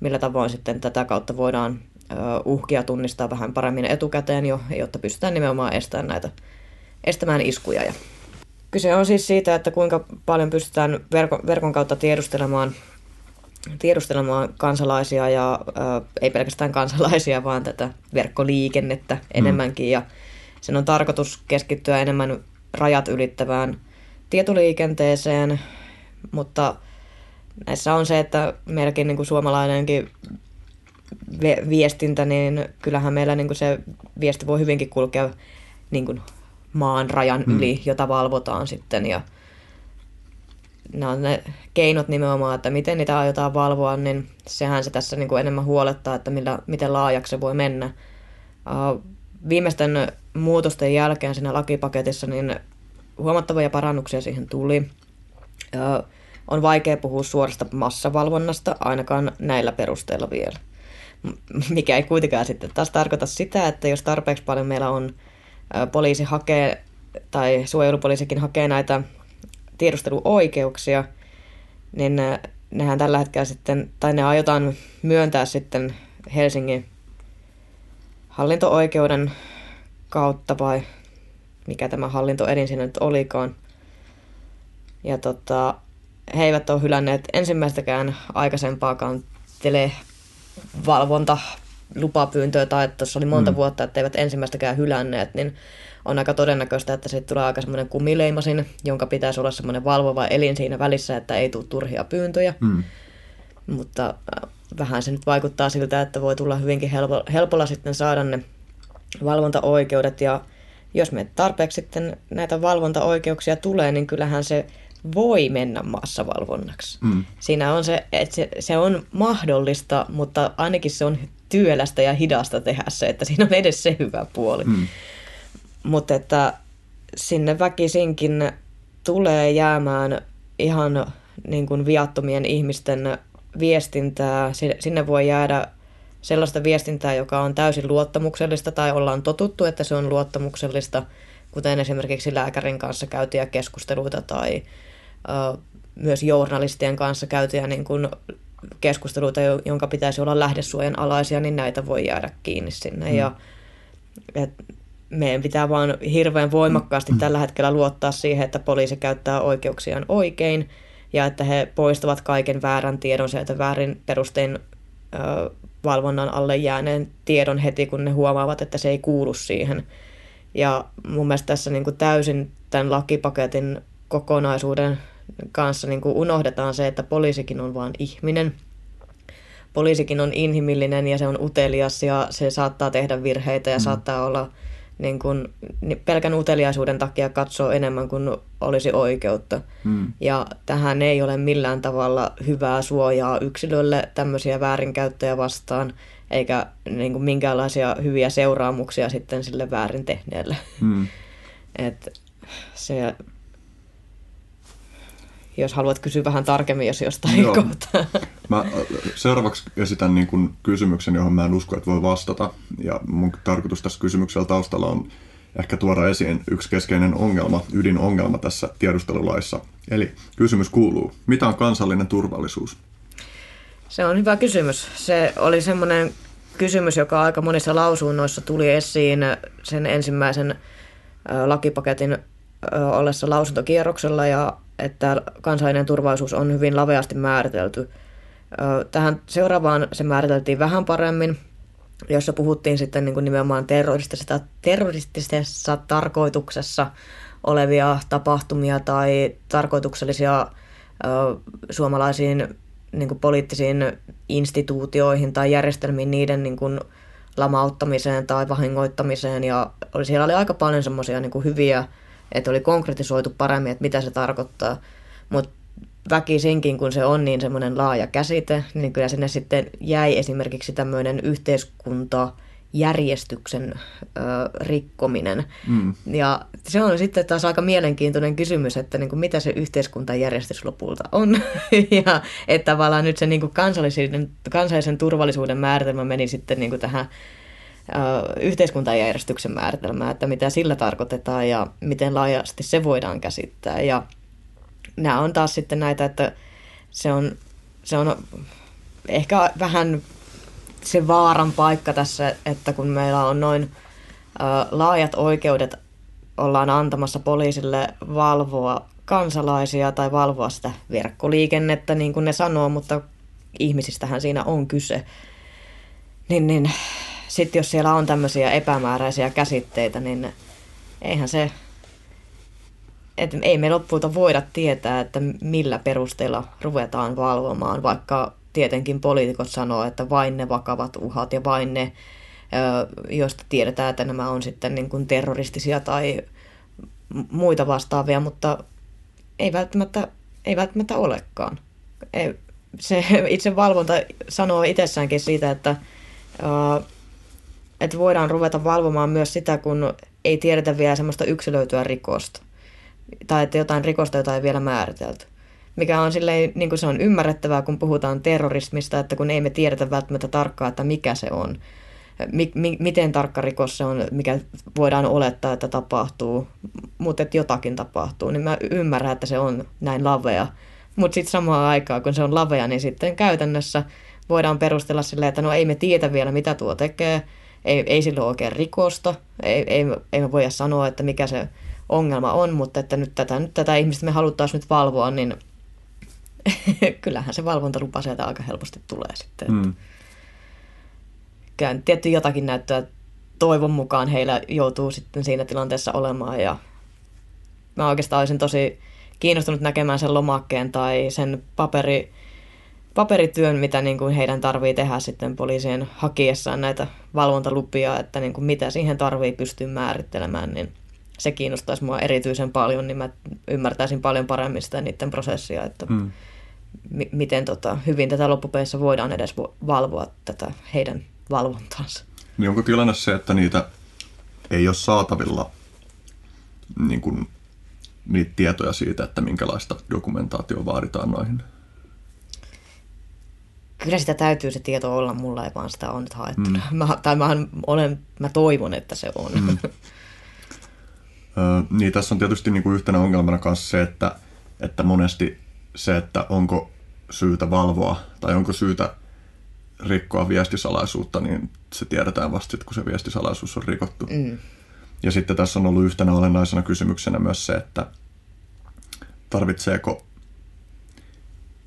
millä tavoin sitten tätä kautta voidaan ö, uhkia tunnistaa vähän paremmin etukäteen jo, jotta pystytään nimenomaan estämään näitä estämään iskuja ja Kyse on siis siitä, että kuinka paljon pystytään verkon, verkon kautta tiedustelemaan, tiedustelemaan kansalaisia ja ä, ei pelkästään kansalaisia, vaan tätä verkkoliikennettä enemmänkin. Mm. Ja sen on tarkoitus keskittyä enemmän rajat ylittävään tietoliikenteeseen, mutta näissä on se, että meilläkin niin kuin suomalainenkin viestintä, niin kyllähän meillä niin kuin se viesti voi hyvinkin kulkea niin kuin maan rajan mm. yli, jota valvotaan sitten. Ja nämä on ne keinot nimenomaan, että miten niitä aiotaan valvoa, niin sehän se tässä niin kuin enemmän huolettaa, että millä, miten laajaksi se voi mennä. Uh, viimeisten muutosten jälkeen siinä lakipaketissa niin huomattavia parannuksia siihen tuli. Uh, on vaikea puhua suorasta massavalvonnasta, ainakaan näillä perusteilla vielä. Mikä ei kuitenkaan sitten taas tarkoita sitä, että jos tarpeeksi paljon meillä on poliisi hakee, tai suojelupoliisikin hakee näitä tiedusteluoikeuksia, niin nehän tällä hetkellä sitten, tai ne aiotaan myöntää sitten Helsingin hallinto-oikeuden kautta vai mikä tämä hallintoedin siinä nyt olikaan. Ja tota, he eivät ole hylänneet ensimmäistäkään aikaisempaakaan televalvonta lupapyyntöä tai että tuossa oli monta mm. vuotta, että eivät ensimmäistäkään hylänneet, niin on aika todennäköistä, että siitä tulee aika semmoinen kumileimasin, jonka pitäisi olla semmoinen valvova elin siinä välissä, että ei tule turhia pyyntöjä. Mm. Mutta äh, vähän se nyt vaikuttaa siltä, että voi tulla hyvinkin helpo, helpolla sitten saada ne valvontaoikeudet ja jos me tarpeeksi sitten näitä valvontaoikeuksia tulee, niin kyllähän se voi mennä maassavalvonnaksi. Mm. Siinä on se, että se, se on mahdollista, mutta ainakin se on työlästä ja hidasta tehdä se, että siinä on edes se hyvä puoli. Mm. Mutta että sinne väkisinkin tulee jäämään ihan niin kuin viattomien ihmisten viestintää. Sinne voi jäädä sellaista viestintää, joka on täysin luottamuksellista tai ollaan totuttu, että se on luottamuksellista, kuten esimerkiksi lääkärin kanssa käytyjä keskusteluita tai ö, myös journalistien kanssa käytyjä niin kuin keskusteluita, jonka pitäisi olla lähdesuojan alaisia, niin näitä voi jäädä kiinni sinne. Mm. Ja, et meidän pitää vaan hirveän voimakkaasti mm. tällä hetkellä luottaa siihen, että poliisi käyttää oikeuksiaan oikein ja että he poistavat kaiken väärän tiedon sieltä väärin perustein ö, valvonnan alle jääneen tiedon heti, kun ne huomaavat, että se ei kuulu siihen. Ja mun mielestä tässä niin kuin täysin tämän lakipaketin kokonaisuuden kanssa niin kuin unohdetaan se, että poliisikin on vain ihminen. Poliisikin on inhimillinen ja se on utelias ja se saattaa tehdä virheitä ja mm. saattaa olla niin kun, niin pelkän uteliaisuuden takia katsoo enemmän kuin olisi oikeutta. Hmm. Ja tähän ei ole millään tavalla hyvää suojaa yksilölle tämmöisiä väärinkäyttöjä vastaan, eikä niin kuin minkäänlaisia hyviä seuraamuksia sitten sille väärin tehneelle. Hmm. (laughs) Et se, jos haluat kysyä vähän tarkemmin, jos jostain Joo. kohtaa. Mä seuraavaksi esitän niin kuin kysymyksen, johon mä en usko, että voi vastata. Ja mun tarkoitus tässä kysymyksellä taustalla on ehkä tuoda esiin yksi keskeinen ongelma, ydinongelma tässä tiedustelulaissa. Eli kysymys kuuluu, mitä on kansallinen turvallisuus? Se on hyvä kysymys. Se oli semmoinen kysymys, joka aika monissa lausunnoissa tuli esiin sen ensimmäisen lakipaketin ollessa lausuntokierroksella ja että kansallinen turvallisuus on hyvin laveasti määritelty. Tähän seuraavaan se määriteltiin vähän paremmin, jossa puhuttiin sitten niin kuin nimenomaan terroristisessa, terroristisessa tarkoituksessa olevia tapahtumia tai tarkoituksellisia suomalaisiin niin kuin poliittisiin instituutioihin tai järjestelmiin niiden niin kuin lamauttamiseen tai vahingoittamiseen. Ja siellä oli aika paljon semmoisia niin hyviä että oli konkretisoitu paremmin, että mitä se tarkoittaa. Mutta väkisinkin, kun se on niin semmoinen laaja käsite, niin kyllä sinne sitten jäi esimerkiksi tämmöinen yhteiskunta järjestyksen ö, rikkominen. Mm. Ja se on sitten taas aika mielenkiintoinen kysymys, että niin kuin mitä se yhteiskuntajärjestys lopulta on. (laughs) ja että tavallaan nyt se niin kuin kansallisen, kansallisen turvallisuuden määritelmä meni sitten niin kuin tähän yhteiskuntajärjestyksen määritelmää, että mitä sillä tarkoitetaan ja miten laajasti se voidaan käsittää. Ja nämä on taas sitten näitä, että se on, se on ehkä vähän se vaaran paikka tässä, että kun meillä on noin laajat oikeudet, ollaan antamassa poliisille valvoa kansalaisia tai valvoa sitä verkkoliikennettä, niin kuin ne sanoo, mutta ihmisistähän siinä on kyse. Niin, niin sitten jos siellä on tämmöisiä epämääräisiä käsitteitä, niin eihän se, että ei me loppuilta voida tietää, että millä perusteella ruvetaan valvomaan, vaikka tietenkin poliitikot sanoo, että vain ne vakavat uhat ja vain ne, joista tiedetään, että nämä on sitten niin kuin terroristisia tai muita vastaavia, mutta ei välttämättä, ei välttämättä olekaan. Ei, se itse valvonta sanoo itsessäänkin siitä, että että voidaan ruveta valvomaan myös sitä, kun ei tiedetä vielä semmoista yksilöityä rikosta. Tai että jotain rikosta, jota ei vielä määritelty. Mikä on silleen, niin kuin se on ymmärrettävää, kun puhutaan terrorismista, että kun ei me tiedetä välttämättä tarkkaan, että mikä se on. Mi- mi- miten tarkka rikos se on, mikä voidaan olettaa, että tapahtuu, mutta että jotakin tapahtuu, niin mä ymmärrän, että se on näin lavea. Mutta sitten samaan aikaan, kun se on lavea, niin sitten käytännössä voidaan perustella silleen, että no ei me tiedä vielä, mitä tuo tekee, ei, ei sillä ole oikein rikosta, ei, ei, ei me voida sanoa, että mikä se ongelma on, mutta että nyt tätä, nyt tätä ihmistä me haluttaisiin nyt valvoa, niin (laughs) kyllähän se valvontalupa sieltä aika helposti tulee sitten. Mm. Kyllä tietty jotakin näyttää toivon mukaan heillä joutuu sitten siinä tilanteessa olemaan ja mä oikeastaan olisin tosi kiinnostunut näkemään sen lomakkeen tai sen paperi, paperityön, mitä niin kuin heidän tarvii tehdä sitten poliisien hakiessaan näitä valvontalupia, että niin kuin mitä siihen tarvii pystyä määrittelemään, niin se kiinnostaisi mua erityisen paljon, niin mä ymmärtäisin paljon paremmin sitä niiden prosessia, että hmm. m- miten tota, hyvin tätä loppupeissa voidaan edes valvoa tätä heidän valvontaansa. Niin onko tilanne se, että niitä ei ole saatavilla niin kuin, niitä tietoja siitä, että minkälaista dokumentaatio vaaditaan noihin kyllä sitä täytyy se tieto olla, mulla ei vaan sitä on nyt haettu. Mm. Mä, tai mä, olen, mä toivon, että se on. Mm. (laughs) Ö, niin, tässä on tietysti niin kuin yhtenä ongelmana kanssa se, että, että monesti se, että onko syytä valvoa tai onko syytä rikkoa viestisalaisuutta, niin se tiedetään vasta sitten, kun se viestisalaisuus on rikottu. Mm. Ja sitten tässä on ollut yhtenä olennaisena kysymyksenä myös se, että tarvitseeko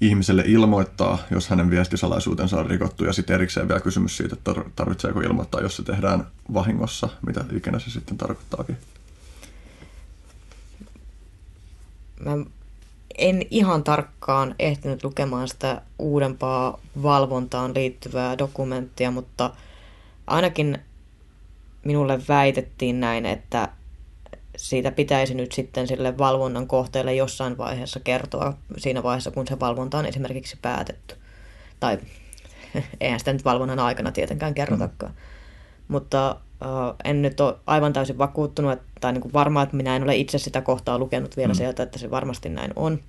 ihmiselle ilmoittaa, jos hänen viestisalaisuutensa on rikottu, ja sitten erikseen vielä kysymys siitä, että tarvitseeko ilmoittaa, jos se tehdään vahingossa, mitä ikinä se sitten tarkoittaakin. Mä en ihan tarkkaan ehtinyt lukemaan sitä uudempaa valvontaan liittyvää dokumenttia, mutta ainakin minulle väitettiin näin, että siitä pitäisi nyt sitten sille valvonnan kohteelle jossain vaiheessa kertoa siinä vaiheessa, kun se valvonta on esimerkiksi päätetty. Tai (laughs) eihän sitä nyt valvonnan aikana tietenkään kerrotakaan. Mm. Mutta uh, en nyt ole aivan täysin vakuuttunut tai niin kuin varma, että minä en ole itse sitä kohtaa lukenut vielä mm. sieltä, että se varmasti näin on.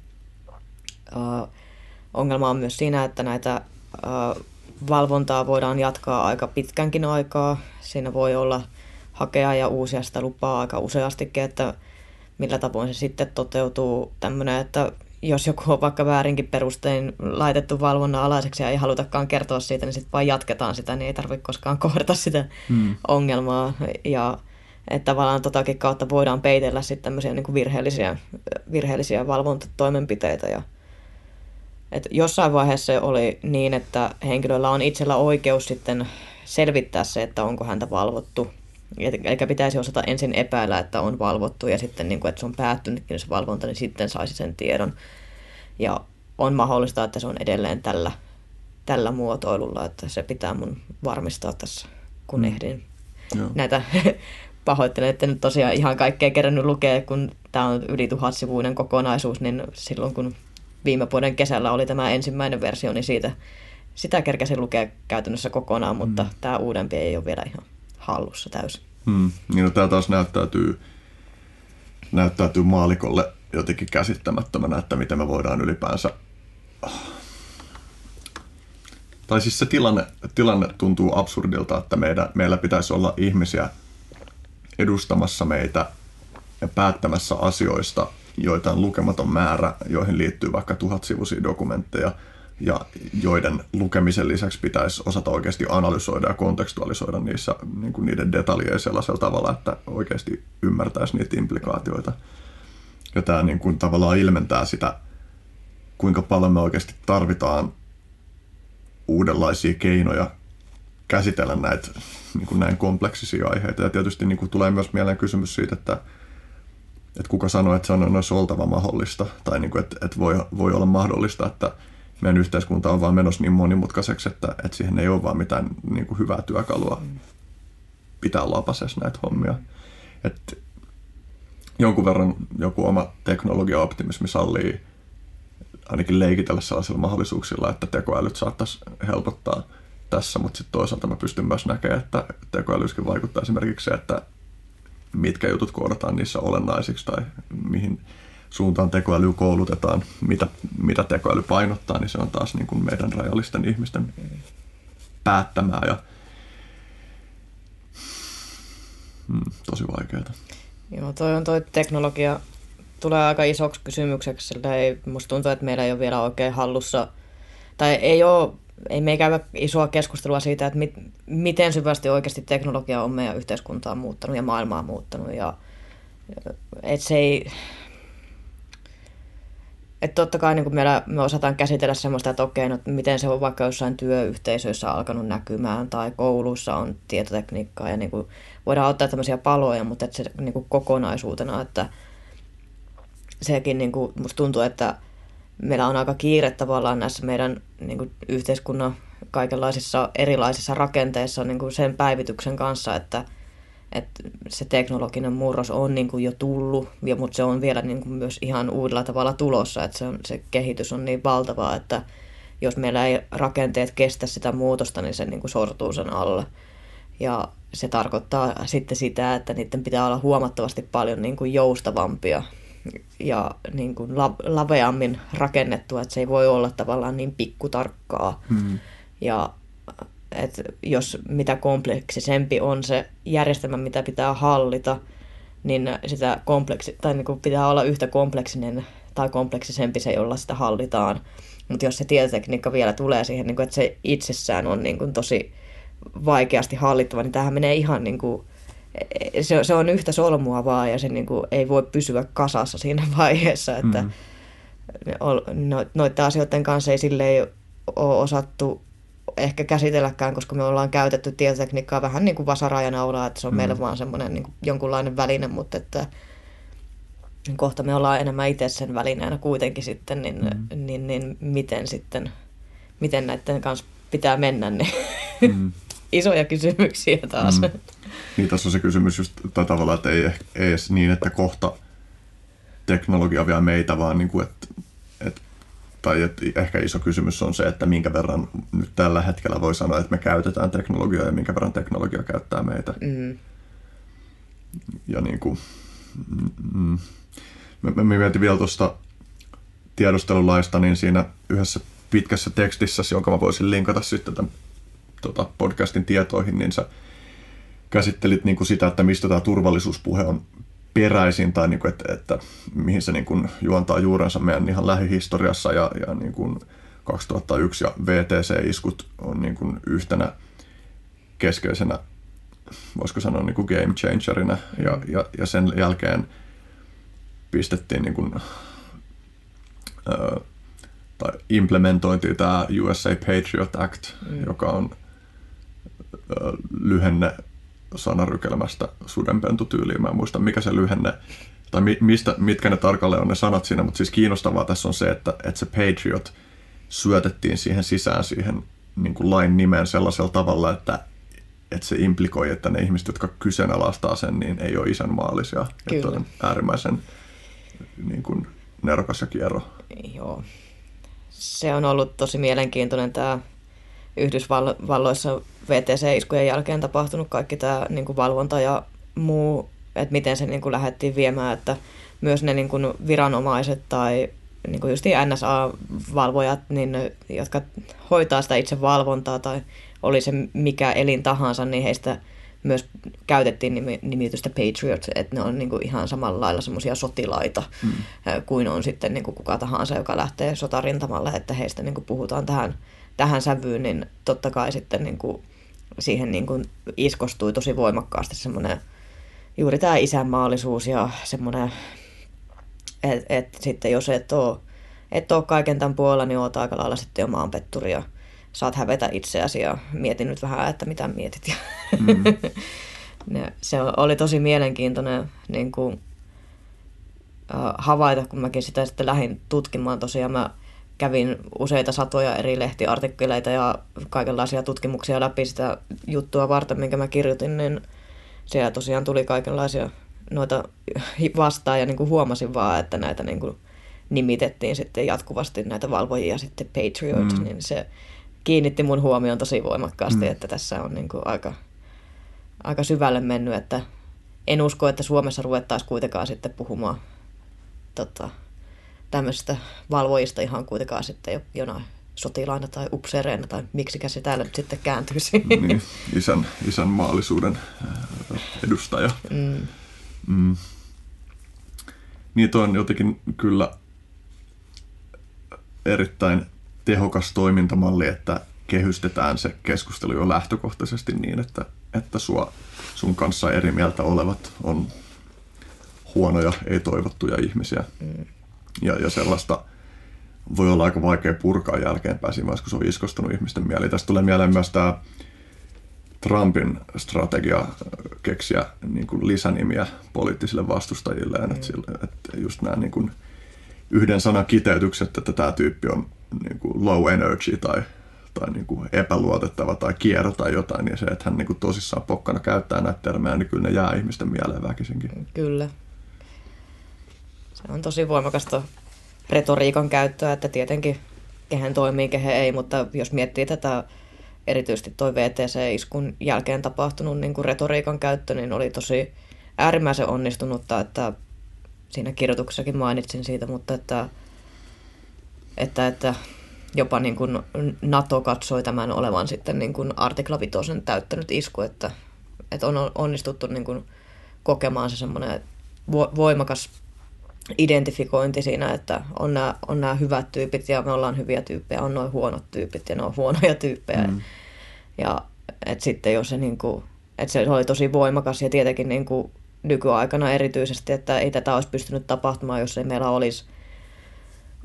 Uh, ongelma on myös siinä, että näitä uh, valvontaa voidaan jatkaa aika pitkänkin aikaa. Siinä voi olla hakea ja uusia sitä lupaa aika useastikin, että millä tavoin se sitten toteutuu tämmöinen, että jos joku on vaikka väärinkin perustein laitettu valvonnan alaiseksi ja ei halutakaan kertoa siitä, niin sitten vaan jatketaan sitä, niin ei tarvitse koskaan kohdata sitä hmm. ongelmaa. Ja että tavallaan totakin kautta voidaan peitellä sitten tämmöisiä niin kuin virheellisiä, virheellisiä valvontatoimenpiteitä. Ja, että jossain vaiheessa se oli niin, että henkilöllä on itsellä oikeus sitten selvittää se, että onko häntä valvottu. Eli pitäisi osata ensin epäillä, että on valvottu ja sitten, niin kuin, että se on päättynytkin se valvonta, niin sitten saisi sen tiedon. Ja on mahdollista, että se on edelleen tällä, tällä muotoilulla, että se pitää mun varmistaa tässä, kun mm. ehdin Joo. näitä (laughs) pahoittelen, että nyt tosiaan ihan kaikkea kerännyt lukea, kun tämä on yli tuhatsivuinen kokonaisuus, niin silloin kun viime vuoden kesällä oli tämä ensimmäinen versio, niin siitä, sitä kerkäsin lukea käytännössä kokonaan, mutta mm. tämä uudempi ei ole vielä ihan hallussa täysin. Mm. Niin no, tämä taas näyttäytyy, näyttäytyy maalikolle jotenkin käsittämättömänä, että miten me voidaan ylipäänsä... Tai siis se tilanne, tilanne tuntuu absurdilta, että meidän, meillä pitäisi olla ihmisiä edustamassa meitä ja päättämässä asioista, joita on lukematon määrä, joihin liittyy vaikka tuhatsivuisia dokumentteja – ja joiden lukemisen lisäksi pitäisi osata oikeasti analysoida ja kontekstualisoida niissä, niin kuin niiden detaljeja sellaisella tavalla, että oikeasti ymmärtäisi niitä implikaatioita. Ja tämä niin kuin tavallaan ilmentää sitä, kuinka paljon me oikeasti tarvitaan uudenlaisia keinoja käsitellä näitä niin kuin näin kompleksisia aiheita. Ja tietysti niin kuin tulee myös mieleen kysymys siitä, että, että kuka sanoo, että se on olisi oltava mahdollista, tai niin kuin, että, että voi, voi olla mahdollista, että meidän yhteiskunta on vaan menossa niin monimutkaiseksi, että, että siihen ei ole vaan mitään niin kuin hyvää työkalua pitää lapasessa näitä hommia. Et jonkun verran joku oma teknologia-optimismi sallii ainakin leikitellä sellaisilla mahdollisuuksilla, että tekoälyt saattaisi helpottaa tässä, mutta sitten toisaalta mä pystyn myös näkemään, että tekoälyskin vaikuttaa esimerkiksi se, että mitkä jutut koodataan niissä olennaisiksi tai mihin suuntaan tekoäly koulutetaan, mitä, mitä tekoäly painottaa, niin se on taas niin kuin meidän rajallisten ihmisten päättämää ja hmm, tosi vaikeaa. Joo, toi on toi teknologia tulee aika isoksi kysymykseksi, sillä ei, musta tuntuu, että meillä ei ole vielä oikein hallussa, tai ei ole, ei me käydä isoa keskustelua siitä, että mit, miten syvästi oikeasti teknologia on meidän yhteiskuntaa muuttanut ja maailmaa muuttanut, ja että se ei, että totta kai niin meillä, me osataan käsitellä semmoista, että okei, no, miten se on vaikka jossain työyhteisöissä alkanut näkymään tai koulussa on tietotekniikkaa ja niin kuin, voidaan ottaa tämmöisiä paloja, mutta että se niin kuin kokonaisuutena, että sekin niin kuin, musta tuntuu, että meillä on aika kiire tavallaan näissä meidän niin kuin, yhteiskunnan kaikenlaisissa erilaisissa rakenteissa niin kuin sen päivityksen kanssa, että – että se teknologinen murros on niin kuin jo tullut, mutta se on vielä niin kuin myös ihan uudella tavalla tulossa, että se, on, se kehitys on niin valtavaa, että jos meillä ei rakenteet kestä sitä muutosta, niin se niin kuin sortuu sen alle. Ja se tarkoittaa sitten sitä, että niiden pitää olla huomattavasti paljon niin kuin joustavampia ja niin kuin la, laveammin rakennettua, että se ei voi olla tavallaan niin pikkutarkkaa. Hmm. Ja että jos mitä kompleksisempi on se järjestelmä, mitä pitää hallita, niin sitä kompleksi, tai niin kuin pitää olla yhtä kompleksinen tai kompleksisempi se, jolla sitä hallitaan. Mutta jos se tietotekniikka vielä tulee siihen, niin kuin, että se itsessään on niin kuin tosi vaikeasti hallittava, niin tämähän menee ihan niin kuin, se, se on yhtä solmua vaan ja se niin kuin, ei voi pysyä kasassa siinä (laughs) vaiheessa, että mm. no, noiden asioiden kanssa ei silleen ole osattu ehkä käsitelläkään, koska me ollaan käytetty tietotekniikkaa vähän niin kuin vasaraa ja naulaa, että se on mm. meille vaan semmoinen niin kuin jonkunlainen väline, mutta että kohta me ollaan enemmän itse sen välineenä kuitenkin sitten, niin, mm. niin, niin miten sitten, miten näiden kanssa pitää mennä, niin mm. (laughs) isoja kysymyksiä taas. Mm. Niin tässä on se kysymys just tavalla, että ei, ei edes niin, että kohta teknologia vie meitä, vaan niin kuin, että tai että ehkä iso kysymys on se, että minkä verran nyt tällä hetkellä voi sanoa, että me käytetään teknologiaa ja minkä verran teknologia käyttää meitä. Mm. Ja niin kuin, mm, mä, mä mietin vielä tuosta tiedustelulaista, niin siinä yhdessä pitkässä tekstissä, jonka mä voisin linkata sitten tämän tota, podcastin tietoihin, niin sä käsittelit niin kuin sitä, että mistä tämä turvallisuuspuhe on peräisin tai niin kuin, että, että mihin se niin kuin juontaa juurensa meidän ihan lähihistoriassa ja, ja niin kuin 2001 ja VTC-iskut on niin kuin yhtenä keskeisenä, voisiko sanoa niin kuin game changerina ja, ja, ja sen jälkeen pistettiin niin kuin, ö, tai implementointiin tämä USA Patriot Act, mm. joka on ö, lyhenne sanarykelmästä sudenpentutyyliin. Mä en muista, mikä se lyhenne, tai mi, mistä, mitkä ne tarkalleen on ne sanat siinä, mutta siis kiinnostavaa tässä on se, että, että se Patriot syötettiin siihen sisään siihen niin kuin lain nimeen sellaisella tavalla, että, että se implikoi, että ne ihmiset, jotka kyseenalaistaa sen, niin ei ole isänmaallisia. Kyllä. Että on äärimmäisen niin kuin, nerokas ja kierro. Joo. Se on ollut tosi mielenkiintoinen tämä Yhdysvalloissa VTC-iskujen jälkeen tapahtunut kaikki tämä niin kuin valvonta ja muu, että miten se niin kuin lähdettiin viemään, että myös ne niin kuin viranomaiset tai niin kuin just NSA-valvojat, niin ne, jotka hoitaa sitä itse valvontaa tai oli se mikä elin tahansa, niin heistä myös käytettiin nimitystä Patriot, että ne on niin kuin ihan samalla lailla semmoisia sotilaita mm. kuin on sitten niin kuin kuka tahansa, joka lähtee sotarintamalle, että heistä niin kuin puhutaan tähän, tähän sävyyn, niin totta kai sitten niin kuin siihen niin kuin iskostui tosi voimakkaasti semmoinen juuri tämä isänmaallisuus ja semmoinen, että et sitten jos et ole, et ole kaiken tämän puolella, niin oot aika lailla sitten jo maanpetturi ja saat hävetä itseäsi ja mietin nyt vähän, että mitä mietit. (laughs) Mm. se oli tosi mielenkiintoinen niin kuin, havaita, kun mäkin sitä sitten lähdin tutkimaan tosiaan. Mä kävin useita satoja eri lehtiartikkeleita ja kaikenlaisia tutkimuksia läpi sitä juttua varten, minkä mä kirjoitin, niin siellä tosiaan tuli kaikenlaisia noita vastaan ja niin kuin huomasin vaan, että näitä niin kuin nimitettiin sitten jatkuvasti näitä valvojia sitten Patriot, mm. niin se kiinnitti mun huomioon tosi voimakkaasti, mm. että tässä on niin kuin aika, aika syvälle mennyt, että en usko, että Suomessa ruvettaisiin kuitenkaan sitten puhumaan tota, tämmöisistä valvojista ihan kuitenkaan sitten jonain sotilaina tai upseereina tai miksikä se täällä nyt sitten kääntyisi. Niin, isän, isän maallisuuden äh, edustaja. Mm. Mm. Niin on jotenkin kyllä erittäin tehokas toimintamalli, että kehystetään se keskustelu jo lähtökohtaisesti niin, että, että sua, sun kanssa eri mieltä olevat on huonoja, ei toivottuja ihmisiä. Mm ja, ja sellaista voi olla aika vaikea purkaa jälkeenpäin siinä vaiheessa, kun se on iskostunut ihmisten mieliin. Tästä tulee mieleen myös tämä Trumpin strategia keksiä niin kuin lisänimiä poliittisille vastustajilleen. Mm. Että, että just nämä niin kuin yhden sanan kiteytykset, että tämä tyyppi on niin kuin low energy tai, tai niin kuin epäluotettava tai kierro tai jotain, ja se, että hän niin kuin tosissaan pokkana käyttää näitä termejä, niin kyllä ne jää ihmisten mieleen väkisinkin. Kyllä, on tosi voimakasta retoriikan käyttöä, että tietenkin kehen toimii, kehen ei, mutta jos miettii tätä erityisesti tuo VTC-iskun jälkeen tapahtunut niin kuin retoriikan käyttö, niin oli tosi äärimmäisen onnistunutta, että siinä kirjoituksessakin mainitsin siitä, mutta että, että, että jopa niin kuin NATO katsoi tämän olevan sitten niin kuin artikla vitosen täyttänyt isku, että, että on onnistuttu niin kuin kokemaan se semmoinen voimakas identifikointi siinä, että on nämä, on nämä hyvät tyypit ja me ollaan hyviä tyyppejä, on noin huonot tyypit ja ne on huonoja tyyppejä. Mm. Ja että sitten jos se, niin kuin, että se oli tosi voimakas ja tietenkin niin kuin nykyaikana erityisesti, että ei tätä olisi pystynyt tapahtumaan, jos ei meillä olisi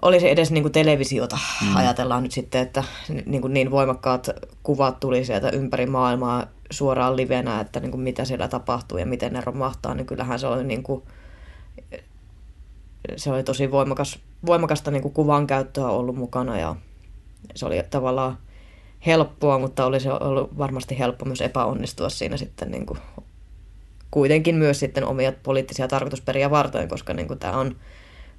olisi edes niin kuin televisiota. Mm. Ajatellaan nyt sitten, että niin, kuin niin voimakkaat kuvat tuli sieltä ympäri maailmaa suoraan livenä, että niin kuin mitä siellä tapahtuu ja miten ne romahtaa, niin kyllähän se oli niin kuin se oli tosi voimakas, voimakasta niin kuin kuvan käyttöä ollut mukana ja se oli tavallaan helppoa, mutta olisi ollut varmasti helppo myös epäonnistua siinä sitten niin kuin, kuitenkin myös sitten omia poliittisia tarkoitusperiä varten, koska niin kuin tämä on,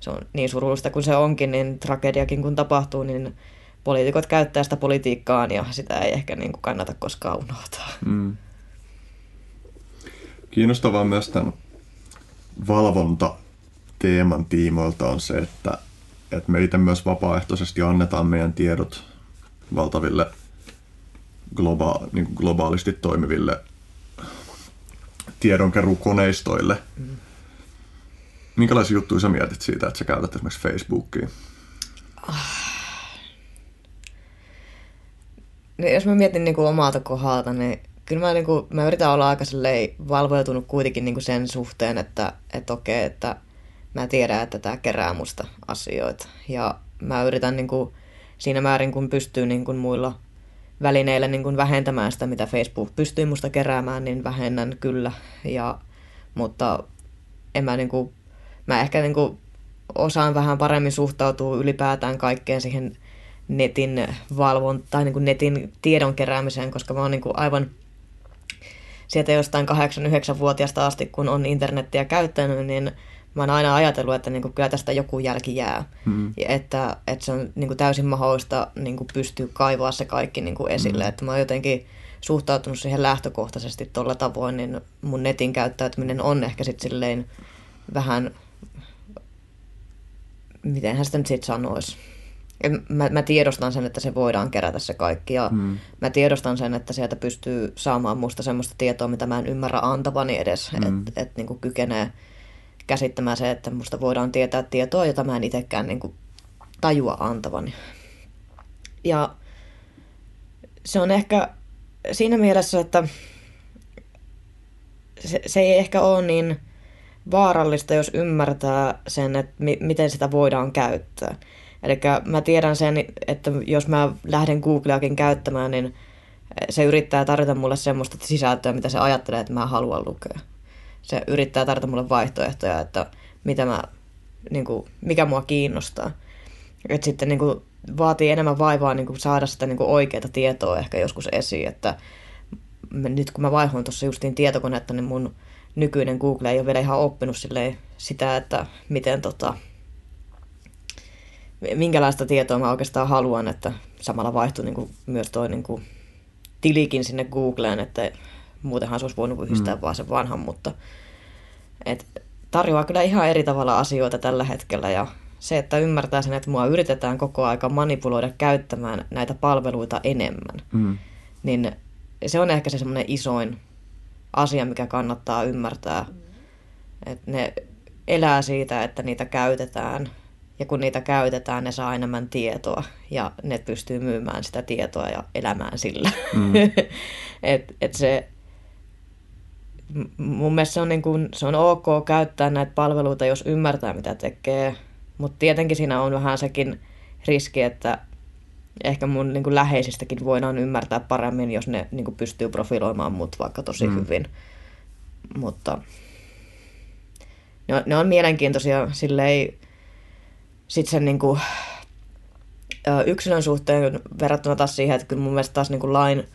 se on niin surullista kuin se onkin, niin tragediakin kun tapahtuu, niin poliitikot käyttää sitä politiikkaan ja sitä ei ehkä niin kuin kannata koskaan unohtaa. Mm. Kiinnostavaa myös tämän valvonta teeman tiimoilta on se, että, että me itse myös vapaaehtoisesti annetaan meidän tiedot valtaville globa- niin kuin globaalisti toimiville tiedonkeruukoneistoille. Mm. Minkälaisia juttuja sä mietit siitä, että sä käytät esimerkiksi Facebookia? No, jos mä mietin niin kuin omalta kohdalta, niin kyllä mä, niin kuin, mä yritän olla aika valvoitunut kuitenkin niin kuin sen suhteen, että, että okei, että mä tiedän, että tämä kerää musta asioita. Ja mä yritän niin kuin, siinä määrin, kun pystyy niin kuin muilla välineillä niin kuin vähentämään sitä, mitä Facebook pystyy musta keräämään, niin vähennän kyllä. Ja, mutta en mä, niin kuin, mä ehkä niin kuin osaan vähän paremmin suhtautua ylipäätään kaikkeen siihen netin valvontaan tai niin kuin netin tiedon keräämiseen, koska mä oon niin kuin aivan sieltä jostain 8-9-vuotiaasta asti, kun on internettiä käyttänyt, niin mä oon aina ajatellut, että niin kuin kyllä tästä joku jälki jää. Mm. Ja että, että se on niin kuin täysin mahdollista niin kuin pystyä kaivaa se kaikki niin kuin esille. Mm. Että mä oon jotenkin suhtautunut siihen lähtökohtaisesti tuolla tavoin, niin mun netin käyttäytyminen on ehkä sitten silleen vähän, mitenhän sitä nyt sitten sanoisi. Mä, mä tiedostan sen, että se voidaan kerätä se kaikki ja mm. mä tiedostan sen, että sieltä pystyy saamaan musta semmoista tietoa, mitä mä en ymmärrä antavani edes, mm. että et, niin kykenee käsittämään se, että musta voidaan tietää tietoa, jota mä en itsekään niin kuin tajua antavani. Ja se on ehkä siinä mielessä, että se, se ei ehkä ole niin vaarallista, jos ymmärtää sen, että mi- miten sitä voidaan käyttää. Eli mä tiedän sen, että jos mä lähden Googleakin käyttämään, niin se yrittää tarjota mulle semmoista sisältöä, mitä se ajattelee, että mä haluan lukea se yrittää tarjota mulle vaihtoehtoja, että mitä mä, niin kuin, mikä mua kiinnostaa. Että sitten niin kuin, vaatii enemmän vaivaa niin kuin, saada sitä niin oikeaa tietoa ehkä joskus esiin, että nyt kun mä vaihoin tuossa justiin tietokonetta, niin mun nykyinen Google ei ole vielä ihan oppinut sitä, että miten tota, minkälaista tietoa mä oikeastaan haluan, että samalla vaihtui niin myös toi niin kuin, tilikin sinne Googleen, että muutenhan se olisi voinut yhdistää mm. vaan sen vanhan, mutta et tarjoaa kyllä ihan eri tavalla asioita tällä hetkellä ja se, että ymmärtää sen, että mua yritetään koko aika manipuloida käyttämään näitä palveluita enemmän, mm. niin se on ehkä se semmoinen isoin asia, mikä kannattaa ymmärtää. Että ne elää siitä, että niitä käytetään ja kun niitä käytetään, ne saa enemmän tietoa ja ne pystyy myymään sitä tietoa ja elämään sillä. Mm. (laughs) et, et se, mun mielestä se on, niin kuin, se on ok käyttää näitä palveluita, jos ymmärtää mitä tekee, mutta tietenkin siinä on vähän sekin riski, että ehkä mun niin kuin läheisistäkin voidaan ymmärtää paremmin, jos ne niin kuin pystyy profiloimaan mut vaikka tosi mm. hyvin. Mutta ne on, ne on mielenkiintoisia, silleen sitten sen niin kuin, yksilön suhteen verrattuna taas siihen, että kyllä mun mielestä taas niin kuin lain,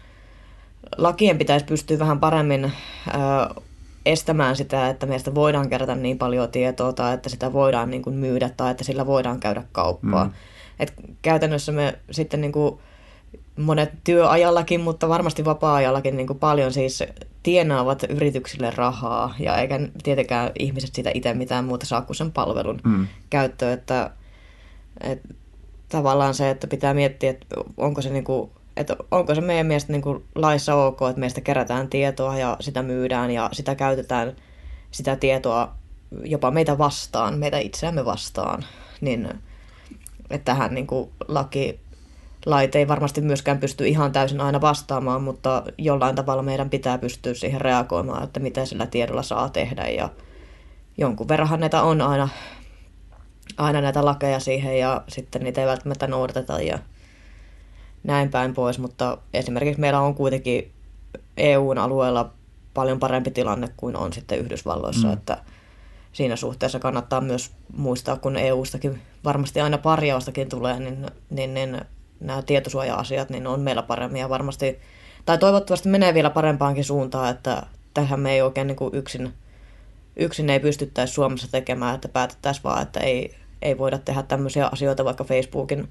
lakien pitäisi pystyä vähän paremmin ö, estämään sitä, että meistä voidaan kerätä niin paljon tietoa tai että sitä voidaan niin kuin myydä tai että sillä voidaan käydä kauppaa. Mm. Et käytännössä me sitten niin kuin monet työajallakin, mutta varmasti vapaa-ajallakin niin kuin paljon siis tienaavat yrityksille rahaa ja eikä tietenkään ihmiset sitä itse mitään muuta saa kuin sen palvelun mm. käyttöön, että, että tavallaan se, että pitää miettiä, että onko se niin kuin että onko se meidän mielestä niin kuin laissa ok, että meistä kerätään tietoa ja sitä myydään ja sitä käytetään sitä tietoa jopa meitä vastaan, meitä itseämme vastaan, niin että tähän niin kuin laki, lait ei varmasti myöskään pysty ihan täysin aina vastaamaan, mutta jollain tavalla meidän pitää pystyä siihen reagoimaan, että mitä sillä tiedolla saa tehdä ja jonkun verran näitä on aina, aina näitä lakeja siihen ja sitten niitä ei välttämättä noudateta ja näin päin pois, mutta esimerkiksi meillä on kuitenkin EUn alueella paljon parempi tilanne kuin on sitten Yhdysvalloissa, mm. että siinä suhteessa kannattaa myös muistaa, kun EUstakin varmasti aina parjaustakin tulee, niin, niin, niin nämä tietosuoja-asiat niin on meillä paremmin ja varmasti, tai toivottavasti menee vielä parempaankin suuntaan, että tähän me ei oikein niin kuin yksin, yksin ei pystyttäisi Suomessa tekemään, että päätettäisiin vaan, että ei, ei voida tehdä tämmöisiä asioita vaikka Facebookin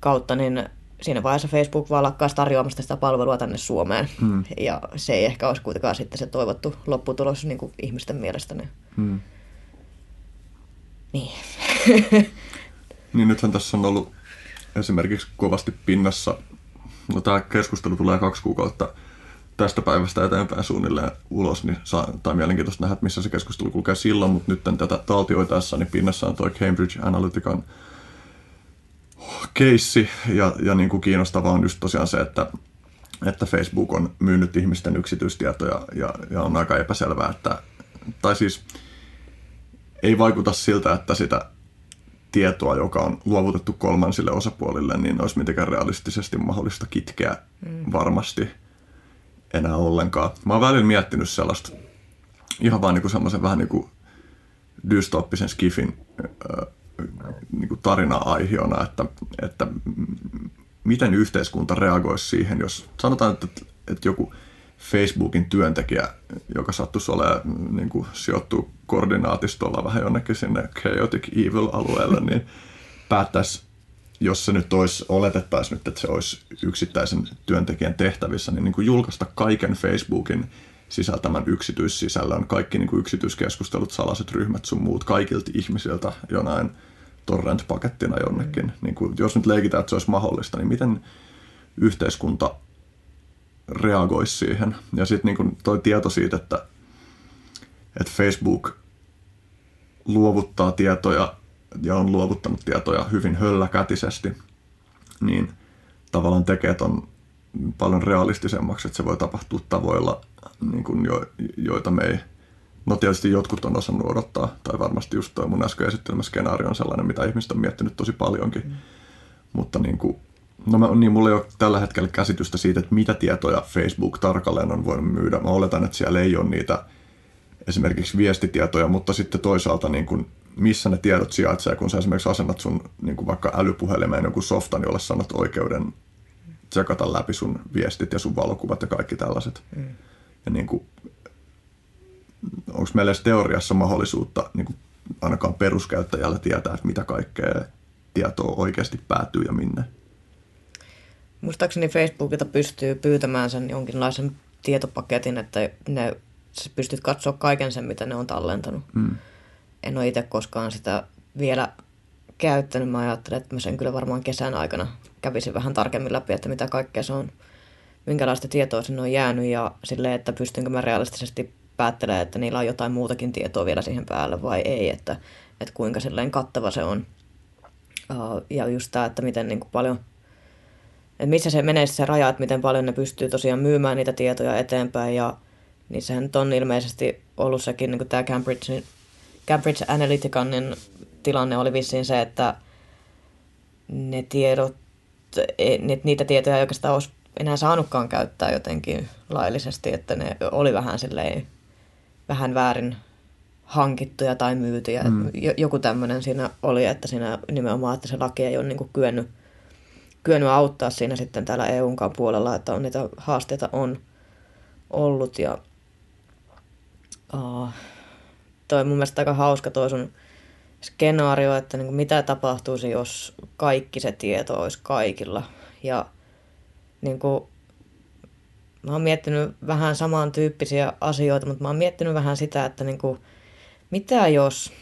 kautta, niin siinä vaiheessa Facebook vaan lakkaisi tarjoamasta sitä palvelua tänne Suomeen. Hmm. Ja se ei ehkä olisi kuitenkaan sitten se toivottu lopputulos niin kuin ihmisten mielestä. Niin. Hmm. Niin. (laughs) niin nythän tässä on ollut esimerkiksi kovasti pinnassa, no tämä keskustelu tulee kaksi kuukautta tästä päivästä eteenpäin suunnilleen ulos, niin saa, tai mielenkiintoista nähdä, missä se keskustelu kulkee silloin, mutta nyt tätä taltioitaessa, niin pinnassa on tuo Cambridge Analytican keissi, ja, ja niin kuin kiinnostavaa on just tosiaan se, että, että Facebook on myynyt ihmisten yksityistietoja, ja, ja on aika epäselvää, että, tai siis ei vaikuta siltä, että sitä tietoa, joka on luovutettu kolmansille osapuolille, niin olisi mitenkään realistisesti mahdollista kitkeä mm. varmasti enää ollenkaan. Mä oon välillä miettinyt sellaista ihan vaan niin kuin semmoisen vähän niin kuin dystoppisen skifin niin kuin tarina-aihiona, että, että miten yhteiskunta reagoisi siihen, jos sanotaan, että, että joku Facebookin työntekijä, joka sattuisi olemaan, niin kuin sijoittuu koordinaatistolla vähän jonnekin sinne chaotic evil-alueelle, niin päättäisi, jos se nyt olisi, oletettaisiin nyt, että se olisi yksittäisen työntekijän tehtävissä, niin, niin kuin julkaista kaiken Facebookin sisältämän yksityissisällön, kaikki niin kuin yksityiskeskustelut, salaiset ryhmät sun muut, kaikilta ihmisiltä jonain torrent-pakettina jonnekin. Mm. Niin kuin, jos nyt leikitään, että se olisi mahdollista, niin miten yhteiskunta reagoisi siihen. Ja sitten niin toi tieto siitä, että, että Facebook luovuttaa tietoja ja on luovuttanut tietoja hyvin hölläkätisesti, niin tavallaan tekee on paljon realistisemmaksi, että se voi tapahtua tavoilla, niin kuin jo, joita me ei, no tietysti jotkut on osannut odottaa, tai varmasti just tuo mun äsken esittelemä skenaario on sellainen, mitä ihmiset on miettinyt tosi paljonkin, mm. mutta niin kuin, No mä, niin mulla ei ole tällä hetkellä käsitystä siitä, että mitä tietoja Facebook tarkalleen on voinut myydä. Mä oletan, että siellä ei ole niitä esimerkiksi viestitietoja, mutta sitten toisaalta niin kuin, missä ne tiedot sijaitsee, kun sä esimerkiksi asennat sun niin kuin vaikka älypuhelimeen joku softan, jolle sanot oikeuden tsekata läpi sun viestit ja sun valokuvat ja kaikki tällaiset. Mm. Ja niin kuin, onko meillä edes teoriassa mahdollisuutta niin kuin ainakaan peruskäyttäjällä tietää, että mitä kaikkea tietoa oikeasti päätyy ja minne? Muistaakseni Facebookilta pystyy pyytämään sen jonkinlaisen tietopaketin, että ne, sä pystyt katsoa kaiken sen, mitä ne on tallentanut. Mm. En ole itse koskaan sitä vielä käyttänyt. Mä ajattelen, että mä sen kyllä varmaan kesän aikana kävisin vähän tarkemmin läpi, että mitä kaikkea se on, minkälaista tietoa sinne on jäänyt ja silleen, että pystynkö mä realistisesti päättelemään, että niillä on jotain muutakin tietoa vielä siihen päälle vai ei, että, että kuinka silleen kattava se on. Ja just tämä, että miten niin kuin paljon – että missä se menee se raja, että miten paljon ne pystyy tosiaan myymään niitä tietoja eteenpäin ja niin sehän nyt on ilmeisesti ollut sekin niin tämä Cambridge, Cambridge Analytican niin tilanne oli vissiin se, että ne tiedot, e, niitä tietoja ei oikeastaan olisi enää saanutkaan käyttää jotenkin laillisesti, että ne oli vähän silleen, vähän väärin hankittuja tai myytyjä. Mm. Joku tämmöinen siinä oli, että siinä nimenomaan, että se laki ei ole niin kuin kyennyt kyennyt auttaa siinä sitten täällä EUn puolella, että on niitä haasteita on ollut ja uh, toi mun mielestä aika hauska toi sun skenaario, että niin kuin mitä tapahtuisi, jos kaikki se tieto olisi kaikilla. Ja niin kuin, mä oon miettinyt vähän samantyyppisiä asioita, mutta mä oon miettinyt vähän sitä, että niin kuin, mitä jos,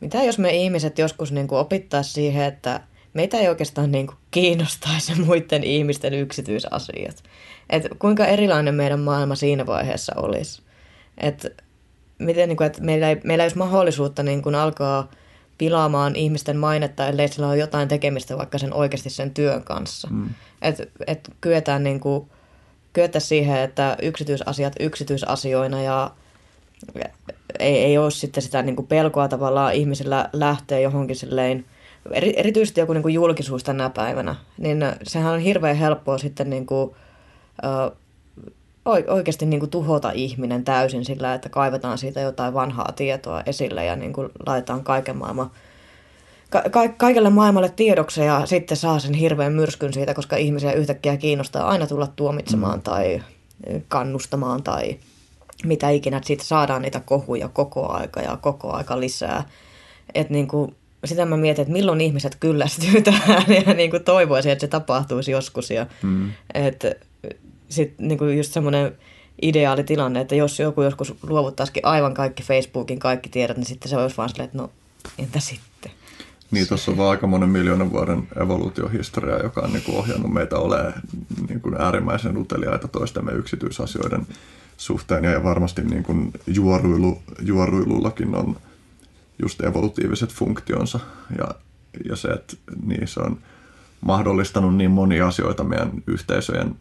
mitä jos me ihmiset joskus niin opittaisiin siihen, että meitä ei oikeastaan niin kuin kiinnostaisi (laughs) muiden ihmisten yksityisasiat. Et kuinka erilainen meidän maailma siinä vaiheessa olisi. Et miten, niin kuin, että meillä, ei, meillä ei olisi mahdollisuutta niin kuin alkaa pilaamaan ihmisten mainetta, ellei sillä ole jotain tekemistä vaikka sen oikeasti sen työn kanssa. Mm. Että et kyetään niin kuin, kyetä siihen, että yksityisasiat yksityisasioina ja ei, ei ole sitten sitä niin kuin pelkoa tavallaan ihmisillä lähteä johonkin silleen eri, erityisesti joku niin kuin julkisuus tänä päivänä, niin sehän on hirveän helppoa sitten niin kuin, ö, oikeasti niin kuin tuhota ihminen täysin sillä, että kaivetaan siitä jotain vanhaa tietoa esille ja niin kuin laitetaan kaiken maailman ka- ka- kaikelle maailmalle tiedoksi ja sitten saa sen hirveän myrskyn siitä, koska ihmisiä yhtäkkiä kiinnostaa aina tulla tuomitsemaan mm. tai kannustamaan tai mitä ikinä, siitä saadaan niitä kohuja koko aika ja koko aika lisää. Että niin kuin, sitä mä mietin, että milloin ihmiset kyllästyy (laughs) tähän ja niin kuin toivoisin, että se tapahtuisi joskus. Ja, mm. että sitten niin kuin just semmoinen ideaali tilanne, että jos joku joskus luovuttaisikin aivan kaikki Facebookin kaikki tiedot, niin sitten se olisi vaan silleen, että no entä sitten? Niin, tuossa on vaan aika monen miljoonan vuoden evoluutiohistoria, joka on niin kuin ohjannut meitä olemaan niin kuin äärimmäisen uteliaita toistemme yksityisasioiden suhteen. Ja varmasti niin kuin juoruilu, juoruilullakin on just evolutiiviset funktionsa. Ja, ja se, että niin se on mahdollistanut niin monia asioita meidän yhteisöjen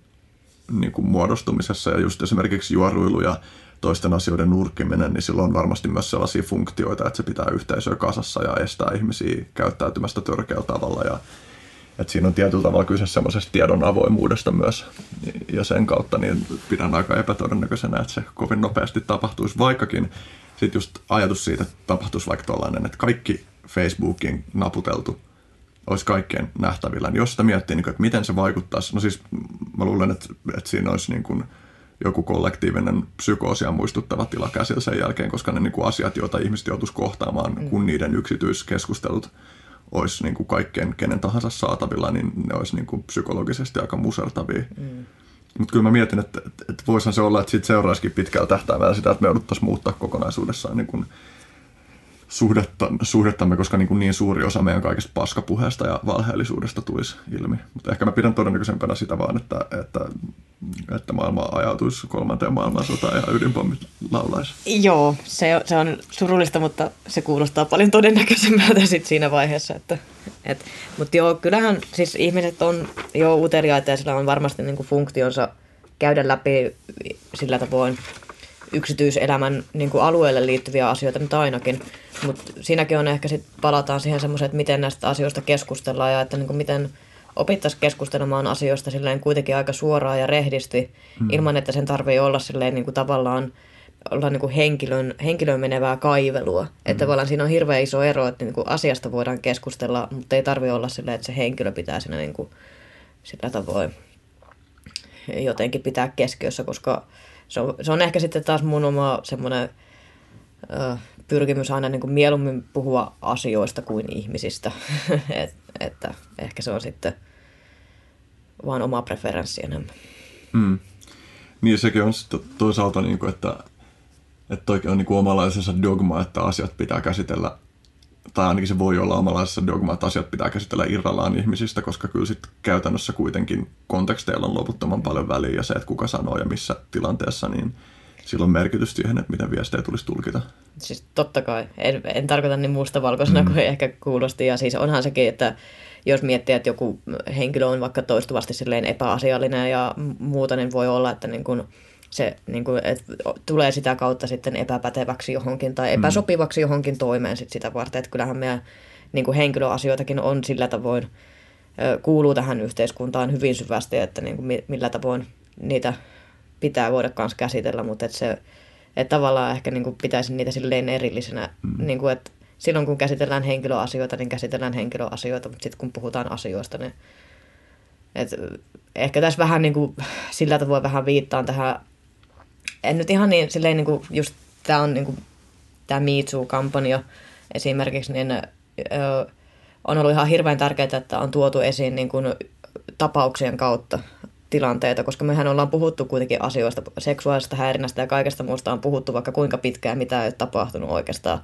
niin kuin muodostumisessa. Ja just esimerkiksi juoruilu ja toisten asioiden nurkkiminen, niin silloin on varmasti myös sellaisia funktioita, että se pitää yhteisöä kasassa ja estää ihmisiä käyttäytymästä törkeällä tavalla. Ja, että siinä on tietyllä tavalla kyse semmoisesta tiedon avoimuudesta myös. Ja sen kautta niin pidän aika epätodennäköisenä, että se kovin nopeasti tapahtuisi, vaikkakin sitten just ajatus siitä, että tapahtuisi vaikka tällainen, että kaikki Facebookin naputeltu olisi kaikkien nähtävillä. Niin jos sitä miettii, niin kuin, että miten se vaikuttaisi, no siis mä luulen, että, että siinä olisi niin kuin – joku kollektiivinen psykoosia muistuttava tila käsillä sen jälkeen, koska ne niin kuin asiat, joita ihmiset joutuisi kohtaamaan, mm. kun niiden yksityiskeskustelut olisi niin kuin kaikkien kenen tahansa saatavilla, niin ne olisi niin kuin psykologisesti aika musertavia. Mm. Mutta kyllä mä mietin, että, että, että voisihan se olla, että siitä seuraisikin pitkällä tähtäimellä sitä, että me jouduttaisiin muuttaa kokonaisuudessaan niin kuin suhdetta, suhdettamme, koska niin, kuin niin suuri osa meidän kaikista paskapuheesta ja valheellisuudesta tulisi ilmi. Mutta ehkä mä pidän todennäköisempänä sitä vaan, että, että, että maailma ajautuisi kolmanteen maailmansotaan ja ydinpommit laulaisi. Joo, se, se on surullista, mutta se kuulostaa paljon todennäköisemmältä sit siinä vaiheessa. Että, et, mutta joo, kyllähän siis ihmiset on jo uteliaita ja sillä on varmasti niin kuin funktionsa käydä läpi sillä tavoin yksityiselämän niin kuin alueelle liittyviä asioita nyt ainakin. Mutta siinäkin on ehkä sitten palataan siihen semmoiseen, että miten näistä asioista keskustellaan ja että niin kuin miten opittaisiin keskustelemaan asioista silleen kuitenkin aika suoraan ja rehdisti, hmm. ilman että sen tarvii olla silleen niin kuin tavallaan olla niin kuin henkilön, henkilön menevää kaivelua. Hmm. Että tavallaan siinä on hirveän iso ero, että niin kuin asiasta voidaan keskustella, mutta ei tarvitse olla silleen, että se henkilö pitää siinä niin kuin sillä tavoin jotenkin pitää keskiössä, koska se on, se on ehkä sitten taas mun oma semmoinen pyrkimys aina niin kuin mieluummin puhua asioista kuin ihmisistä. (laughs) Et, että ehkä se on sitten vaan oma preferenssi enemmän. Mm. Niin sekin on sitten toisaalta, niin kuin, että, että toikin on niin kuin omalaisensa dogma, että asiat pitää käsitellä tai ainakin se voi olla omanlaisessa dogma, että asiat pitää käsitellä irrallaan ihmisistä, koska kyllä sitten käytännössä kuitenkin konteksteilla on loputtoman paljon väliä ja se, että kuka sanoo ja missä tilanteessa, niin sillä on merkitys siihen, että miten viestejä tulisi tulkita. Siis totta kai. En, en tarkoita niin mustavalkoisena mm. kuin ehkä kuulosti. Ja siis onhan sekin, että jos miettii, että joku henkilö on vaikka toistuvasti silleen epäasiallinen ja muuta, niin voi olla, että niin kuin se niin kuin, että tulee sitä kautta sitten epäpäteväksi johonkin tai mm. epäsopivaksi johonkin toimeen sit sitä varten. Että kyllähän meidän niin kuin henkilöasioitakin on sillä tavoin, kuuluu tähän yhteiskuntaan hyvin syvästi, että niin kuin millä tavoin niitä pitää voida myös käsitellä, mutta että se, että tavallaan ehkä niin kuin pitäisi niitä silleen erillisenä, mm. niin kuin, että silloin kun käsitellään henkilöasioita, niin käsitellään henkilöasioita, mutta sitten kun puhutaan asioista, niin että ehkä tässä vähän niin kuin, sillä tavoin vähän viittaan tähän en nyt ihan niin, silleen niin kuin just tämä on niin kuin, tämä Me Too-kampanja esimerkiksi, niin ö, on ollut ihan hirveän tärkeää, että on tuotu esiin niin kuin, tapauksien kautta tilanteita, koska mehän ollaan puhuttu kuitenkin asioista, seksuaalisesta häirinnästä ja kaikesta muusta on puhuttu vaikka kuinka pitkään, mitä ei ole tapahtunut oikeastaan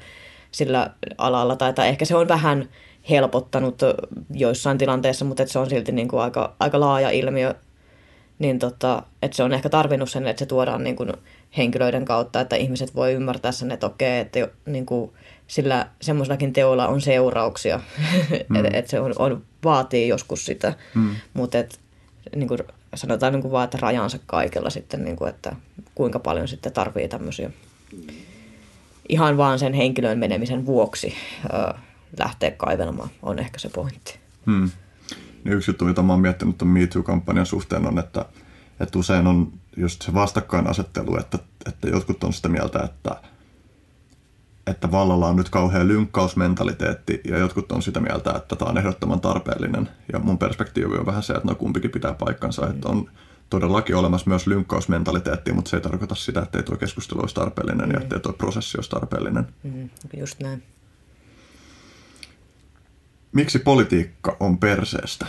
sillä alalla, tai, tai ehkä se on vähän helpottanut joissain tilanteissa, mutta se on silti niin kuin aika, aika laaja ilmiö niin tota, että se on ehkä tarvinnut sen, että se tuodaan niin kuin henkilöiden kautta, että ihmiset voi ymmärtää sen, että okei, että niin kuin sillä semmoisellakin teolla on seurauksia, (laughs) mm. että et se on, on, vaatii joskus sitä, mm. mutta et, niin kuin sanotaan niin kuin vaan, että rajansa kaikella sitten, niin kuin, että kuinka paljon sitten tarvii tämmöisiä ihan vaan sen henkilön menemisen vuoksi ö, lähteä kaivelemaan, on ehkä se pointti. Mm niin yksi juttu, mitä mä oon miettinyt tuon MeToo-kampanjan suhteen on, että, että usein on just se vastakkainasettelu, että, että jotkut on sitä mieltä, että, että vallalla on nyt kauhean lynkkausmentaliteetti ja jotkut on sitä mieltä, että tämä on ehdottoman tarpeellinen. Ja mun perspektiivi on vähän se, että no kumpikin pitää paikkansa, että on todellakin olemassa myös lynkkausmentaliteetti, mutta se ei tarkoita sitä, että ei tuo keskustelu olisi tarpeellinen mm. ja että tuo prosessi olisi tarpeellinen. Mm, just näin. Miksi politiikka on perseestä?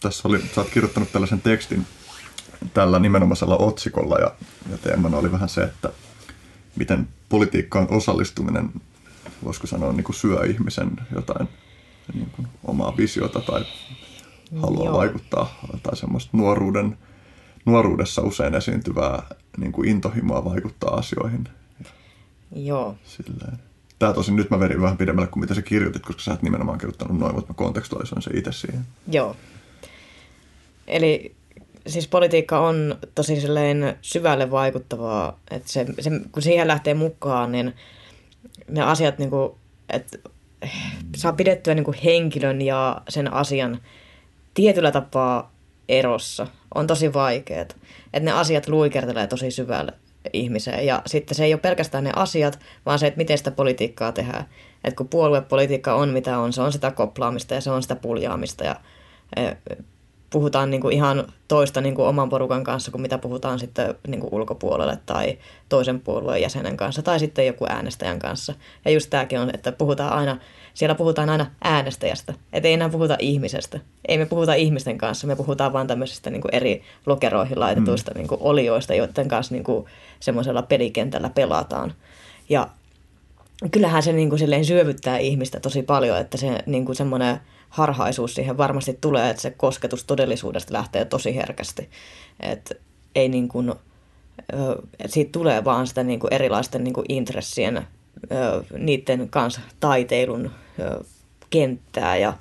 Tässä oli, sä oot kirjoittanut tällaisen tekstin tällä nimenomaisella otsikolla ja, ja teemana oli vähän se, että miten politiikkaan osallistuminen, voisiko sanoa, niin kuin syö ihmisen jotain niin kuin omaa visiota tai haluaa Joo. vaikuttaa tai semmoista nuoruuden, nuoruudessa usein esiintyvää niin kuin intohimoa vaikuttaa asioihin. Joo. Silleen. Tämä tosin nyt mä verin vähän pidemmälle kuin mitä sä kirjoitit, koska sä et nimenomaan kirjoittanut noin, mutta mä kontekstualisoin se itse siihen. Joo. Eli siis politiikka on tosi syvälle vaikuttavaa, että se, se, kun siihen lähtee mukaan, niin ne asiat, niin kuin, että saa pidettyä niin kuin henkilön ja sen asian tietyllä tapaa erossa. On tosi vaikeaa. Että ne asiat luikertelee tosi syvälle ihmiseen. Ja sitten se ei ole pelkästään ne asiat, vaan se, että miten sitä politiikkaa tehdään. Että kun puoluepolitiikka on mitä on, se on sitä koplaamista ja se on sitä puljaamista ja puhutaan niin kuin ihan toista niin kuin oman porukan kanssa kuin mitä puhutaan sitten niin kuin ulkopuolelle tai toisen puolueen jäsenen kanssa tai sitten joku äänestäjän kanssa. Ja just tämäkin on, että puhutaan aina, siellä puhutaan aina äänestäjästä, että ei enää puhuta ihmisestä. Ei me puhuta ihmisten kanssa, me puhutaan vain tämmöisistä niin kuin eri lokeroihin laitetuista mm. niin kuin olioista, joiden kanssa niin kuin semmoisella pelikentällä pelataan. Ja kyllähän se niin kuin silleen syövyttää ihmistä tosi paljon, että se niin kuin semmoinen – harhaisuus siihen varmasti tulee, että se kosketus todellisuudesta lähtee tosi herkästi. Että ei niin kuin, siitä tulee vaan sitä niin kuin erilaisten niin kuin intressien, niiden kanssa taiteilun kenttää ja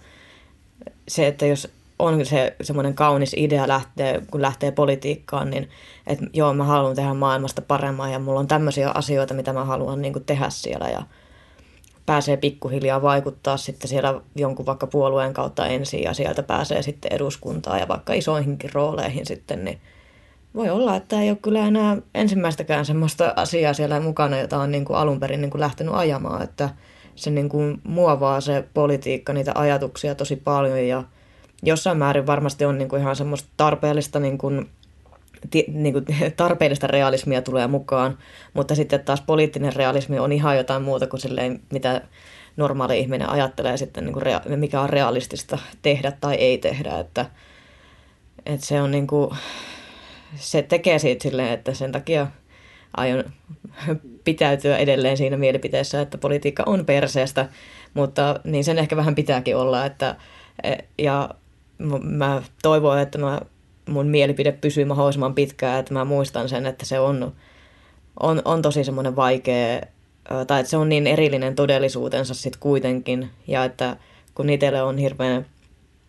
se, että jos on se semmoinen kaunis idea lähtee, kun lähtee politiikkaan, niin että joo, mä haluan tehdä maailmasta paremman ja mulla on tämmöisiä asioita, mitä mä haluan niin kuin tehdä siellä ja pääsee pikkuhiljaa vaikuttaa sitten siellä jonkun vaikka puolueen kautta ensin ja sieltä pääsee sitten eduskuntaan ja vaikka isoihinkin rooleihin sitten, niin voi olla, että ei ole kyllä enää ensimmäistäkään semmoista asiaa siellä mukana, jota on niin kuin alun perin niin kuin lähtenyt ajamaan, että se niin kuin muovaa se politiikka, niitä ajatuksia tosi paljon ja jossain määrin varmasti on niin kuin ihan semmoista tarpeellista niin kuin niin kuin, (laughs) tarpeellista realismia tulee mukaan, mutta sitten taas poliittinen realismi on ihan jotain muuta kuin silleen, mitä normaali ihminen ajattelee sitten, niin kuin rea- mikä on realistista tehdä tai ei tehdä, että, että se on niin kuin, se tekee siitä silleen, että sen takia aion pitäytyä edelleen siinä mielipiteessä, että politiikka on perseestä, mutta niin sen ehkä vähän pitääkin olla, että ja mä toivon, että mä mun mielipide pysyy mahdollisimman pitkään, että mä muistan sen, että se on, on, on tosi semmoinen vaikea, tai että se on niin erillinen todellisuutensa sitten kuitenkin, ja että kun itselle on hirveän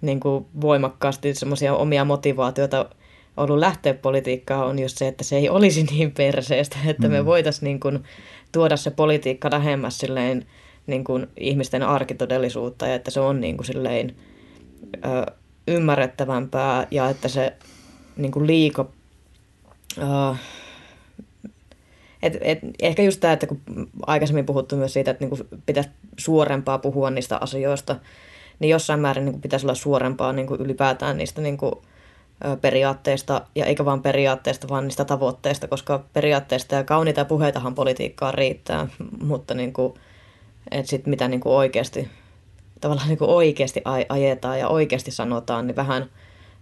niin kuin voimakkaasti semmoisia omia motivaatioita ollut lähteä politiikkaan, on just se, että se ei olisi (laughs) niin perseestä, että mm. me voitaisiin niin kuin tuoda se politiikka lähemmäs silleen, niin kuin ihmisten arkitodellisuutta, ja että se on niin kuin silleen, ö, ymmärrettävämpää ja että se niin kuin liika... Uh, et, et, ehkä just tämä, että kun aikaisemmin puhuttu myös siitä, että niin pitäisi suorempaa puhua niistä asioista, niin jossain määrin niin pitäisi olla suorempaa niin ylipäätään niistä niin kuin, periaatteista, ja eikä vain periaatteista, vaan niistä tavoitteista, koska periaatteista ja kauniita puheitahan politiikkaa riittää, mutta niin kuin, et sit mitä niin kuin oikeasti tavallaan niin kuin oikeasti ajetaan ja oikeasti sanotaan, niin vähän,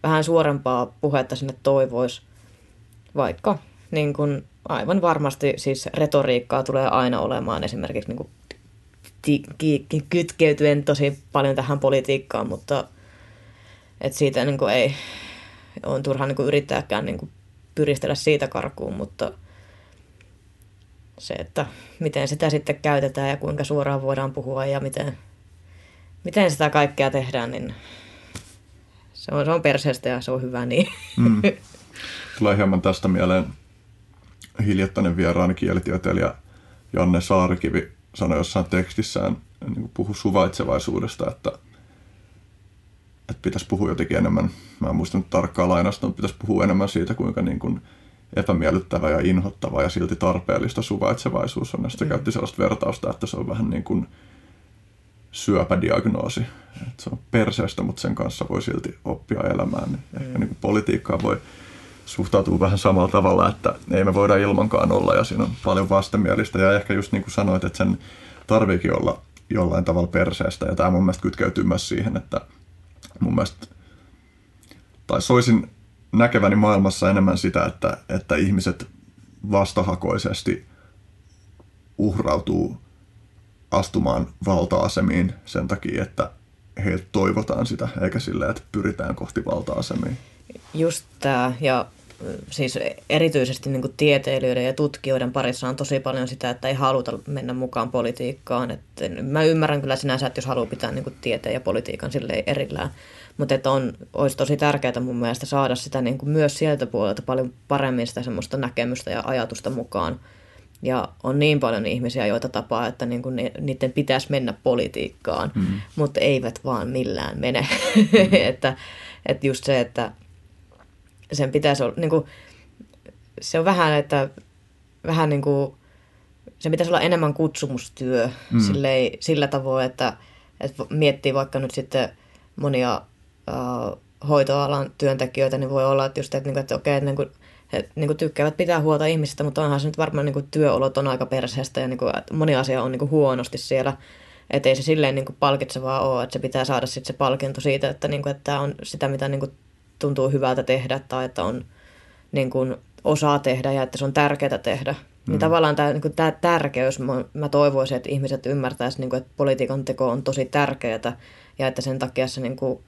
vähän suorempaa puhetta sinne toivoisi, vaikka niin kuin aivan varmasti siis retoriikkaa tulee aina olemaan esimerkiksi niin kuin kytkeytyen tosi paljon tähän politiikkaan, mutta et siitä niin kuin ei on turha niin kuin yrittääkään niin kuin pyristellä siitä karkuun, mutta se, että miten sitä sitten käytetään ja kuinka suoraan voidaan puhua ja miten, miten sitä kaikkea tehdään, niin se on, se on perseestä ja se on hyvä niin. Mm. (laughs) Tulee hieman tästä mieleen hiljattainen vieraani kielitieteilijä Janne Saarikivi sanoi jossain tekstissään, niin puhu suvaitsevaisuudesta, että, että pitäisi puhua jotenkin enemmän, mä en muista nyt tarkkaa lainasta, mutta pitäisi puhua enemmän siitä, kuinka niin kuin epämiellyttävä ja inhottava ja silti tarpeellista suvaitsevaisuus on. Ja sitten mm. käytti sellaista vertausta, että se on vähän niin kuin syöpädiagnoosi. Että se on perseestä, mutta sen kanssa voi silti oppia elämään. Niin ehkä mm. niin kuin politiikkaa voi suhtautua vähän samalla tavalla, että ei me voida ilmankaan olla ja siinä on paljon vastenmielistä. Ja ehkä just niin kuin sanoit, että sen tarviikin olla jollain tavalla perseestä. Ja tämä mun mielestä kytkeytyy myös siihen, että mun mielestä, tai soisin näkeväni maailmassa enemmän sitä, että, että ihmiset vastahakoisesti uhrautuu astumaan valta-asemiin sen takia, että heiltä toivotaan sitä, eikä sillä, että pyritään kohti valta-asemia. Just tämä, ja siis erityisesti niin kuin tieteilijöiden ja tutkijoiden parissa on tosi paljon sitä, että ei haluta mennä mukaan politiikkaan. Että mä ymmärrän kyllä sinänsä, että jos haluaa pitää niin kuin tieteen ja politiikan silleen erillään, mutta että on, olisi tosi tärkeää mun mielestä saada sitä niin kuin myös sieltä puolelta paljon paremmin sitä semmoista näkemystä ja ajatusta mukaan. Ja on niin paljon ihmisiä, joita tapaa, että niin kuin niiden pitäisi mennä politiikkaan, mm. mutta eivät vaan millään mene. Mm. (laughs) että, että just se, että sen pitäisi olla, niin kuin, se on vähän, että vähän niin kuin, se pitäisi olla enemmän kutsumustyö mm. sillei, sillä tavoin, että, että miettii vaikka nyt sitten monia uh, hoitoalan työntekijöitä, niin voi olla, että just, että, niin että okei, että niin kuin, he niin kuin tykkäävät pitää huolta ihmisistä, mutta onhan se nyt varmaan niin kuin työolot on aika perseestä ja niin kuin, moni asia on niin kuin huonosti siellä. Että ei se silleen niin kuin palkitsevaa ole, että se pitää saada sitten se palkinto siitä, että, niin kuin, että tämä on sitä, mitä niin kuin tuntuu hyvältä tehdä tai että on niin kuin, osaa tehdä ja että se on tärkeää tehdä. Niin mm. Niin tavallaan tämä, niin kuin, tämä tärkeys, mä, mä toivoisin, että ihmiset ymmärtäisivät, niin kuin, että politiikan teko on tosi tärkeää ja että sen takia se niin kuin,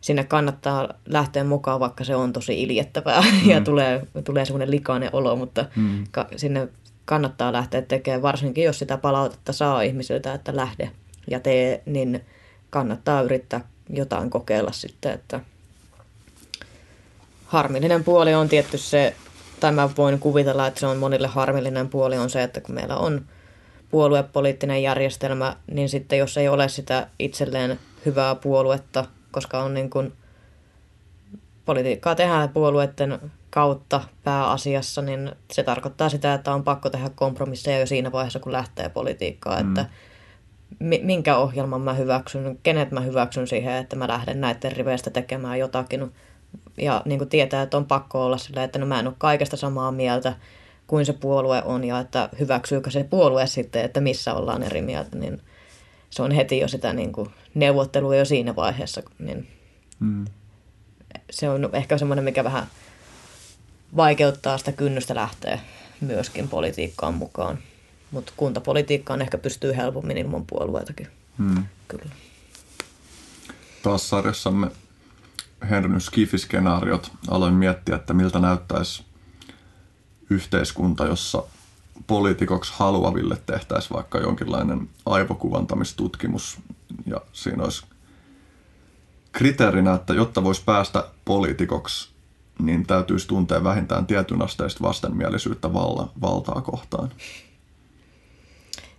sinne kannattaa lähteä mukaan, vaikka se on tosi iljettävää (laughs) mm. ja tulee, tulee semmoinen likainen olo, mutta mm. ka, sinne kannattaa lähteä tekemään, varsinkin jos sitä palautetta saa ihmisiltä, että lähde ja tee, niin kannattaa yrittää jotain kokeilla sitten, että harmillinen puoli on tietty se, tai mä voin kuvitella, että se on monille harmillinen puoli on se, että kun meillä on puoluepoliittinen järjestelmä, niin sitten jos ei ole sitä itselleen hyvää puoluetta, koska on niin kuin politiikkaa tehdään puolueiden kautta pääasiassa, niin se tarkoittaa sitä, että on pakko tehdä kompromisseja jo siinä vaiheessa, kun lähtee politiikkaan, mm. että minkä ohjelman mä hyväksyn, kenet mä hyväksyn siihen, että mä lähden näiden riveistä tekemään jotakin ja niin kuin tietää, että on pakko olla sillä, että no mä en ole kaikesta samaa mieltä kuin se puolue on ja että hyväksyykö se puolue sitten, että missä ollaan eri mieltä, niin se on heti jo sitä niin kuin neuvottelua jo siinä vaiheessa. Niin mm. Se on ehkä semmoinen, mikä vähän vaikeuttaa sitä kynnystä lähteä myöskin politiikkaan mukaan. Mutta kuntapolitiikkaan ehkä pystyy helpommin ilman puolueitakin. Mm. Kyllä. Taas sarjassamme Henryn skifiskenaariot aloin miettiä, että miltä näyttäisi yhteiskunta, jossa poliitikoksi haluaville tehtäisiin vaikka jonkinlainen aivokuvantamistutkimus ja siinä olisi kriteerinä, että jotta voisi päästä poliitikoksi, niin täytyisi tuntea vähintään tietyn asteista vastenmielisyyttä val- valtaa kohtaan.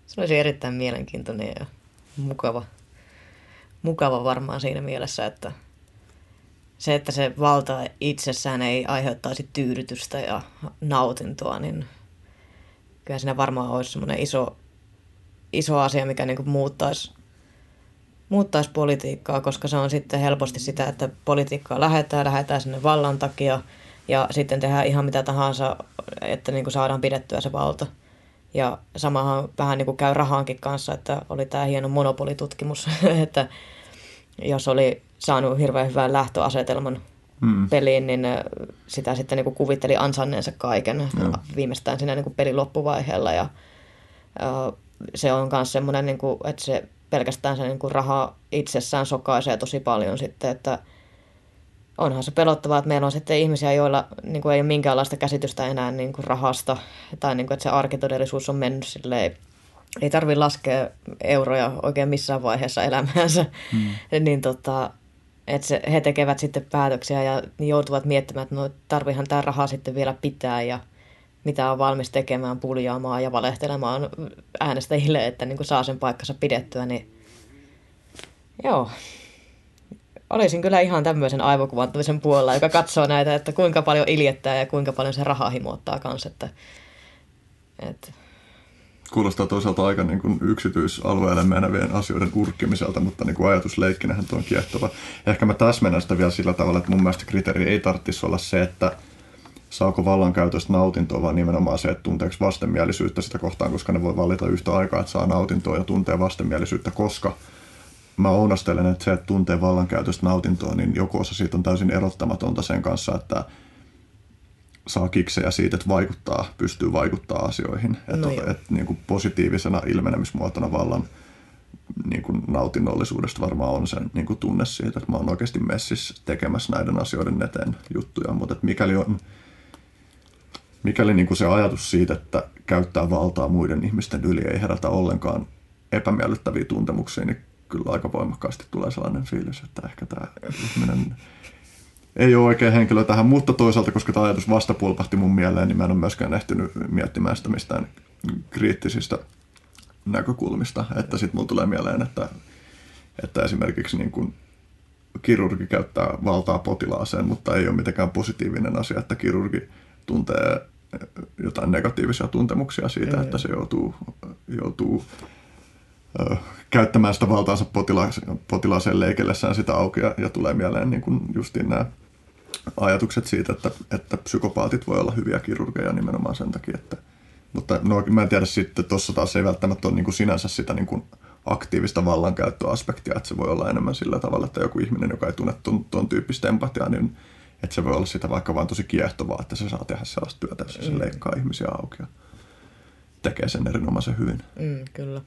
Se olisi erittäin mielenkiintoinen ja mukava, mukava varmaan siinä mielessä, että se, että se valta itsessään ei aiheuttaisi tyydytystä ja nautintoa, niin kyllä siinä varmaan olisi semmoinen iso, iso asia, mikä niin kuin muuttaisi, muuttaisi politiikkaa, koska se on sitten helposti sitä, että politiikkaa lähetään, lähetään sinne vallan takia ja sitten tehdään ihan mitä tahansa, että niin kuin saadaan pidettyä se valta. Ja samahan vähän niin kuin käy rahankin kanssa, että oli tämä hieno monopolitutkimus, (laughs) että jos oli saanut hirveän hyvän lähtöasetelman mm. peliin, niin sitä sitten niin kuin kuvitteli ansanneensa kaiken ja. viimeistään siinä niin kuin pelin loppuvaiheella. Ja, ja se on myös semmoinen, niin kuin, että se pelkästään se niin kuin raha itsessään sokaisee tosi paljon sitten, että onhan se pelottavaa, että meillä on sitten ihmisiä, joilla niin kuin ei ole minkäänlaista käsitystä enää niin kuin rahasta, tai niin kuin, että se arkitodellisuus on mennyt silleen ei tarvi laskea euroja oikein missään vaiheessa elämäänsä, hmm. (laughs) niin tota, että se, he tekevät sitten päätöksiä ja joutuvat miettimään, että no tarvihan tämä raha sitten vielä pitää ja mitä on valmis tekemään, puljaamaan ja valehtelemaan äänestäjille, että niin saa sen paikkansa pidettyä, niin joo. olisin kyllä ihan tämmöisen aivokuvantamisen puolella, joka katsoo näitä, että kuinka paljon iljettää ja kuinka paljon se rahaa himoittaa kanssa. Että, että kuulostaa toisaalta aika niin kuin yksityisalueelle menevien asioiden urkkimiselta, mutta niin kuin ajatusleikkinähän tuo on kiehtova. Ehkä mä täsmennän sitä vielä sillä tavalla, että mun mielestä kriteeri ei tarvitsisi olla se, että saako vallankäytöstä nautintoa, vaan nimenomaan se, että tunteeko vastenmielisyyttä sitä kohtaan, koska ne voi valita yhtä aikaa, että saa nautintoa ja tuntee vastenmielisyyttä, koska mä ounastelen, että se, että tuntee vallankäytöstä nautintoa, niin joku osa siitä on täysin erottamatonta sen kanssa, että saa kiksejä siitä, että vaikuttaa, pystyy vaikuttaa asioihin. No että, että niin kuin positiivisena ilmenemismuotona vallan niin kuin nautinnollisuudesta varmaan on sen niin kuin tunne siitä, että mä oon oikeasti messissä tekemässä näiden asioiden eteen juttuja, mutta että mikäli on mikäli niin kuin se ajatus siitä, että käyttää valtaa muiden ihmisten yli ei herätä ollenkaan epämiellyttäviä tuntemuksia, niin kyllä aika voimakkaasti tulee sellainen fiilis, että ehkä tämä ihminen ei ole oikein henkilö tähän, mutta toisaalta, koska tämä ajatus vasta pulpahti mun mieleen, niin mä en ole myöskään ehtinyt miettimään sitä mistään kriittisistä näkökulmista. Että sitten mulla tulee mieleen, että, että esimerkiksi niin kuin kirurgi käyttää valtaa potilaaseen, mutta ei ole mitenkään positiivinen asia, että kirurgi tuntee jotain negatiivisia tuntemuksia siitä, mm. että se joutuu, joutuu käyttämään sitä valtaansa potilaaseen, potilaaseen leikellessään sitä auki ja, ja tulee mieleen niin kuin justiin nämä ajatukset siitä, että, että psykopaatit voi olla hyviä kirurgeja nimenomaan sen takia, että mutta no, mä en tiedä sitten, tuossa taas ei välttämättä ole niin kuin sinänsä sitä niin kuin aktiivista vallankäyttöaspektia, että se voi olla enemmän sillä tavalla, että joku ihminen, joka ei tunne tuon, tuon tyyppistä empatiaa, niin että se voi olla sitä vaikka vaan tosi kiehtovaa, että se saa tehdä sellaista työtä, jossa se mm. leikkaa ihmisiä auki ja tekee sen erinomaisen hyvin. Mm, kyllä.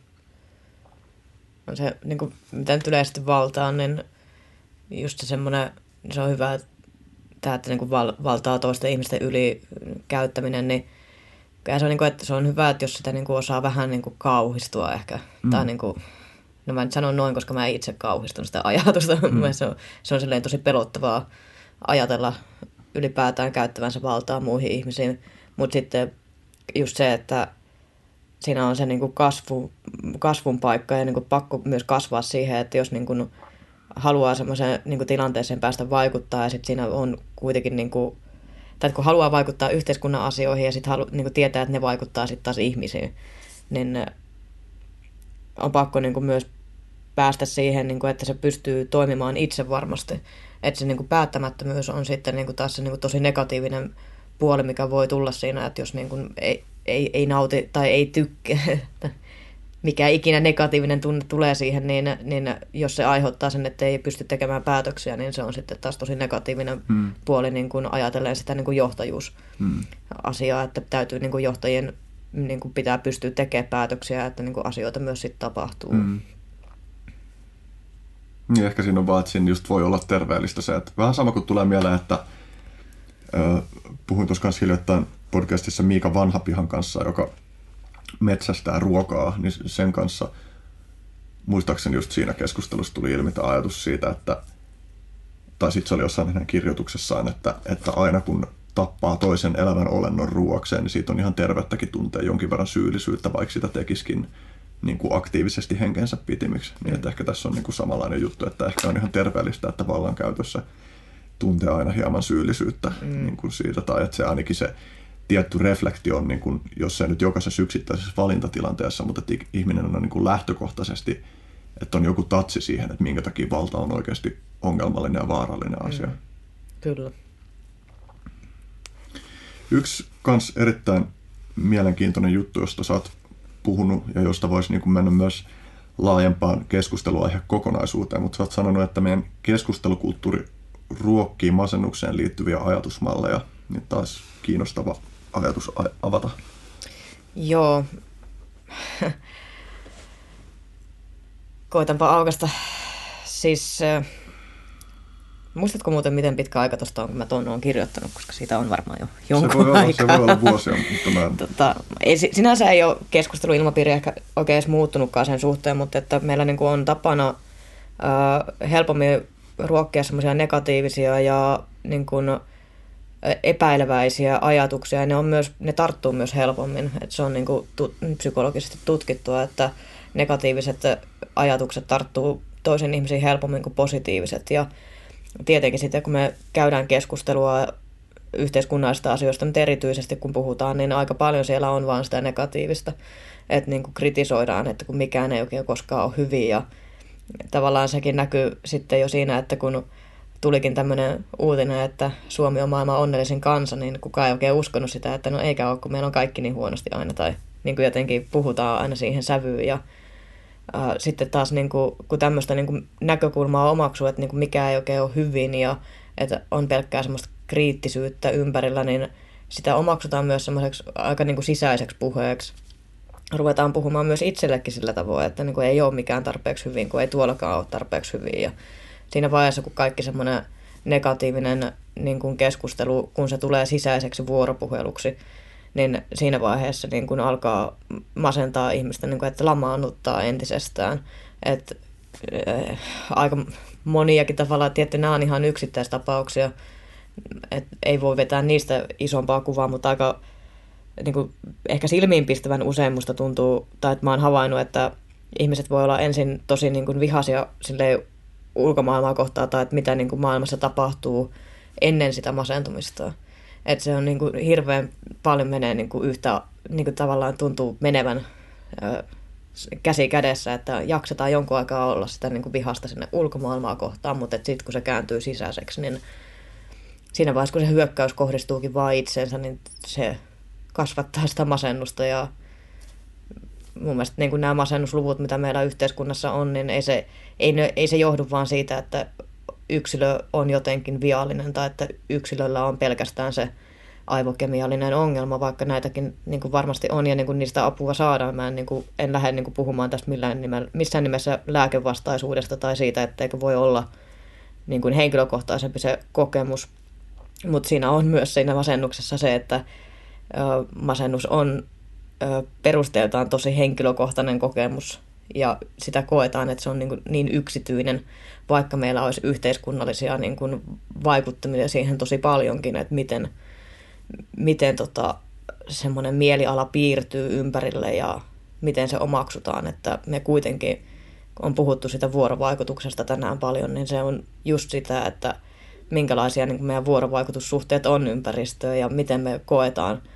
Se, niin kuin, mitä nyt yleisesti valtaan, niin just se semmoinen, se on hyvä, että tämä, että niin kuin val, valtaa toisten ihmisten yli käyttäminen, niin se on, niin kuin, että se on hyvä, että jos sitä niin kuin osaa vähän niin kuin kauhistua ehkä. Mm. Tai niin kuin, no mä nyt sanon noin, koska mä itse kauhistan sitä ajatusta. Mm. (laughs) se on, se on tosi pelottavaa ajatella ylipäätään käyttävänsä valtaa muihin ihmisiin. Mutta sitten just se, että siinä on se niin kuin kasvu, kasvun paikka ja niin kuin pakko myös kasvaa siihen, että jos niin kuin haluaa semmoiseen niin tilanteeseen päästä vaikuttaa ja sitten siinä on kuitenkin, niin kuin, tai kun haluaa vaikuttaa yhteiskunnan asioihin ja sitten halu, niin kuin tietää, että ne vaikuttaa sitten taas ihmisiin, niin on pakko niin kuin myös päästä siihen, niin kuin, että se pystyy toimimaan itse varmasti. Että se niin kuin päättämättömyys on sitten niin kuin taas se niin kuin tosi negatiivinen puoli, mikä voi tulla siinä, että jos niin kuin ei, ei, ei nauti tai ei tykkää, (laughs) mikä ikinä negatiivinen tunne tulee siihen, niin, niin jos se aiheuttaa sen, että ei pysty tekemään päätöksiä, niin se on sitten taas tosi negatiivinen hmm. puoli niin kuin ajatellen sitä niin kuin johtajuusasiaa, hmm. että täytyy niin kuin johtajien niin kuin pitää pystyä tekemään päätöksiä, että niin kuin asioita myös sitten tapahtuu. Hmm. Niin ehkä siinä on vaan, että siinä just voi olla terveellistä se, että vähän sama kuin tulee mieleen, että ö, puhuin tuossa kanssa hiljattain podcastissa Miika Vanhapihan kanssa, joka metsästää ruokaa, niin sen kanssa muistaakseni just siinä keskustelussa tuli ilmi tämä ajatus siitä, että tai sitten se oli jossain hänen kirjoituksessaan, että, että aina kun tappaa toisen elävän olennon ruoakseen, niin siitä on ihan tervettäkin tuntea jonkin verran syyllisyyttä, vaikka sitä tekisikin niin kuin aktiivisesti henkensä pitimiksi. Niin että ehkä tässä on niin kuin samanlainen juttu, että ehkä on ihan terveellistä, että vallankäytössä tuntee aina hieman syyllisyyttä mm. niin kuin siitä, tai että se ainakin se tietty reflektio on, niin kuin, jos se nyt jokaisessa yksittäisessä valintatilanteessa, mutta että ihminen on niin kuin lähtökohtaisesti, että on joku tatsi siihen, että minkä takia valta on oikeasti ongelmallinen ja vaarallinen mm. asia. Mm. Kyllä. Yksi kans erittäin mielenkiintoinen juttu, josta sä oot puhunut ja josta voisi niin kuin mennä myös laajempaan keskusteluaihe kokonaisuuteen, mutta sä oot sanonut, että meidän keskustelukulttuuri ruokkii masennukseen liittyviä ajatusmalleja, niin taas kiinnostava ajatus avata. Joo. Koitanpa aukasta. Siis Muistatko muuten, miten pitkä aika tuosta on, kun mä tuon kirjoittanut, koska siitä on varmaan jo jonkun se voi olla, aikaa. Se voi olla vuosia, mutta mä... tota, ei, sinänsä ei ole keskusteluilmapiiri ehkä oikein edes muuttunutkaan sen suhteen, mutta että meillä niin kuin on tapana äh, helpommin ruokkia semmoisia negatiivisia ja niin kuin, epäileväisiä ajatuksia, ja ne, on myös, ne tarttuu myös helpommin. että se on niin kuin tu, psykologisesti tutkittua, että negatiiviset ajatukset tarttuu toisen ihmisiä helpommin kuin positiiviset. Ja tietenkin sitten, kun me käydään keskustelua yhteiskunnallisista asioista, mutta erityisesti kun puhutaan, niin aika paljon siellä on vaan sitä negatiivista, että niin kuin kritisoidaan, että kun mikään ei oikein koskaan ole hyvin ja tavallaan sekin näkyy sitten jo siinä, että kun tulikin tämmöinen uutinen, että Suomi on maailman onnellisin kansa, niin kukaan ei oikein uskonut sitä, että no eikä ole, kun meillä on kaikki niin huonosti aina, tai niin kuin jotenkin puhutaan aina siihen sävyyn, ja ää, sitten taas niin kuin, kun tämmöistä niin kuin näkökulmaa omaksuu, että niin kuin mikä ei oikein ole hyvin, ja että on pelkkää semmoista kriittisyyttä ympärillä, niin sitä omaksutaan myös semmoiseksi aika niin kuin sisäiseksi puheeksi. Ruvetaan puhumaan myös itsellekin sillä tavoin, että niin kuin ei ole mikään tarpeeksi hyvin, kun ei tuollakaan ole tarpeeksi hyvin, ja siinä vaiheessa, kun kaikki semmoinen negatiivinen niin kuin keskustelu, kun se tulee sisäiseksi vuoropuheluksi, niin siinä vaiheessa niin kuin alkaa masentaa ihmistä, niin kuin, että lamaannuttaa entisestään. Et, äh, aika moniakin tavallaan, tietty nämä on ihan yksittäistapauksia, et ei voi vetää niistä isompaa kuvaa, mutta aika niin kuin, ehkä silmiinpistävän usein musta tuntuu, tai että mä oon havainnut, että ihmiset voi olla ensin tosi niin kuin vihaisia silleen ulkomaailmaa kohtaan tai että mitä niin kuin maailmassa tapahtuu ennen sitä masentumista. Että se on niin kuin hirveän paljon menee niin kuin yhtä, niin kuin tavallaan tuntuu menevän ö, käsi kädessä, että jaksetaan jonkun aikaa olla sitä niin kuin vihasta sinne ulkomaailmaa kohtaan, mutta sitten kun se kääntyy sisäiseksi, niin siinä vaiheessa kun se hyökkäys kohdistuukin vain itseensä, niin se kasvattaa sitä masennusta ja mun mielestä niin kuin nämä masennusluvut, mitä meillä yhteiskunnassa on, niin ei se, ei, ne, ei se johdu vaan siitä, että yksilö on jotenkin viallinen tai että yksilöllä on pelkästään se aivokemiallinen ongelma, vaikka näitäkin niin kuin varmasti on ja niin kuin niistä apua saadaan. Mä en, niin kuin, en lähde niin kuin puhumaan tästä millään nimellä, missään nimessä lääkevastaisuudesta tai siitä, etteikö voi olla niin kuin henkilökohtaisempi se kokemus. Mutta siinä on myös siinä masennuksessa se, että masennus on perusteeltaan tosi henkilökohtainen kokemus. Ja sitä koetaan, että se on niin, kuin niin yksityinen, vaikka meillä olisi yhteiskunnallisia niin kuin vaikuttamia siihen tosi paljonkin, että miten, miten tota, semmoinen mieliala piirtyy ympärille ja miten se omaksutaan, että me kuitenkin, on puhuttu sitä vuorovaikutuksesta tänään paljon, niin se on just sitä, että minkälaisia niin meidän vuorovaikutussuhteet on ympäristöön ja miten me koetaan –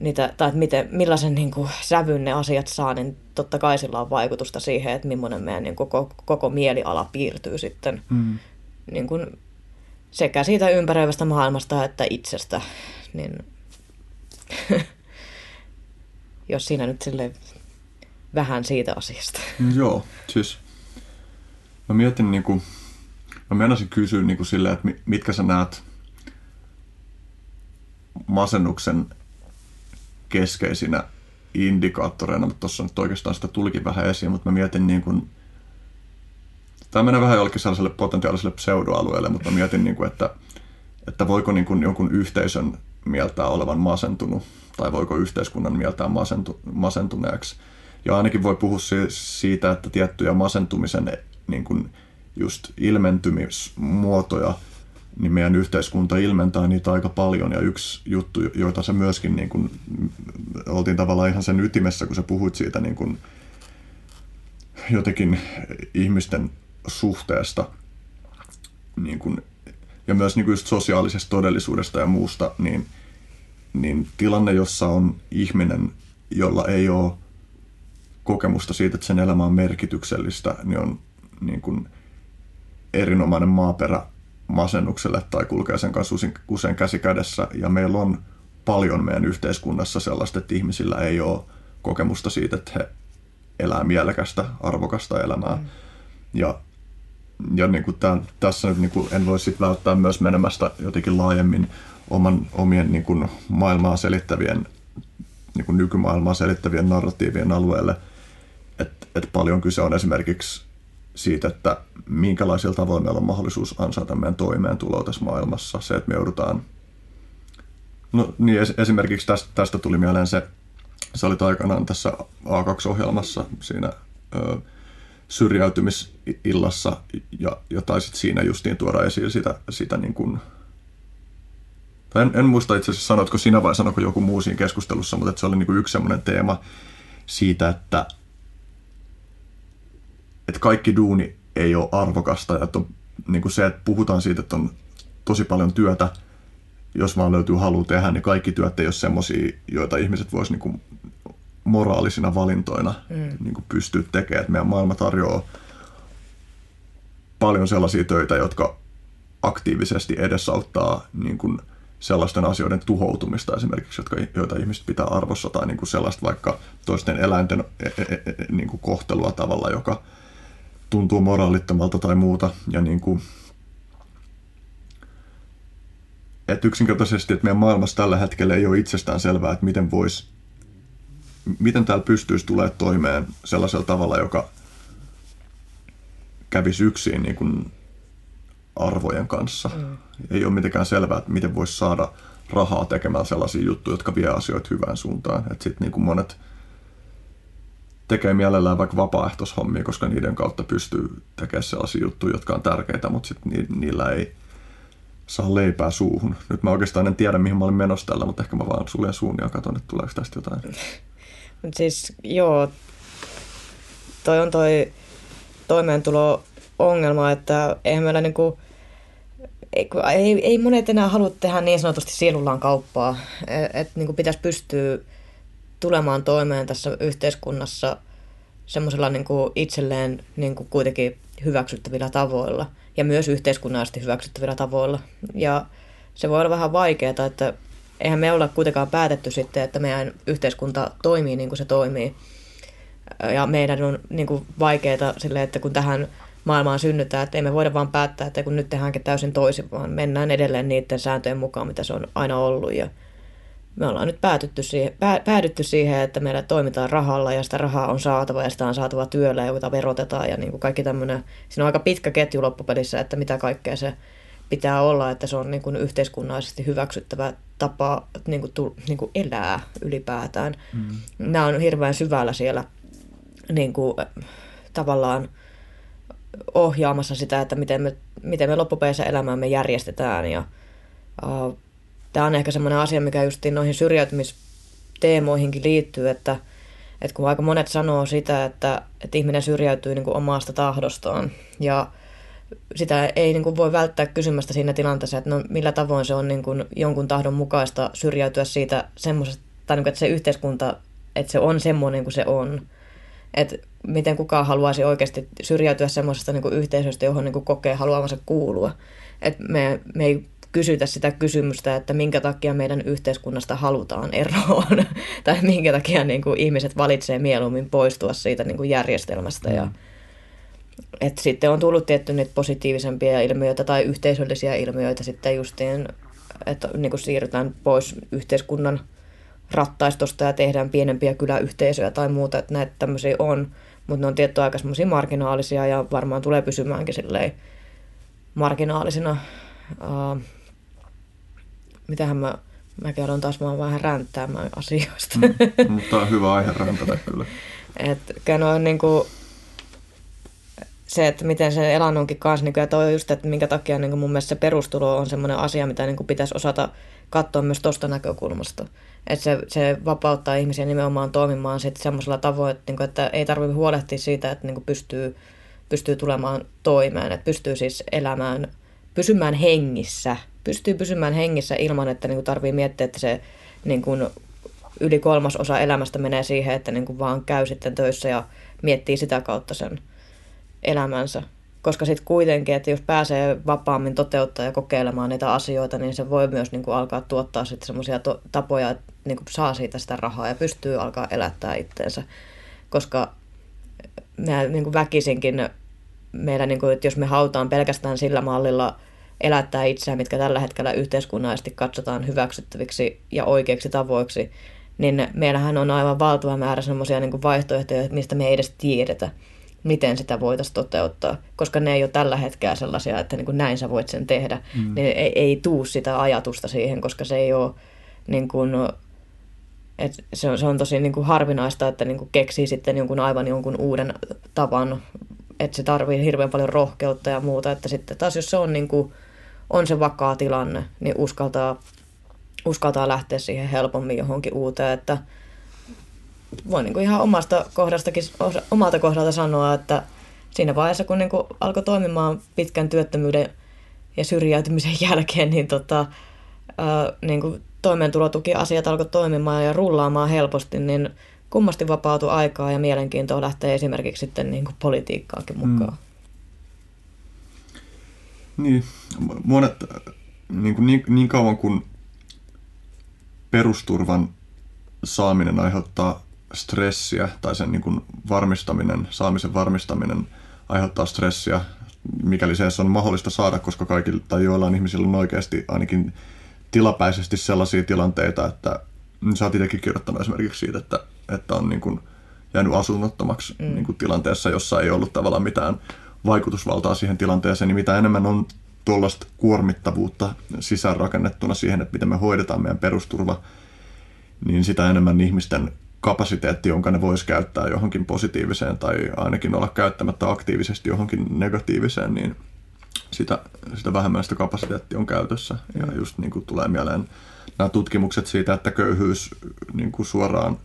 niitä, tai että miten, millaisen niin kuin, sävyn ne asiat saa, niin totta kai sillä on vaikutusta siihen, että millainen meidän niin koko, koko mieliala piirtyy sitten mm. niin kuin, sekä siitä ympäröivästä maailmasta että itsestä. Niin, (laughs) jos siinä nyt sille vähän siitä asiasta. Mm, joo, siis mä mietin niin kuin, mä meinasin kysyä niin kuin silleen, että mitkä sä näet masennuksen keskeisinä indikaattoreina, mutta tuossa nyt oikeastaan sitä tulikin vähän esiin, mutta mä mietin niin kuin, tämä menee vähän jollekin sellaiselle potentiaaliselle pseudoalueelle, mutta mä mietin, niin kuin, että, että voiko niin kuin jonkun yhteisön mieltää olevan masentunut, tai voiko yhteiskunnan mieltää masentu, masentuneeksi. Ja ainakin voi puhua siitä, että tiettyjä masentumisen niin kuin just ilmentymismuotoja – niin meidän yhteiskunta ilmentää niitä aika paljon. Ja yksi juttu, joita se myöskin, niin kuin, oltiin tavallaan ihan sen ytimessä, kun sä puhuit siitä niin kuin, jotenkin ihmisten suhteesta niin kuin, ja myös niin just sosiaalisesta todellisuudesta ja muusta, niin, niin tilanne, jossa on ihminen, jolla ei ole kokemusta siitä, että sen elämä on merkityksellistä, niin on niin kuin erinomainen maaperä masennukselle tai kulkee sen kanssa usein käsi kädessä. Ja meillä on paljon meidän yhteiskunnassa sellaista, että ihmisillä ei ole kokemusta siitä, että he elää mielekästä, arvokasta elämää. Mm. Ja, ja niin kuin tämän, tässä nyt niin kuin en voi sit välttää myös menemästä jotenkin laajemmin oman, omien niin kuin maailmaa selittävien, niin kuin nykymaailmaa selittävien narratiivien alueelle. Että et paljon kyse on esimerkiksi siitä, että minkälaisilla tavoin meillä on mahdollisuus ansaita meidän toimeentuloa tässä maailmassa. Se, että me joudutaan... No niin, esimerkiksi tästä, tästä tuli mieleen se, se oli aikanaan tässä A2-ohjelmassa siinä ö, syrjäytymisillassa ja, ja taisit siinä justiin tuoda esiin sitä, sitä niin kuin, en, en muista itse asiassa sanoitko sinä vai sanoiko joku muu siinä keskustelussa, mutta se oli niin kuin yksi semmoinen teema siitä, että että kaikki duuni ei ole arvokasta. Ja on, niin kuin se, että puhutaan siitä, että on tosi paljon työtä, jos vaan löytyy halu tehdä, niin kaikki työt ei ole semmoisia, joita ihmiset voisivat niin moraalisina valintoina mm. niin kuin pystyä tekemään. Että meidän maailma tarjoaa paljon sellaisia töitä, jotka aktiivisesti edesauttaa niin kuin sellaisten asioiden tuhoutumista esimerkiksi, jotka, joita ihmiset pitää arvossa, tai niin kuin sellaista vaikka toisten eläinten e, e, e, niin kuin kohtelua tavalla, joka tuntuu moraalittomalta tai muuta. Ja niin kuin, että yksinkertaisesti, että meidän maailmassa tällä hetkellä ei ole itsestään selvää, että miten voisi miten täällä pystyisi tulemaan toimeen sellaisella tavalla, joka kävisi yksin niin kuin arvojen kanssa. Mm. Ei ole mitenkään selvää, että miten voisi saada rahaa tekemään sellaisia juttuja, jotka vie asioita hyvään suuntaan. Että sitten niin kuin monet tekee mielellään vaikka vapaaehtoishommia, koska niiden kautta pystyy tekemään sellaisia juttuja, jotka on tärkeitä, mutta sitten ni- niillä ei saa leipää suuhun. Nyt mä oikeastaan en tiedä, mihin mä olin menossa tällä, mutta ehkä mä vaan suljen suun ja katson, että tuleeko tästä jotain. (laughs) siis joo, toi on toi toimeentulo-ongelma, että eihän meillä niinku, ei, ei, ei monet enää halua tehdä niin sanotusti sielullaan kauppaa. Että et, niin pitäisi pystyä tulemaan toimeen tässä yhteiskunnassa semmoisella niin itselleen niin kuin kuitenkin hyväksyttävillä tavoilla ja myös yhteiskunnallisesti hyväksyttävillä tavoilla. Ja se voi olla vähän vaikeaa, että eihän me olla kuitenkaan päätetty sitten, että meidän yhteiskunta toimii niin kuin se toimii. Ja meidän on niin kuin vaikeaa sille, että kun tähän maailmaan synnytään, että ei me voida vaan päättää, että kun nyt tehdäänkin täysin toisin, vaan mennään edelleen niiden sääntöjen mukaan, mitä se on aina ollut. Ja me ollaan nyt päätytty siihen, pää, päädytty siihen, että meillä toimitaan rahalla ja sitä rahaa on saatava ja sitä on saatava työllä, jota verotetaan ja niin kuin kaikki tämmöinen. Siinä on aika pitkä ketju loppupelissä, että mitä kaikkea se pitää olla, että se on niin kuin yhteiskunnallisesti hyväksyttävä tapa niin kuin, tu, niin kuin elää ylipäätään. Mm. Nämä on hirveän syvällä siellä niin kuin, tavallaan ohjaamassa sitä, että miten me, miten me loppupeleissä elämäämme järjestetään. Ja, uh, tämä on ehkä semmoinen asia, mikä just noihin syrjäytymisteemoihinkin liittyy, että, että kun aika monet sanoo sitä, että, että ihminen syrjäytyy niin kuin omasta tahdostaan ja sitä ei niin kuin voi välttää kysymästä siinä tilanteessa, että no millä tavoin se on niin kuin jonkun tahdon mukaista syrjäytyä siitä semmoisesta, tai niin kuin, että se yhteiskunta, että se on semmoinen kuin se on. Että miten kukaan haluaisi oikeasti syrjäytyä semmoisesta niin yhteisöstä, johon niin kuin kokee haluavansa kuulua. Että me, me ei kysytä sitä kysymystä, että minkä takia meidän yhteiskunnasta halutaan eroon, (laughs) tai minkä takia niin kuin ihmiset valitsee mieluummin poistua siitä niin kuin järjestelmästä. Ja, mm. et sitten on tullut tietty niitä positiivisempia ilmiöitä tai yhteisöllisiä ilmiöitä sitten justiin, että niin kuin siirrytään pois yhteiskunnan rattaistosta ja tehdään pienempiä kyläyhteisöjä tai muuta, että näitä tämmöisiä on, mutta ne on tietty aika semmoisia marginaalisia ja varmaan tulee pysymäänkin silleen marginaalisina. Uh, mitähän mä, mäkin aloin taas vaan vähän ränttäämään asioista. Mm, mutta on hyvä aihe räntätä kyllä. (laughs) että no on niinku, se, että miten se elannonkin kanssa, niin ja toi just, että minkä takia niin mun mielestä se perustulo on semmoinen asia, mitä niin pitäisi osata katsoa myös tuosta näkökulmasta. Että se, se vapauttaa ihmisiä nimenomaan toimimaan sitten semmoisella tavoin, että, niin kuin, että ei tarvitse huolehtia siitä, että niin pystyy, pystyy tulemaan toimeen, että pystyy siis elämään, pysymään hengissä, pystyy pysymään hengissä ilman, että niin tarvii miettiä, että se niin kuin, yli kolmas osa elämästä menee siihen, että niin kuin vaan käy sitten töissä ja miettii sitä kautta sen elämänsä. Koska sitten kuitenkin, että jos pääsee vapaammin toteuttaa ja kokeilemaan niitä asioita, niin se voi myös niin kuin alkaa tuottaa sitten semmoisia to- tapoja, että niin kuin saa siitä sitä rahaa ja pystyy alkaa elättää itteensä. Koska mä niin kuin väkisinkin meillä, niin kuin, että jos me hautaan pelkästään sillä mallilla elättää itseään, mitkä tällä hetkellä yhteiskunnallisesti katsotaan hyväksyttäviksi ja oikeiksi tavoiksi, niin meillähän on aivan valtava määrä semmoisia niin vaihtoehtoja, mistä me ei edes tiedetä miten sitä voitaisiin toteuttaa, koska ne ei ole tällä hetkellä sellaisia, että niin kuin näin sä voit sen tehdä. Mm. Niin ei, ei tuu sitä ajatusta siihen, koska se ei ole niin kuin, et se, on, se on tosi niin kuin harvinaista, että niin kuin keksii sitten jonkun aivan jonkun uuden tavan, että se tarvii hirveän paljon rohkeutta ja muuta, että sitten taas jos se on, niin kuin, on se vakaa tilanne, niin uskaltaa, uskaltaa lähteä siihen helpommin johonkin uuteen, että – voin niin kuin ihan omasta kohdastakin, omalta kohdalta sanoa, että, siinä vaiheessa, kun niin kuin alkoi toimimaan pitkän työttömyyden ja syrjäytymisen (laughs) jälkeen, niin, tota, ää, niin kuin toimeentulotukiasiat alkoi toimimaan ja rullaamaan helposti, niin kummasti vapautui aikaa ja mielenkiintoa lähtee esimerkiksi sitten niin kuin politiikkaankin mukaan. Mm. Niin, monet, niin, kuin niin, niin kauan kuin perusturvan saaminen aiheuttaa stressiä tai sen niin kuin varmistaminen, saamisen varmistaminen aiheuttaa stressiä, mikäli se on mahdollista saada, koska kaikilla tai joillain ihmisillä on oikeasti ainakin tilapäisesti sellaisia tilanteita, että sä oot itsekin kirjoittanut esimerkiksi siitä, että, että on niin kuin jäänyt asunnottomaksi mm. niin kuin tilanteessa, jossa ei ollut tavallaan mitään vaikutusvaltaa siihen tilanteeseen, niin mitä enemmän on tuollaista kuormittavuutta sisäänrakennettuna siihen, että miten me hoidetaan meidän perusturva, niin sitä enemmän ihmisten kapasiteetti, jonka ne voisi käyttää johonkin positiiviseen tai ainakin olla käyttämättä aktiivisesti johonkin negatiiviseen, niin sitä, sitä vähemmän sitä kapasiteettia on käytössä. Ja mm. just niin kuin tulee mieleen nämä tutkimukset siitä, että köyhyys niin kuin suoraan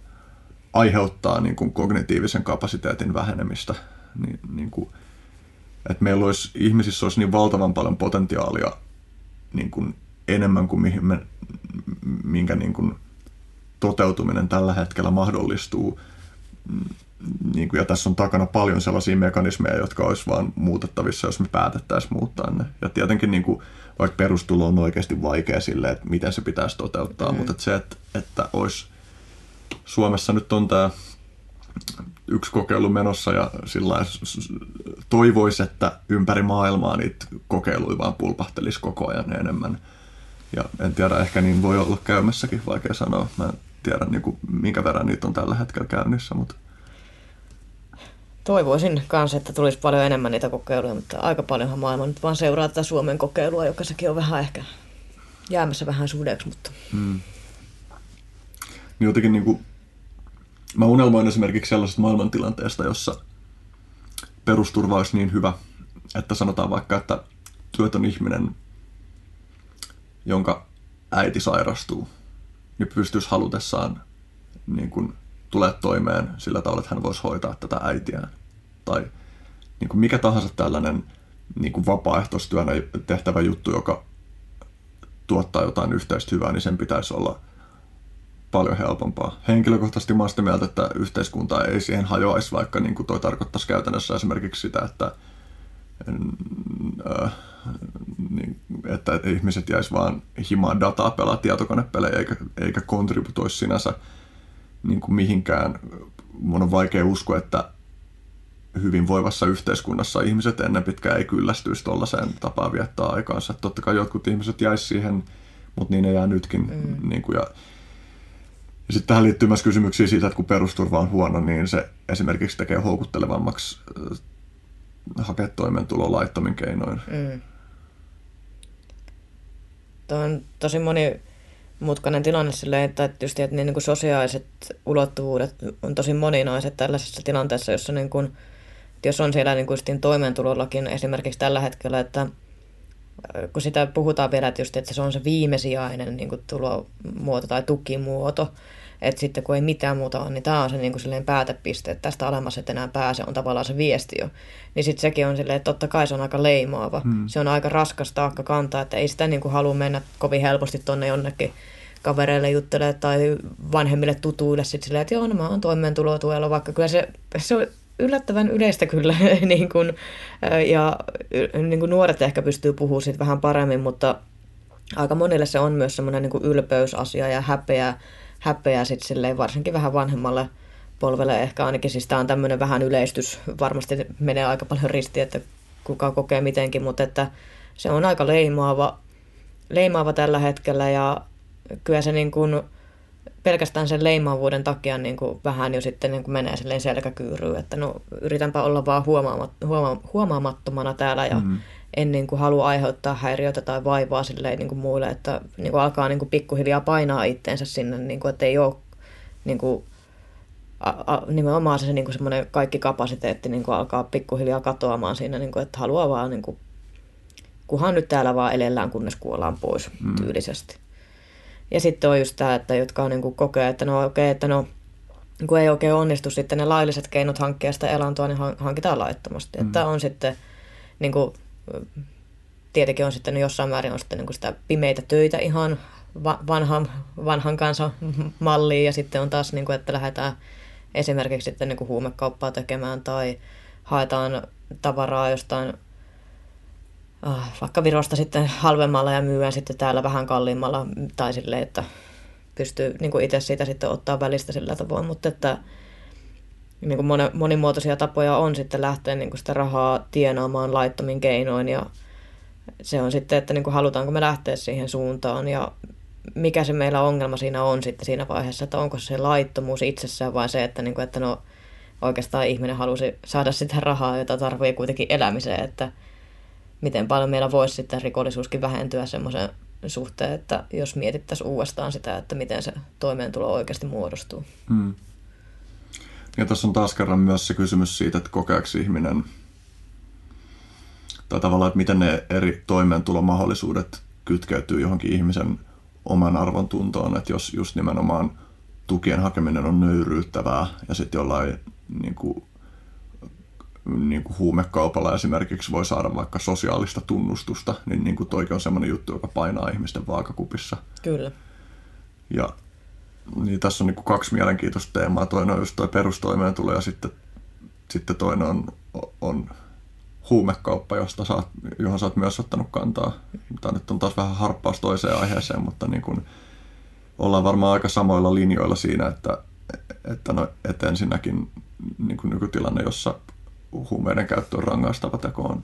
aiheuttaa niin kuin kognitiivisen kapasiteetin vähenemistä. Niin, niin kuin, että meillä olisi, ihmisissä olisi niin valtavan paljon potentiaalia niin kuin enemmän kuin mihin me, minkä niin kuin toteutuminen tällä hetkellä mahdollistuu. Niin kuin, ja tässä on takana paljon sellaisia mekanismeja, jotka olisi vaan muutettavissa, jos me päätettäisiin muuttaa ne. Ja tietenkin niin kuin, vaikka perustulo on oikeasti vaikea sille, että miten se pitäisi toteuttaa, mm. mutta että se, että, että olisi Suomessa nyt on tämä yksi kokeilu menossa ja sillä toivoisi, että ympäri maailmaa niitä kokeiluja vaan pulpahtelisi koko ajan enemmän. Ja en tiedä, ehkä niin voi olla käymässäkin, vaikea sanoa. Mä en tiedä, niin kuin, minkä verran niitä on tällä hetkellä käynnissä, mutta Toivoisin kanssa, että tulisi paljon enemmän niitä kokeiluja, mutta aika paljonhan maailma nyt vaan seuraa tätä Suomen kokeilua, joka sekin on vähän ehkä jäämässä vähän suhdeeksi. Mutta... Hmm. Niin jotenkin niin kuin, mä unelmoin esimerkiksi sellaisesta maailmantilanteesta, jossa perusturva olisi niin hyvä, että sanotaan vaikka, että työtön ihminen, jonka äiti sairastuu, niin pystyisi halutessaan niin kuin, tulee toimeen sillä tavalla, että hän voisi hoitaa tätä äitiään. Tai niin kuin mikä tahansa tällainen niin kuin vapaaehtoistyönä tehtävä juttu, joka tuottaa jotain yhteistä hyvää, niin sen pitäisi olla paljon helpompaa. Henkilökohtaisesti mä sitä mieltä, että yhteiskunta ei siihen hajoaisi, vaikka niin kuin toi tarkoittaisi käytännössä esimerkiksi sitä, että, äh, niin, että ihmiset jäisi vaan himaan dataa pelaa tietokonepelejä eikä, eikä kontributoisi sinänsä niin kuin mihinkään. Mun on vaikea uskoa, että hyvinvoivassa yhteiskunnassa ihmiset ennen pitkään ei kyllästyisi tuollaiseen tapaan viettää aikaansa. Totta kai jotkut ihmiset jäisi siihen, mutta niin ne jää nytkin. Mm. Niin kuin, ja, ja sitten tähän liittyy myös kysymyksiä siitä, että kun perusturva on huono, niin se esimerkiksi tekee houkuttelevammaksi äh, hakea toimeentuloa laittomin keinoin. Mm. Tuo on tosi moni mutkainen tilanne silleen, että, just, että niin kuin sosiaaliset ulottuvuudet on tosi moninaiset tällaisessa tilanteessa, jossa niin kuin, jos on siellä niin kuin toimeentulollakin esimerkiksi tällä hetkellä, että kun sitä puhutaan vielä, että, just, että se on se viimesijainen niin kuin tulomuoto tai tukimuoto, että sitten kun ei mitään muuta ole, niin tämä on se niin kuin päätepiste, että tästä alemmas et enää pääse, on tavallaan se viesti jo. Niin sitten sekin on silleen, että totta kai se on aika leimaava. Hmm. Se on aika raskas taakka kantaa, että ei sitä niin kuin halua mennä kovin helposti tuonne jonnekin kavereille juttelee tai vanhemmille tutuille sitten silleen, että joo, no mä oon toimeentulotuella, vaikka kyllä se, se on yllättävän yleistä kyllä, (laughs) niin kuin, ja niin kuin nuoret ehkä pystyy puhumaan siitä vähän paremmin, mutta aika monille se on myös semmoinen niin ylpeysasia ja häpeä, häpeä sitten silleen, varsinkin vähän vanhemmalle polvelle. Ehkä ainakin, siis tämä on tämmöinen vähän yleistys, varmasti menee aika paljon risti, että kuka kokee mitenkin, mutta että se on aika leimaava, leimaava tällä hetkellä ja kyllä se niin kuin, pelkästään sen leimaavuuden takia niin kuin vähän jo sitten niin kuin menee silleen selkäkyyryyn, että no yritänpä olla vaan huomaamat, huoma, huomaamattomana täällä ja mm. en niin kuin halua aiheuttaa häiriötä tai vaivaa silleen niin kuin muille, että niin kuin alkaa niin kuin pikkuhiljaa painaa itteensä sinne, niin kuin, että ei ole niin kuin, a, a, nimenomaan se niin kuin semmoinen kaikki kapasiteetti niin kuin alkaa pikkuhiljaa katoamaan siinä, niin kuin, että haluaa vaan niin kuin, kunhan nyt täällä vaan elellään, kunnes kuollaan pois mm. tyylisesti. Ja sitten on just tämä, että jotka on niin kuin kokee, että no okei, okay, että no kun ei oikein onnistu sitten ne lailliset keinot hankkia sitä elantoa, niin hankitaan laittomasti. Mm. Että on sitten, niin kuin, tietenkin on sitten jossain määrin on sitten niin kuin sitä pimeitä töitä ihan vanhan, vanhan kansan malliin ja sitten on taas, niin kuin, että lähdetään esimerkiksi sitten niin kuin huumekauppaa tekemään tai haetaan tavaraa jostain vaikka Virosta sitten halvemmalla ja myyään sitten täällä vähän kalliimmalla tai silleen, että pystyy niin kuin itse siitä sitten ottaa välistä sillä tavoin, mutta että niin kuin monimuotoisia tapoja on sitten lähteä niin kuin sitä rahaa tienaamaan laittomin keinoin. Ja se on sitten, että niin kuin halutaanko me lähteä siihen suuntaan ja mikä se meillä ongelma siinä on sitten siinä vaiheessa, että onko se laittomuus itsessään vai se, että, niin kuin, että no oikeastaan ihminen halusi saada sitä rahaa, jota tarvii kuitenkin elämiseen, että miten paljon meillä voisi sitten rikollisuuskin vähentyä semmoisen suhteen, että jos mietittäisiin uudestaan sitä, että miten se toimeentulo oikeasti muodostuu. Hmm. Ja tässä on taas kerran myös se kysymys siitä, että kokeeko ihminen, tai tavallaan, että miten ne eri toimeentulomahdollisuudet kytkeytyy johonkin ihmisen oman arvon tuntoon, että jos just nimenomaan tukien hakeminen on nöyryyttävää ja sitten jollain niin kuin, niin kuin huumekaupalla esimerkiksi voi saada vaikka sosiaalista tunnustusta, niin, niin kuin toikin on semmoinen juttu, joka painaa ihmisten vaakakupissa. Kyllä. Ja niin tässä on niin kuin kaksi mielenkiintoista teemaa. Toinen on just tuo perustoimeentulo ja sitten, sitten toinen on, on huumekauppa, josta saat, johon sä oot myös ottanut kantaa. Tämä nyt on taas vähän harppaus toiseen aiheeseen, mutta niin kuin ollaan varmaan aika samoilla linjoilla siinä, että, että, no, että ensinnäkin niin kuin nykytilanne, jossa huumeiden käyttö on rangaistava teko, on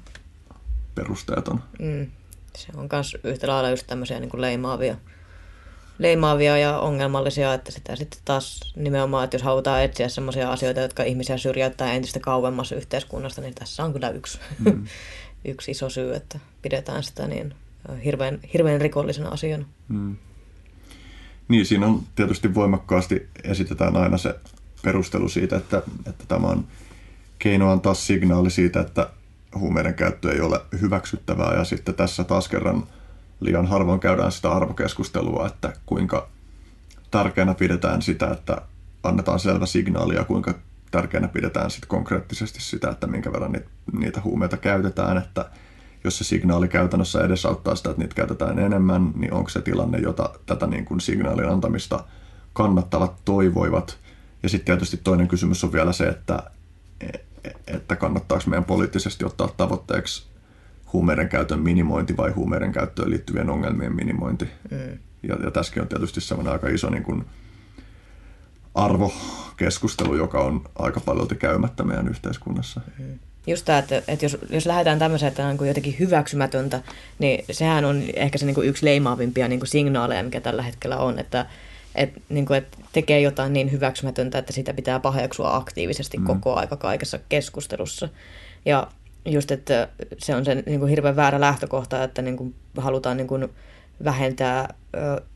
perusteeton. Mm. Se on myös yhtä lailla just tämmöisiä niin kuin leimaavia, leimaavia ja ongelmallisia, että sitä sitten taas nimenomaan, että jos halutaan etsiä sellaisia asioita, jotka ihmisiä syrjäyttää entistä kauemmassa yhteiskunnasta, niin tässä on kyllä yksi, mm. (laughs) yksi iso syy, että pidetään sitä niin hirveän, hirveän rikollisena asiana. Mm. Niin, siinä on tietysti voimakkaasti esitetään aina se perustelu siitä, että, että tämä on keino antaa signaali siitä, että huumeiden käyttö ei ole hyväksyttävää ja sitten tässä taas kerran liian harvoin käydään sitä arvokeskustelua, että kuinka tärkeänä pidetään sitä, että annetaan selvä signaali ja kuinka tärkeänä pidetään sitten konkreettisesti sitä, että minkä verran niitä, huumeita käytetään, että jos se signaali käytännössä edesauttaa sitä, että niitä käytetään enemmän, niin onko se tilanne, jota tätä niin kuin signaalin antamista kannattavat toivoivat. Ja sitten tietysti toinen kysymys on vielä se, että, että kannattaako meidän poliittisesti ottaa tavoitteeksi huumeiden käytön minimointi vai huumeiden käyttöön liittyvien ongelmien minimointi. Mm. Ja, ja tässäkin on tietysti sellainen aika iso niin kuin arvokeskustelu, joka on aika paljon käymättä meidän yhteiskunnassa. Mm. Just tämä, että, että jos, jos lähdetään tämmöiseen, että on niin jotenkin hyväksymätöntä, niin sehän on ehkä se niin kuin yksi leimaavimpia niin kuin signaaleja, mikä tällä hetkellä on, että et, niin kuin, että tekee jotain niin hyväksymätöntä, että sitä pitää paheksua aktiivisesti mm. koko aika kaikessa keskustelussa. Ja just, että se on se niin kuin hirveän väärä lähtökohta, että niin kuin halutaan niin kuin vähentää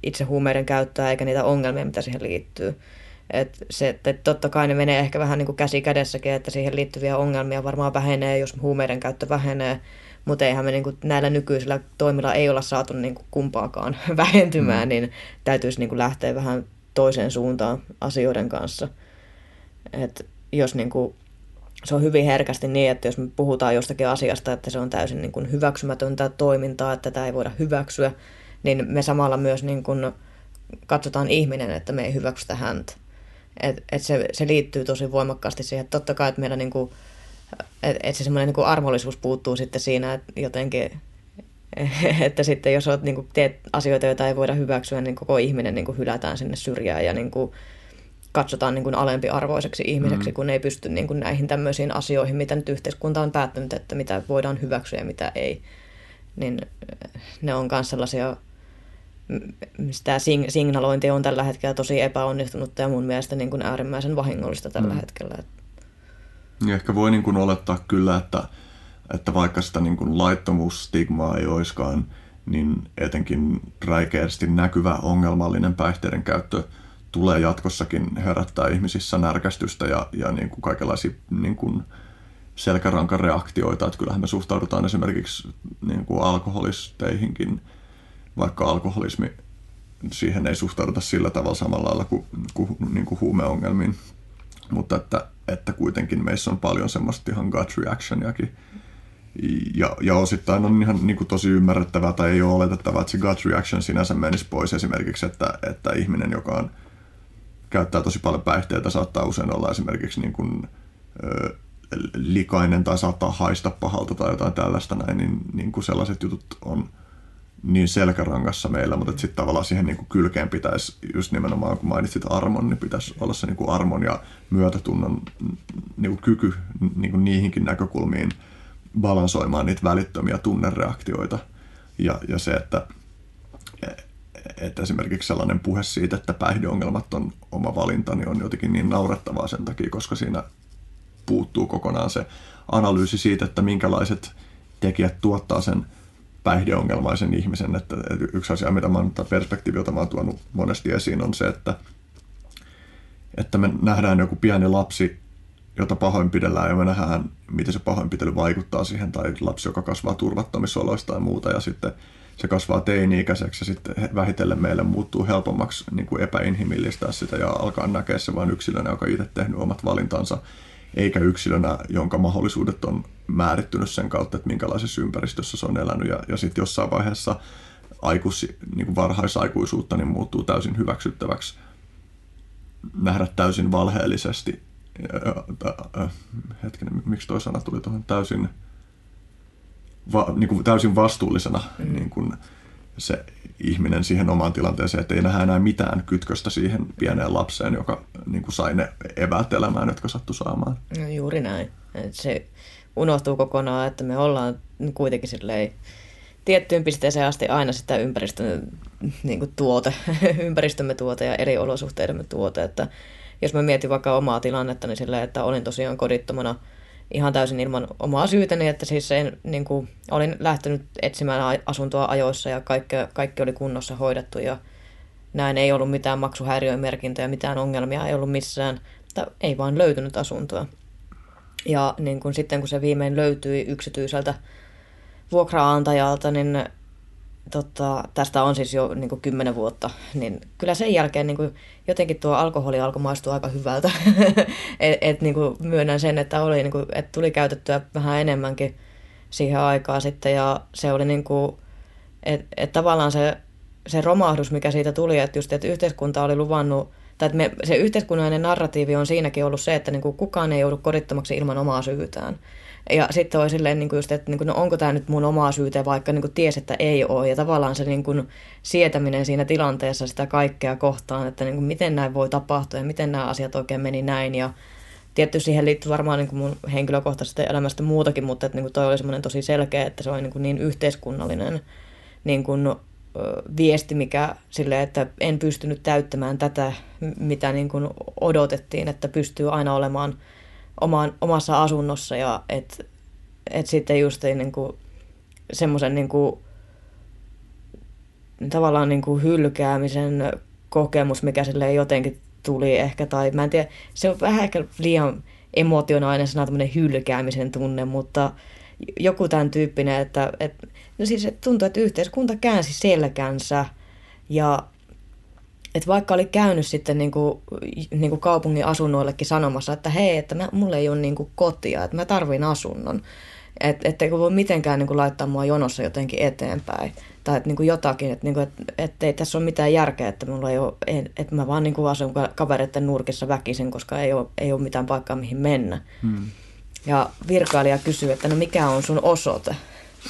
itse huumeiden käyttöä eikä niitä ongelmia, mitä siihen liittyy. Et se, että totta kai ne menee ehkä vähän niin kuin käsi kädessäkin, että siihen liittyviä ongelmia varmaan vähenee, jos huumeiden käyttö vähenee, mutta eihän me niin kuin näillä nykyisillä toimilla ei olla saatu niin kuin kumpaakaan (laughs) vähentymään, mm. niin täytyisi niin kuin lähteä vähän toiseen suuntaan asioiden kanssa. Et jos niin kuin, se on hyvin herkästi niin, että jos me puhutaan jostakin asiasta, että se on täysin niin kuin hyväksymätöntä toimintaa, että tätä ei voida hyväksyä, niin me samalla myös niin kuin katsotaan ihminen, että me ei hyväksytä häntä. Et, et se, se liittyy tosi voimakkaasti siihen, että totta kai, että meillä niin kuin, et, et se semmoinen niin armollisuus puuttuu sitten siinä, että jotenkin, (laughs) että sitten jos olet, niin kuin, teet asioita, joita ei voida hyväksyä, niin koko ihminen niin kuin, hylätään sinne syrjään ja niin kuin, katsotaan niin kuin alempiarvoiseksi ihmiseksi, mm. kun ei pysty niin kuin näihin tämmöisiin asioihin, mitä nyt yhteiskunta on päättänyt, että mitä voidaan hyväksyä ja mitä ei. Niin ne on myös sellaisia tämä signalointi on tällä hetkellä tosi epäonnistunutta ja mun mielestä niin kuin äärimmäisen vahingollista tällä mm. hetkellä. Ja ehkä voi niin kuin olettaa kyllä, että, että vaikka sitä niin kuin laittomuusstigmaa ei oiskaan, niin etenkin räikeästi näkyvä ongelmallinen päihteiden käyttö tulee jatkossakin herättää ihmisissä närkästystä ja, ja niin kuin kaikenlaisia niin kuin selkärankan reaktioita. Että kyllähän me suhtaudutaan esimerkiksi niin kuin alkoholisteihinkin – vaikka alkoholismi, siihen ei suhtauduta sillä tavalla samalla lailla kuin, kuin, niin kuin huumeongelmiin. mutta että, että kuitenkin meissä on paljon semmoista ihan gut reactioniakin. Ja, ja osittain on ihan niin kuin tosi ymmärrettävää tai ei ole oletettavaa, että se gut reaction sinänsä menisi pois esimerkiksi, että, että ihminen, joka on, käyttää tosi paljon päihteitä, saattaa usein olla esimerkiksi niin kuin, ö, likainen tai saattaa haista pahalta tai jotain tällaista näin, niin, niin kuin sellaiset jutut on niin selkärangassa meillä, mutta sitten tavallaan siihen niin kuin kylkeen pitäisi, just nimenomaan kun mainitsit armon, niin pitäisi olla se niin kuin armon ja myötätunnon niin kuin kyky niin kuin niihinkin näkökulmiin balansoimaan niitä välittömiä tunnereaktioita. Ja, ja se, että, että esimerkiksi sellainen puhe siitä, että päihdeongelmat on oma valinta, niin on jotenkin niin naurettavaa sen takia, koska siinä puuttuu kokonaan se analyysi siitä, että minkälaiset tekijät tuottaa sen päihdeongelmaisen ihmisen. Että, yksi asia, mitä mä oon, perspektiivi, jota mä oon tuonut monesti esiin, on se, että, että me nähdään joku pieni lapsi, jota pahoinpidellään ja me nähdään, miten se pahoinpitely vaikuttaa siihen, tai lapsi, joka kasvaa turvattomissa oloissa tai muuta, ja sitten se kasvaa teini-ikäiseksi ja sitten vähitellen meille muuttuu helpommaksi niin kuin epäinhimillistää sitä ja alkaa näkeä se vain yksilönä, joka itse tehnyt omat valintansa eikä yksilönä, jonka mahdollisuudet on määrittynyt sen kautta, että minkälaisessa ympäristössä se on elänyt. Ja, ja sitten jossain vaiheessa aikuis, niin kuin varhaisaikuisuutta niin muuttuu täysin hyväksyttäväksi nähdä täysin valheellisesti. Hetkinen, miksi toi sana tuli tuohon täysin, va, niin kuin täysin vastuullisena mm. niin kuin se ihminen siihen omaan tilanteeseen, että ei nähdä enää mitään kytköstä siihen pieneen lapseen, joka niin kuin sai ne eväät elämään, jotka sattu saamaan. No juuri näin. Et se unohtuu kokonaan, että me ollaan kuitenkin silleen tiettyyn pisteeseen asti aina sitä ympäristön niin kuin tuote, (laughs) ympäristömme tuote ja eri olosuhteidemme tuote. Että jos mä mietin vaikka omaa tilannetta, niin silleen, että olin tosiaan kodittomana – ihan täysin ilman omaa syytäni, että siis en, niin kuin, olin lähtenyt etsimään asuntoa ajoissa ja kaikki, kaikki oli kunnossa hoidettu ja näin ei ollut mitään maksuhäiriömerkintöjä, mitään ongelmia ei ollut missään, mutta ei vaan löytynyt asuntoa. Ja niin kuin sitten kun se viimein löytyi yksityiseltä vuokraantajalta, niin tota, tästä on siis jo niin kuin kymmenen vuotta, niin kyllä sen jälkeen niin kuin, jotenkin tuo alkoholi alkoi maistua aika hyvältä. (laughs) et, et, niin kuin, myönnän sen, että, oli, niin kuin, että tuli käytettyä vähän enemmänkin siihen aikaa sitten ja se oli niin kuin, että et tavallaan se, se romahdus, mikä siitä tuli, että just, että yhteiskunta oli luvannut, tai että me, se yhteiskunnallinen narratiivi on siinäkin ollut se, että niin kuin kukaan ei joudu kodittomaksi ilman omaa syytään. Ja sitten oli silleen, niin kuin just, että niin kuin, no onko tämä nyt mun omaa syytä, vaikka niin kuin ties, että ei ole. Ja tavallaan se niin kuin, sietäminen siinä tilanteessa sitä kaikkea kohtaan, että niin kuin, miten näin voi tapahtua ja miten nämä asiat oikein meni näin. Ja tietysti siihen liittyy varmaan niin kuin mun henkilökohtaisesta elämästä muutakin, mutta että, niin kuin toi oli semmoinen tosi selkeä, että se oli niin, kuin niin yhteiskunnallinen niin kuin, viesti, mikä sille, että en pystynyt täyttämään tätä, mitä niin kuin odotettiin, että pystyy aina olemaan – omaan, omassa asunnossa ja että et sitten just niin kuin, semmoisen niin kuin, tavallaan niin kuin hylkäämisen kokemus, mikä sille jotenkin tuli ehkä, tai mä en tiedä, se on vähän ehkä liian emotionaalinen sana, tämmöinen hylkäämisen tunne, mutta joku tämän tyyppinen, että, että no siis tuntuu, että yhteiskunta käänsi selkänsä ja että vaikka oli käynyt sitten niin kuin, niin kuin kaupungin asunnoillekin sanomassa, että hei, että mä, mulla ei ole niin kuin kotia, että mä tarvin asunnon. Että et, voi mitenkään niin kuin, laittaa mua jonossa jotenkin eteenpäin. Tai että niin kuin jotakin, että, niin kuin, että, että ei tässä ole mitään järkeä, että, mulla ei ole, että mä vaan niin kuin asun kavereiden nurkissa väkisin, koska ei ole, ei ole mitään paikkaa mihin mennä. Hmm. Ja virkailija kysyy, että no mikä on sun osoite?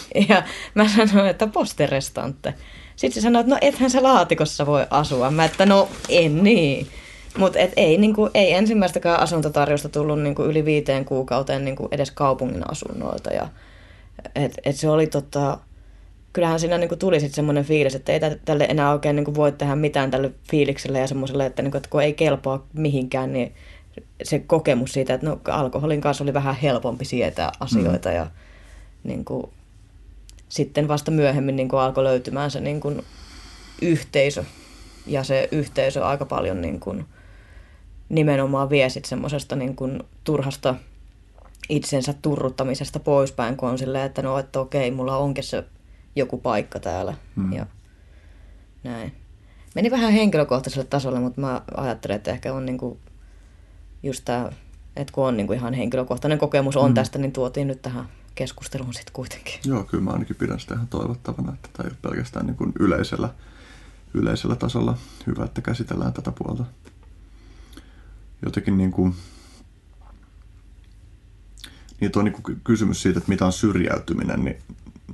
(laughs) Ja mä sanoin, että posterestante. Sitten se sanoi, että no ethän sä laatikossa voi asua. Mä että no en niin. Mutta ei, niinku, ei ensimmäistäkään asuntotarjosta tullut niinku, yli viiteen kuukauteen niinku, edes kaupungin asunnoilta. Ja, et, et se oli tota, kyllähän siinä niinku, tuli sitten semmoinen fiilis, että ei tälle enää oikein niinku, voi tehdä mitään tälle fiilikselle ja semmoiselle, että, niinku, että kun ei kelpaa mihinkään, niin se kokemus siitä, että no, alkoholin kanssa oli vähän helpompi sietää asioita mm. ja niin kuin, sitten vasta myöhemmin niin kuin alkoi löytymään se niin kuin yhteisö. Ja se yhteisö aika paljon niin kuin nimenomaan vie sitten semmoisesta niin kuin turhasta itsensä turruttamisesta poispäin, kun on silleen, että no, että okei, mulla onkin se joku paikka täällä. Hmm. Ja näin. Meni vähän henkilökohtaiselle tasolle, mutta mä ajattelen, että ehkä on niin kuin just tämä, että kun on niin kuin ihan henkilökohtainen kokemus on mm. tästä, niin tuotiin nyt tähän keskusteluun sitten kuitenkin. Joo, kyllä mä ainakin pidän sitä ihan toivottavana, että tämä ei ole pelkästään niin kuin yleisellä, yleisellä tasolla hyvä, että käsitellään tätä puolta. Jotenkin niin kuin, niin tuo niin kuin kysymys siitä, että mitä on syrjäytyminen, niin,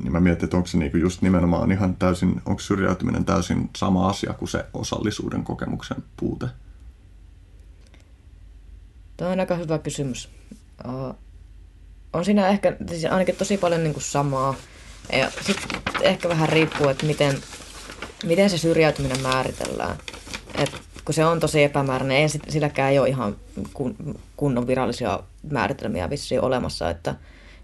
niin mä mietin, että onko se niin kuin just nimenomaan ihan täysin, onko syrjäytyminen täysin sama asia kuin se osallisuuden kokemuksen puute? Tuo on aika hyvä kysymys. On siinä ehkä siis ainakin tosi paljon niin kuin samaa. Ja sitten ehkä vähän riippuu, että miten, miten se syrjäytyminen määritellään. Et kun se on tosi epämääräinen, ei silläkään ei ole ihan kun, kunnon virallisia määritelmiä vissiin olemassa, että,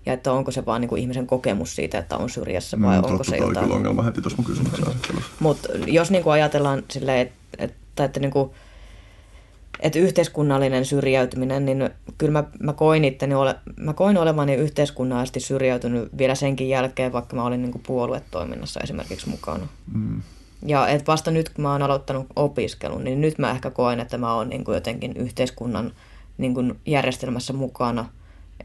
ja että onko se vaan niin kuin ihmisen kokemus siitä, että on syrjässä vai mm, onko se jotain. Kyllä ongelma heti tuossa mun kysymyksessä Mutta jos niin kuin ajatellaan silleen, että, että, että niin kuin, että yhteiskunnallinen syrjäytyminen, niin kyllä mä, mä, koin itteni ole, mä koin olevani yhteiskunnallisesti syrjäytynyt vielä senkin jälkeen, vaikka mä olin niin kuin puoluetoiminnassa esimerkiksi mukana. Mm. Ja et vasta nyt, kun mä oon aloittanut opiskelun, niin nyt mä ehkä koen, että mä oon niin kuin jotenkin yhteiskunnan niin kuin järjestelmässä mukana.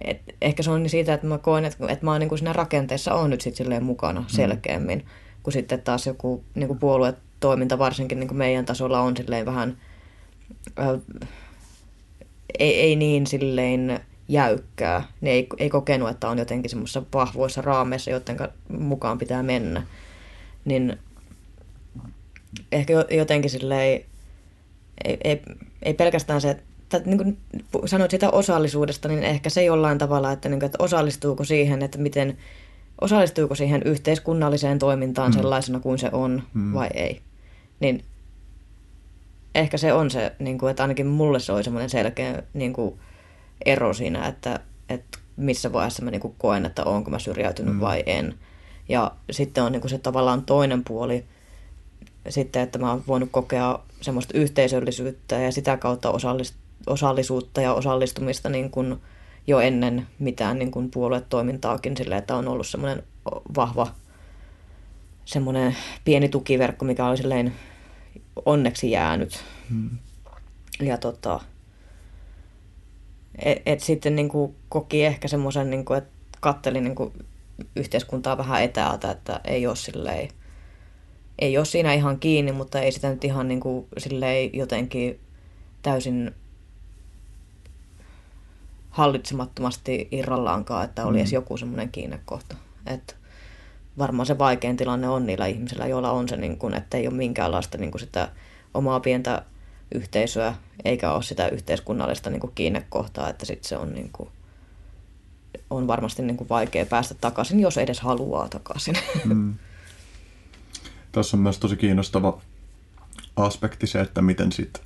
Et ehkä se on siitä, että mä koen, että, että mä oon niin kuin siinä rakenteessa on nyt sit silleen mukana mm. selkeämmin, mm. kun sitten taas joku niin kuin puoluetoiminta varsinkin niin kuin meidän tasolla on silleen vähän – ei, ei niin silleen jäykkää. Ne ei, ei kokenut, että on jotenkin semmoisissa vahvoissa raameissa, joiden mukaan pitää mennä. Niin ehkä jotenkin silleen, ei, ei, ei pelkästään se, että niin kuin sanoit sitä osallisuudesta, niin ehkä se jollain tavalla, että, niin kuin, että osallistuuko siihen, että miten, osallistuuko siihen yhteiskunnalliseen toimintaan mm. sellaisena kuin se on mm. vai ei. Niin ehkä se on se, niin kuin, että ainakin mulle se oli semmoinen selkeä niin kuin, ero siinä, että, että missä vaiheessa mä niin kuin, koen, että onko mä syrjäytynyt mm. vai en. Ja sitten on niin kuin, se tavallaan toinen puoli, sitten, että mä oon voinut kokea semmoista yhteisöllisyyttä ja sitä kautta osallist, osallisuutta ja osallistumista niin kuin jo ennen mitään niin kuin puoluetoimintaakin sille, että on ollut semmoinen vahva semmoinen pieni tukiverkko, mikä oli silleen onneksi jäänyt. Hmm. Ja tota, et, et sitten niin kuin koki ehkä semmoisen, niin kuin, että katteli niin kuin yhteiskuntaa vähän etäältä, että ei ole silleen, ei ole siinä ihan kiinni, mutta ei sitä nyt ihan niin kuin silleen jotenkin täysin hallitsemattomasti irrallaankaan, että oli mm. edes joku semmoinen kiinnekohta. Että varmaan se vaikein tilanne on niillä ihmisillä, joilla on se, niin kuin, että ei ole minkäänlaista niin kuin sitä omaa pientä yhteisöä, eikä ole sitä yhteiskunnallista niin kuin kiinnekohtaa, että sitten se on, niin kuin, on varmasti niin kuin vaikea päästä takaisin, jos edes haluaa takaisin. (laughs) Mm. Tässä on myös tosi kiinnostava aspekti se, että miten sitten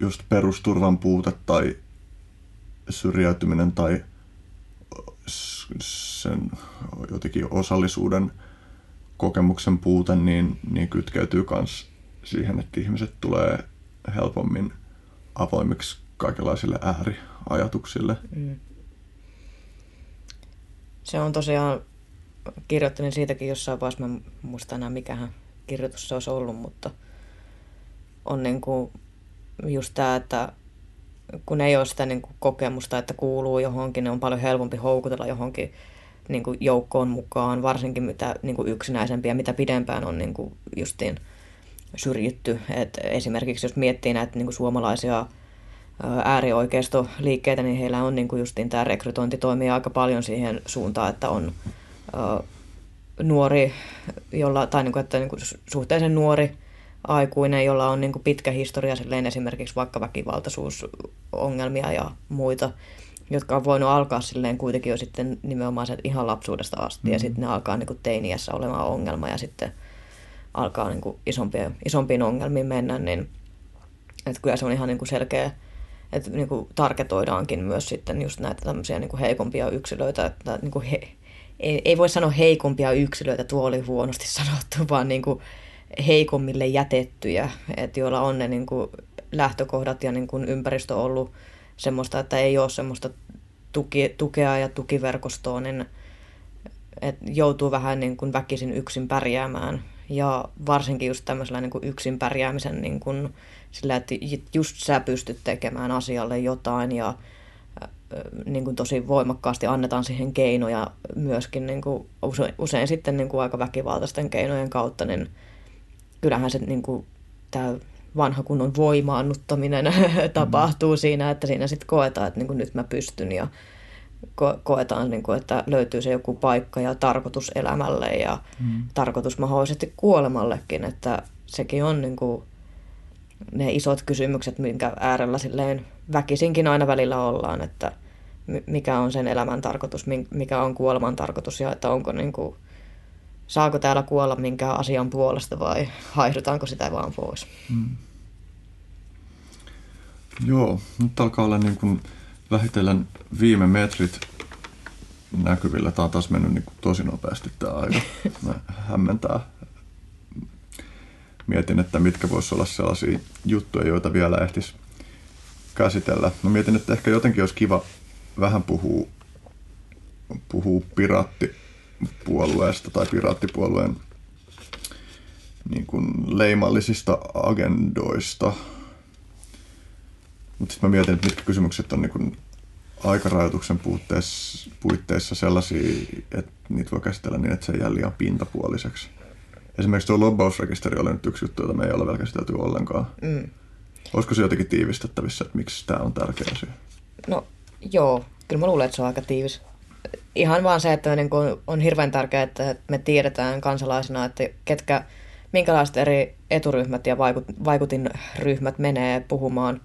just perusturvan puute tai syrjäytyminen tai sen jotenkin osallisuuden kokemuksen puute niin, niin kytkeytyy myös siihen, että ihmiset tulee helpommin avoimiksi kaikenlaisille ääriajatuksille. Mm. Se on tosiaan, kirjoittelin siitäkin jossain vaiheessa, mä muista enää mikähän kirjoitus se olisi ollut, mutta on niin kuin just tämä, että kun ei ole sitä niin kuin kokemusta, että kuuluu johonkin, niin on paljon helpompi houkutella johonkin niin kuin joukkoon mukaan, varsinkin mitä niin kuin yksinäisempiä, mitä pidempään on niin kuin justiin syrjitty. Et esimerkiksi jos miettii näitä niin kuin suomalaisia äärioikeistoliikkeitä, niin heillä on niin kuin justiin tämä rekrytointi toimii aika paljon siihen suuntaan, että on nuori, jolla, tai niin kuin, että niin kuin suhteellisen nuori aikuinen, jolla on niin kuin pitkä historia silleen esimerkiksi vaikka väkivaltaisuusongelmia ja muita, jotka on voinut alkaa silleen kuitenkin jo sitten nimenomaan se ihan lapsuudesta asti mm-hmm. ja sitten ne alkaa niin kuin teiniässä olemaan ongelma ja sitten alkaa niin kuin isompiin, isompiin ongelmiin mennä, niin että kyllä se on ihan niin kuin selkeä, että niin kuin tarketoidaankin myös sitten just näitä tämmöisiä niin kuin heikompia yksilöitä, että niin kuin he, ei, ei voi sanoa heikompia yksilöitä, tuo oli huonosti sanottu, vaan niin kuin heikommille jätettyjä, että joilla on ne niin kuin lähtökohdat ja niin kuin ympäristö ollut semmoista, että ei ole semmoista tuki, tukea ja tukiverkostoa, niin että joutuu vähän niin kuin väkisin yksin pärjäämään. ja varsinkin just tämmöisellä niin kuin yksin pärjäämisen niin kuin, sillä, että just sä pystyt tekemään asialle jotain ja niin kuin tosi voimakkaasti annetaan siihen keinoja myöskin niin kuin usein, usein sitten niin kuin aika väkivaltaisten keinojen kautta, niin kyllähän se niin kuin, tämä vanha kunnon voimaannuttaminen (laughs) tapahtuu mm. siinä, että siinä sitten koetaan, että niin kuin nyt mä pystyn ja ko- koetaan, niin kuin, että löytyy se joku paikka ja tarkoitus elämälle ja mm. tarkoitus mahdollisesti kuolemallekin, että sekin on niin kuin, ne isot kysymykset, minkä äärellä silleen väkisinkin aina välillä ollaan, että mikä on sen elämän tarkoitus, mikä on kuoleman tarkoitus ja että onko niin kuin, saako täällä kuolla minkään asian puolesta vai haihdutaanko sitä vaan pois. Hmm. Joo, nyt alkaa olla niin kuin vähitellen viime metrit näkyvillä. Tämä on taas mennyt niin kuin tosi nopeasti tämä aika. Mä hämmentää. Mietin, että mitkä voisi olla sellaisia juttuja, joita vielä ehtisi käsitellä. Mä mietin, että ehkä jotenkin olisi kiva vähän puhua, puhua piraattipuolueesta tai piraattipuolueen niin kuin leimallisista agendoista. Mutta sitten mä mietin, että mitkä kysymykset on niin kuin aikarajoituksen puitteissa, puitteissa sellaisia, että niitä voi käsitellä niin, että se jää liian pintapuoliseksi. Esimerkiksi tuo lobbausrekisteri oli nyt yksi juttu, jota me ei ole vielä käsitelty ollenkaan. Mm. Olisiko se jotenkin tiivistettävissä, että miksi tämä on tärkeä asia? No joo, kyllä mä luulen, että se on aika tiivis. Ihan vaan se, että niin kuin on hirveän tärkeää, että me tiedetään kansalaisina, että ketkä, minkälaiset eri eturyhmät ja vaikut, vaikutinryhmät menee puhumaan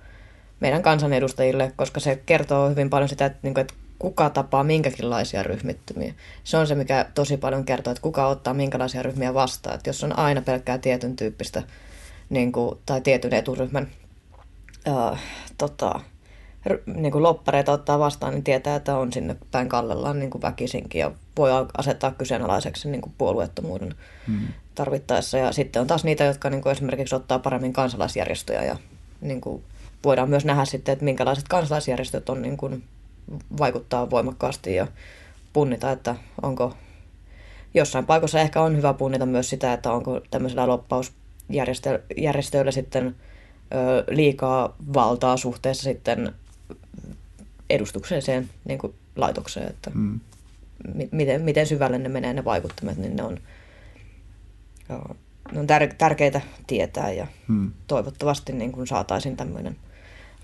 meidän kansanedustajille, koska se kertoo hyvin paljon sitä, että, niin kuin, että kuka tapaa minkäkinlaisia ryhmittymiä. Se on se, mikä tosi paljon kertoo, että kuka ottaa minkälaisia ryhmiä vastaan. Että jos on aina pelkkää tietyn tyyppistä niin kuin, tai tietyn eturyhmän äh, tota, niin kuin loppareita ottaa vastaan, niin tietää, että on sinne päin kallellaan niin kuin väkisinkin ja voi asettaa kyseenalaiseksi niin kuin puolueettomuuden hmm. tarvittaessa. Ja sitten on taas niitä, jotka niin kuin esimerkiksi ottaa paremmin kansalaisjärjestöjä ja niin kuin voidaan myös nähdä sitten, että minkälaiset kansalaisjärjestöt on niin kuin vaikuttaa voimakkaasti ja punnita, että onko jossain paikassa ehkä on hyvä punnita myös sitä, että onko tämmöisellä loppausjärjestöillä sitten liikaa valtaa suhteessa sitten edustukselliseen niin kuin laitokseen, että mm. miten, miten syvälle ne menee ne vaikuttamat, niin ne on, joo, ne on tär, tärkeitä tietää ja mm. toivottavasti niin kuin saataisiin tämmöinen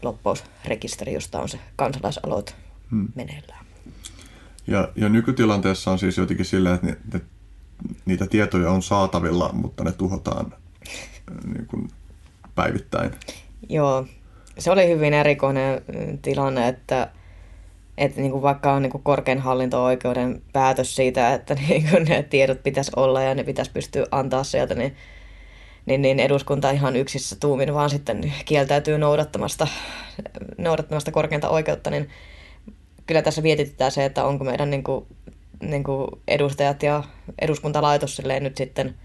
loppausrekisteri, josta on se kansalaisaloite mm. meneillään. Ja, ja nykytilanteessa on siis jotenkin sillä, että ne, ne, niitä tietoja on saatavilla, mutta ne tuhotaan niin kuin päivittäin. Joo, se oli hyvin erikoinen mm, tilanne, että, että niin kuin vaikka on niin kuin korkein hallinto-oikeuden päätös siitä, että (laughs) niin kuin ne tiedot pitäisi olla ja ne pitäisi pystyä antaa sieltä, niin, niin, niin eduskunta ihan yksissä tuumin vaan sitten kieltäytyy noudattamasta, noudattamasta korkeinta oikeutta, niin kyllä tässä mietitään se, että onko meidän niin kuin, niin kuin edustajat ja eduskuntalaitos nyt sitten –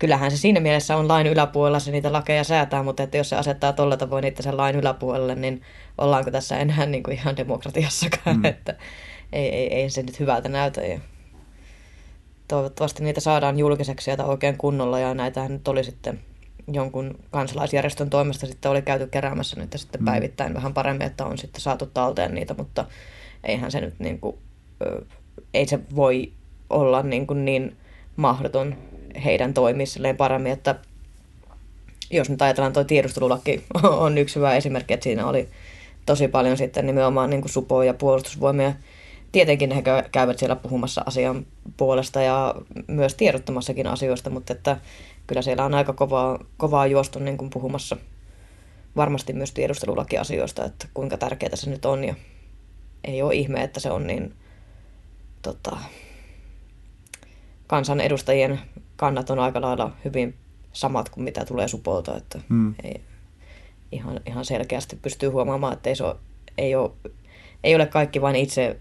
kyllähän se siinä mielessä on lain yläpuolella se niitä lakeja säätää, mutta että jos se asettaa tuolla tavoin niitä sen lain yläpuolelle, niin ollaanko tässä enää niin kuin ihan demokratiassakaan, mm. että ei, ei, ei se nyt hyvältä näytä. Ja toivottavasti niitä saadaan julkiseksi sieltä oikein kunnolla ja näitä nyt oli sitten jonkun kansalaisjärjestön toimesta sitten oli käyty keräämässä nyt sitten mm. päivittäin vähän paremmin, että on sitten saatu talteen niitä, mutta eihän se nyt niin kuin, ei se voi olla niin, kuin niin mahdoton heidän toimissilleen paremmin, että jos nyt ajatellaan tuo tiedustelulaki (laughs) on yksi hyvä esimerkki, että siinä oli tosi paljon sitten nimenomaan niin kuin supo ja puolustusvoimia. Tietenkin he käyvät siellä puhumassa asian puolesta ja myös tiedottamassakin asioista, mutta että kyllä siellä on aika kovaa, kovaa juostu niin kuin puhumassa varmasti myös tiedustelulakiasioista, että kuinka tärkeää se nyt on ja ei ole ihme, että se on niin tota, kansanedustajien kannat on aika lailla hyvin samat kuin mitä tulee supolta, että hmm. ei, ihan, ihan selkeästi pystyy huomaamaan, että ei, se ole, ei, ole, ei ole kaikki vain itse,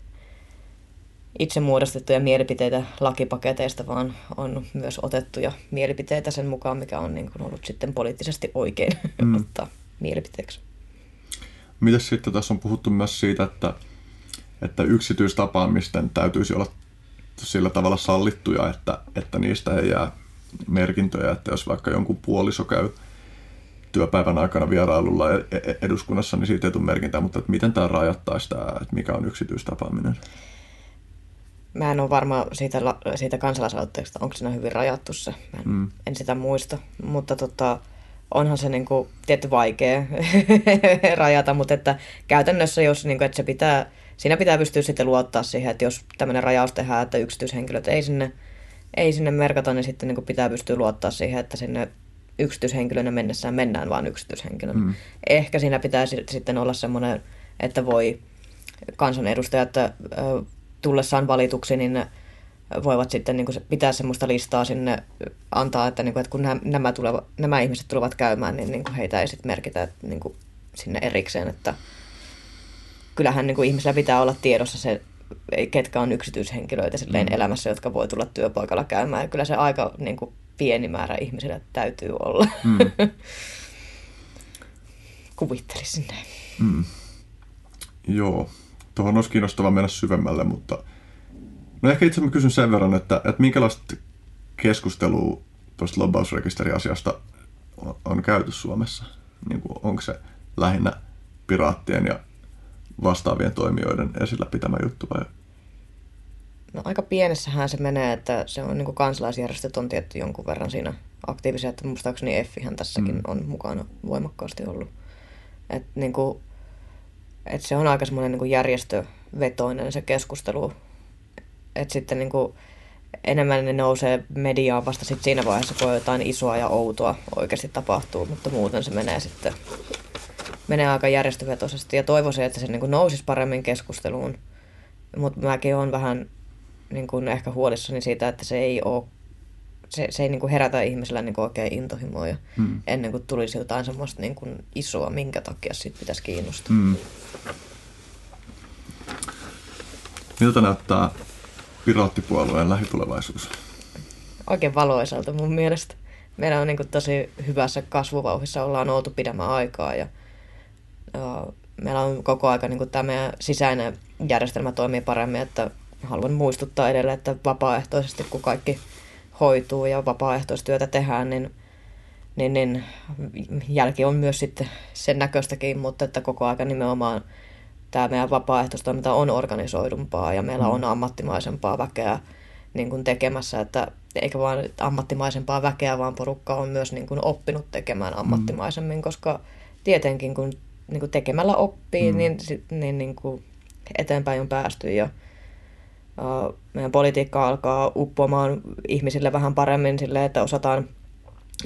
itse muodostettuja mielipiteitä lakipaketeista, vaan on myös otettuja mielipiteitä sen mukaan, mikä on niin kuin ollut sitten poliittisesti oikein hmm. (laughs) ottaa mielipiteeksi. Mitäs sitten tässä on puhuttu myös siitä, että, että yksityistapaamisten täytyisi olla sillä tavalla sallittuja, että, että niistä ei jää merkintöjä, että jos vaikka jonkun puoliso käy työpäivän aikana vierailulla e- e- eduskunnassa, niin siitä ei tule merkintää, mutta että miten tämä rajattaisi tämä, että mikä on yksityistapaaminen? Mä en ole varma siitä, siitä kansalaisaloitteesta, onko siinä hyvin rajattu se. Mä en, mm. en sitä muista, mutta tota, onhan se niin kuin, tietty vaikea (laughs) rajata, mutta että käytännössä jos niin kuin, että se pitää, siinä pitää pystyä sitten luottaa siihen, että jos tämmöinen rajaus tehdään, että yksityishenkilöt ei sinne, ei sinne merkata, niin sitten niin pitää pystyä luottaa siihen, että sinne yksityishenkilönä mennessään mennään vaan yksityishenkilönä. Mm. Ehkä siinä pitää sitten olla semmoinen, että voi kansanedustajat tullessaan valituksi, niin voivat sitten niin kuin pitää semmoista listaa sinne antaa, että, niin kuin, että kun nämä, nämä, tuleva, nämä ihmiset tulevat käymään, niin, niin kuin heitä ei sitten merkitä että, niin kuin sinne erikseen. Että kyllähän niin kuin ihmisellä pitää olla tiedossa se, ketkä on yksityishenkilöitä silleen mm. elämässä, jotka voi tulla työpaikalla käymään. Ja kyllä se aika niin kuin, pieni määrä ihmisillä täytyy olla. Mm. (laughs) Kuvittelisin näin. Mm. Joo, tuohon olisi kiinnostavaa mennä syvemmälle, mutta no ehkä itse mä kysyn sen verran, että, että minkälaista keskustelua tuosta lobbausrekisteriasiasta on, on käyty Suomessa? Niin kuin, onko se lähinnä piraattien ja vastaavien toimijoiden esillä pitämä juttu vai No aika pienessähän se menee, että se on niin kuin kansalaisjärjestöt on tietty jonkun verran siinä aktiivisia, että muistaakseni Effihän tässäkin mm. on mukana voimakkaasti ollut. Et niin kuin, et se on aika semmoinen niin kuin järjestövetoinen se keskustelu. Että sitten niin kuin, enemmän ne nousee mediaan vasta sit siinä vaiheessa, kun jotain isoa ja outoa oikeasti tapahtuu, mutta muuten se menee sitten menee aika järjestövetoisesti ja toivoisin, että se niin kuin nousisi paremmin keskusteluun. Mutta mäkin olen vähän niin kuin ehkä huolissani siitä, että se ei ole se, se ei niin kuin herätä ihmisellä niin kuin oikein intohimoja hmm. ennen kuin tulisi jotain semmoista niin kuin isoa, minkä takia siitä pitäisi kiinnostaa. Hmm. Miltä näyttää piraattipuolueen lähitulevaisuus? Oikein valoisalta mun mielestä. Meillä on niin kuin tosi hyvässä kasvuvauhissa, ollaan oltu pidemmän aikaa ja meillä on koko aika niin kuin tämä meidän sisäinen järjestelmä toimii paremmin, että haluan muistuttaa edelleen, että vapaaehtoisesti kun kaikki hoituu ja vapaaehtoistyötä tehdään, niin, niin, niin jälki on myös sitten sen näköistäkin, mutta että koko ajan nimenomaan tämä meidän vapaaehtoistoiminta on organisoidumpaa ja meillä mm. on ammattimaisempaa väkeä niin kuin tekemässä, että eikä vain ammattimaisempaa väkeä, vaan porukka on myös niin kuin oppinut tekemään mm. ammattimaisemmin, mm. koska tietenkin kun niin kuin tekemällä oppii, mm. niin, niin, niin kuin eteenpäin on päästy ja meidän politiikka alkaa uppoamaan ihmisille vähän paremmin sille, että osataan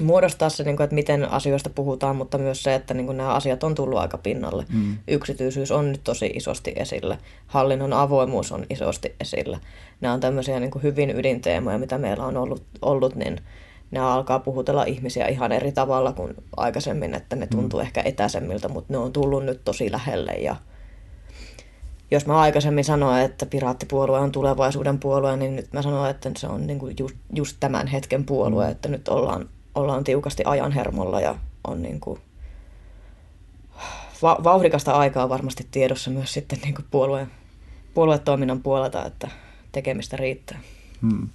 muodostaa se, niin että miten asioista puhutaan, mutta myös se, että niin nämä asiat on tullut aika pinnalle. Mm. Yksityisyys on nyt tosi isosti esillä. Hallinnon avoimuus on isosti esillä. Nämä on tämmöisiä niin hyvin ydinteemoja, mitä meillä on ollut, ollut niin nämä alkaa puhutella ihmisiä ihan eri tavalla kuin aikaisemmin, että ne tuntuu mm. ehkä etäisemmiltä, mutta ne on tullut nyt tosi lähelle ja jos mä aikaisemmin sanoin, että piraattipuolue on tulevaisuuden puolue, niin nyt mä sanon, että se on niin kuin just, just tämän hetken puolue, mm. että nyt ollaan, ollaan tiukasti ajan hermolla ja on niin kuin va- vauhdikasta aikaa varmasti tiedossa myös sitten niin kuin puolueen, puoluetoiminnan puolelta, että tekemistä riittää. Hmm.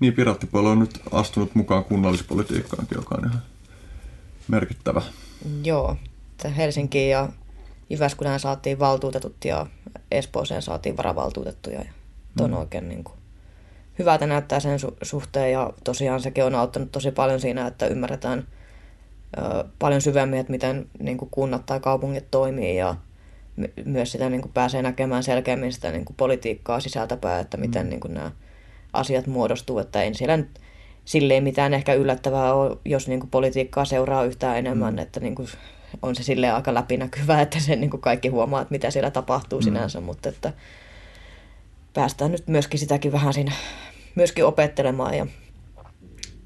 Niin, piraattipuolue on nyt astunut mukaan kunnallispolitiikkaankin, joka on ihan merkittävä. Joo, Helsinkiin ja Jyväskylään saatiin valtuutetut ja Espooseen saatiin varavaltuutettuja. Ja on mm. oikein niin kuin, hyvältä näyttää sen su- suhteen ja tosiaan sekin on auttanut tosi paljon siinä, että ymmärretään ö, paljon syvemmin, että miten niin kuin kunnat tai kaupungit toimii ja my- myös sitä niin kuin pääsee näkemään selkeämmin sitä niin kuin politiikkaa sisältäpäin, että miten mm. niin kuin nämä asiat muodostuu, että ei siellä nyt silleen mitään ehkä yllättävää ole, jos niin kuin politiikkaa seuraa yhtään enemmän, mm. että niin kuin on se sille aika läpinäkyvää, (laughs) että sen niin kuin kaikki huomaa, että mitä siellä tapahtuu mm. sinänsä, mutta että päästään nyt myöskin sitäkin vähän siinä myöskin opettelemaan ja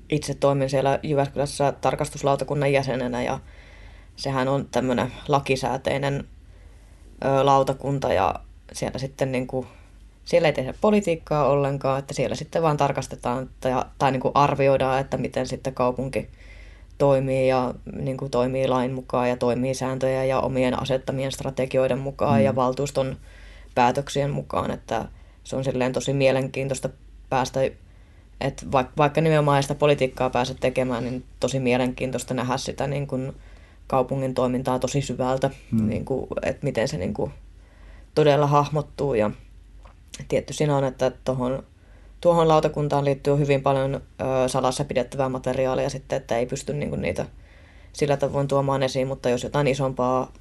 itse toimin siellä Jyväskylässä tarkastuslautakunnan jäsenenä ja sehän on tämmöinen lakisääteinen ö, lautakunta ja siellä sitten niin kuin, siellä ei tehdä politiikkaa ollenkaan, että siellä sitten vaan tarkastetaan tai, tai niin kuin arvioidaan, että miten sitten kaupunki toimii ja niin kuin toimii lain mukaan ja toimii sääntöjä ja omien asettamien strategioiden mukaan mm. ja valtuuston päätöksien mukaan, että se on silleen tosi mielenkiintoista päästä Et vaikka, vaikka nimenomaan sitä politiikkaa pääse tekemään, niin tosi mielenkiintoista nähdä sitä niin kuin kaupungin toimintaa tosi syvältä, mm. niin kuin, että miten se niin kuin todella hahmottuu. Ja tietty siinä on, että tuohon tuohon lautakuntaan liittyy hyvin paljon ö, salassa pidettävää materiaalia sitten, että ei pysty niin kuin, niitä sillä tavoin tuomaan esiin, mutta jos jotain isompaa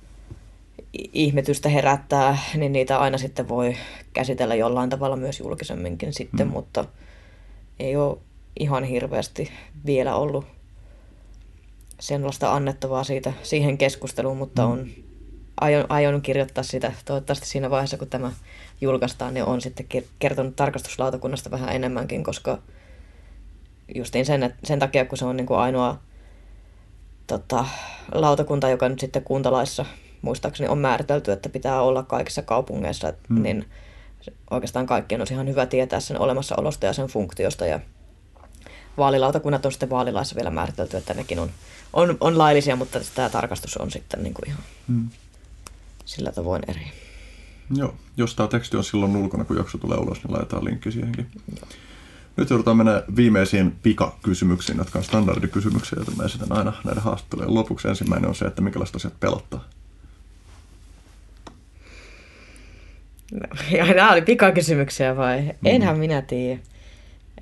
ihmetystä herättää, niin niitä aina sitten voi käsitellä jollain tavalla myös julkisemminkin sitten, mm. mutta ei ole ihan hirveästi vielä ollut sellaista annettavaa siitä, siihen keskusteluun, mutta mm. on, aion, aion kirjoittaa sitä toivottavasti siinä vaiheessa, kun tämä julkaistaan, niin on sitten kertonut tarkastuslautakunnasta vähän enemmänkin, koska justiin sen, sen takia, kun se on niin kuin ainoa tota, lautakunta, joka nyt sitten kuntalaissa muistaakseni on määritelty, että pitää olla kaikissa kaupungeissa, mm. niin oikeastaan kaikkien on ihan hyvä tietää sen olemassaolosta ja sen funktiosta. Ja vaalilautakunnat on sitten vaalilaissa vielä määritelty, että nekin on, on, on laillisia, mutta tämä tarkastus on sitten niin kuin ihan mm. sillä tavoin eri. Joo, jos tämä teksti on silloin ulkona, kun jakso tulee ulos, niin laitetaan linkki siihenkin. Joo. Nyt joudutaan mennä viimeisiin pikakysymyksiin, jotka on standardikysymyksiä, joita mä esitän aina näiden haastattelujen lopuksi. Ensimmäinen on se, että minkälaiset asiat pelottaa. No, (laughs) ja nämä oli pikakysymyksiä vai? Mm. Enhän minä tiedä.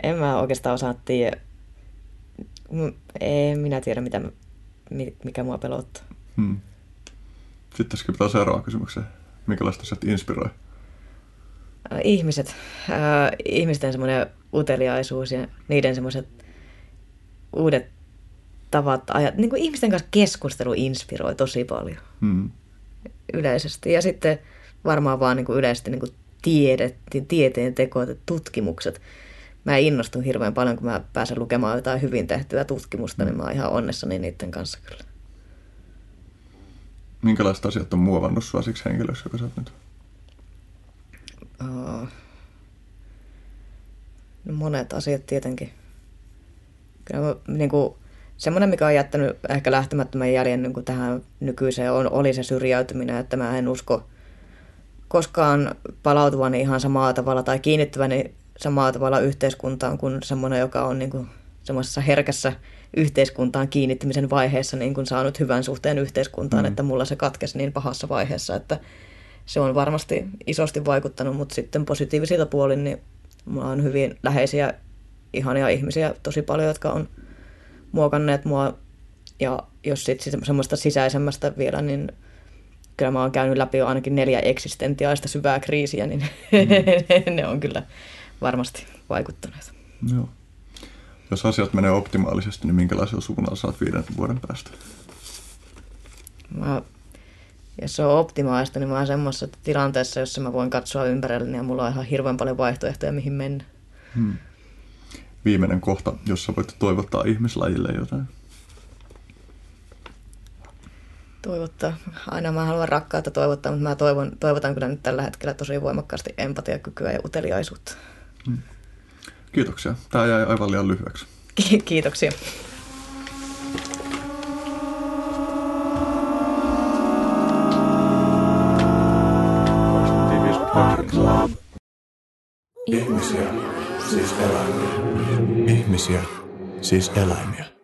En mä oikeastaan osaa tiedä. En minä tiedä, mitä, mikä mua pelottaa. Hmm. Sitten skipataan seuraavaan kysymykseen. Minkälaista asiat inspiroi? Ihmiset. Äh, ihmisten semmoinen uteliaisuus ja niiden semmoiset uudet tavat ajat. Niin kuin ihmisten kanssa keskustelu inspiroi tosi paljon hmm. yleisesti. Ja sitten varmaan vaan niin kuin yleisesti niin kuin tiede, tieteen tekoa, tutkimukset. Mä innostun hirveän paljon, kun mä pääsen lukemaan jotain hyvin tehtyä tutkimusta, niin mä oon ihan onnessani niiden kanssa kyllä. Minkälaiset asiat on muovannut sua siksi henkilöksi, joka sä oot nyt? Uh, no monet asiat tietenkin. Kyllä mä, niin kuin, semmoinen, mikä on jättänyt ehkä lähtemättömän jäljen niin kuin tähän nykyiseen, on, oli se syrjäytyminen, että mä en usko koskaan palautuvani ihan samaa tavalla tai kiinnittyväni samaa tavalla yhteiskuntaan kuin semmoinen, joka on niin kuin semmoisessa herkässä yhteiskuntaan kiinnittymisen vaiheessa niin kuin saanut hyvän suhteen yhteiskuntaan, mm. että mulla se katkesi niin pahassa vaiheessa, että se on varmasti isosti vaikuttanut, mutta sitten positiivisilta puolin, niin mulla on hyvin läheisiä, ihania ihmisiä tosi paljon, jotka on muokanneet mua. Ja jos sitten semmoista sisäisemmästä vielä, niin kyllä mä oon käynyt läpi jo ainakin neljä eksistentiaalista syvää kriisiä, niin (laughs) mm. ne on kyllä varmasti vaikuttaneet. Joo. Jos asiat menee optimaalisesti, niin minkälaisella suunnalla saat viiden vuoden päästä? Mä, jos se on optimaalista, niin mä oon semmoisessa tilanteessa, jossa mä voin katsoa ympärilleni ja mulla on ihan hirveän paljon vaihtoehtoja, mihin mennä. Hmm. Viimeinen kohta, jossa voit toivottaa ihmislajille jotain. Toivottaa. Aina mä haluan rakkautta toivottaa, mutta mä toivon, toivotan kyllä nyt tällä hetkellä tosi voimakkaasti empatiakykyä ja uteliaisuutta. Hmm. Kiitoksia. Tämä jäi aivan liian lyhyeksi. Kiitoksia. Ihmisiä, siis eläimiä. Ihmisiä, siis eläimiä.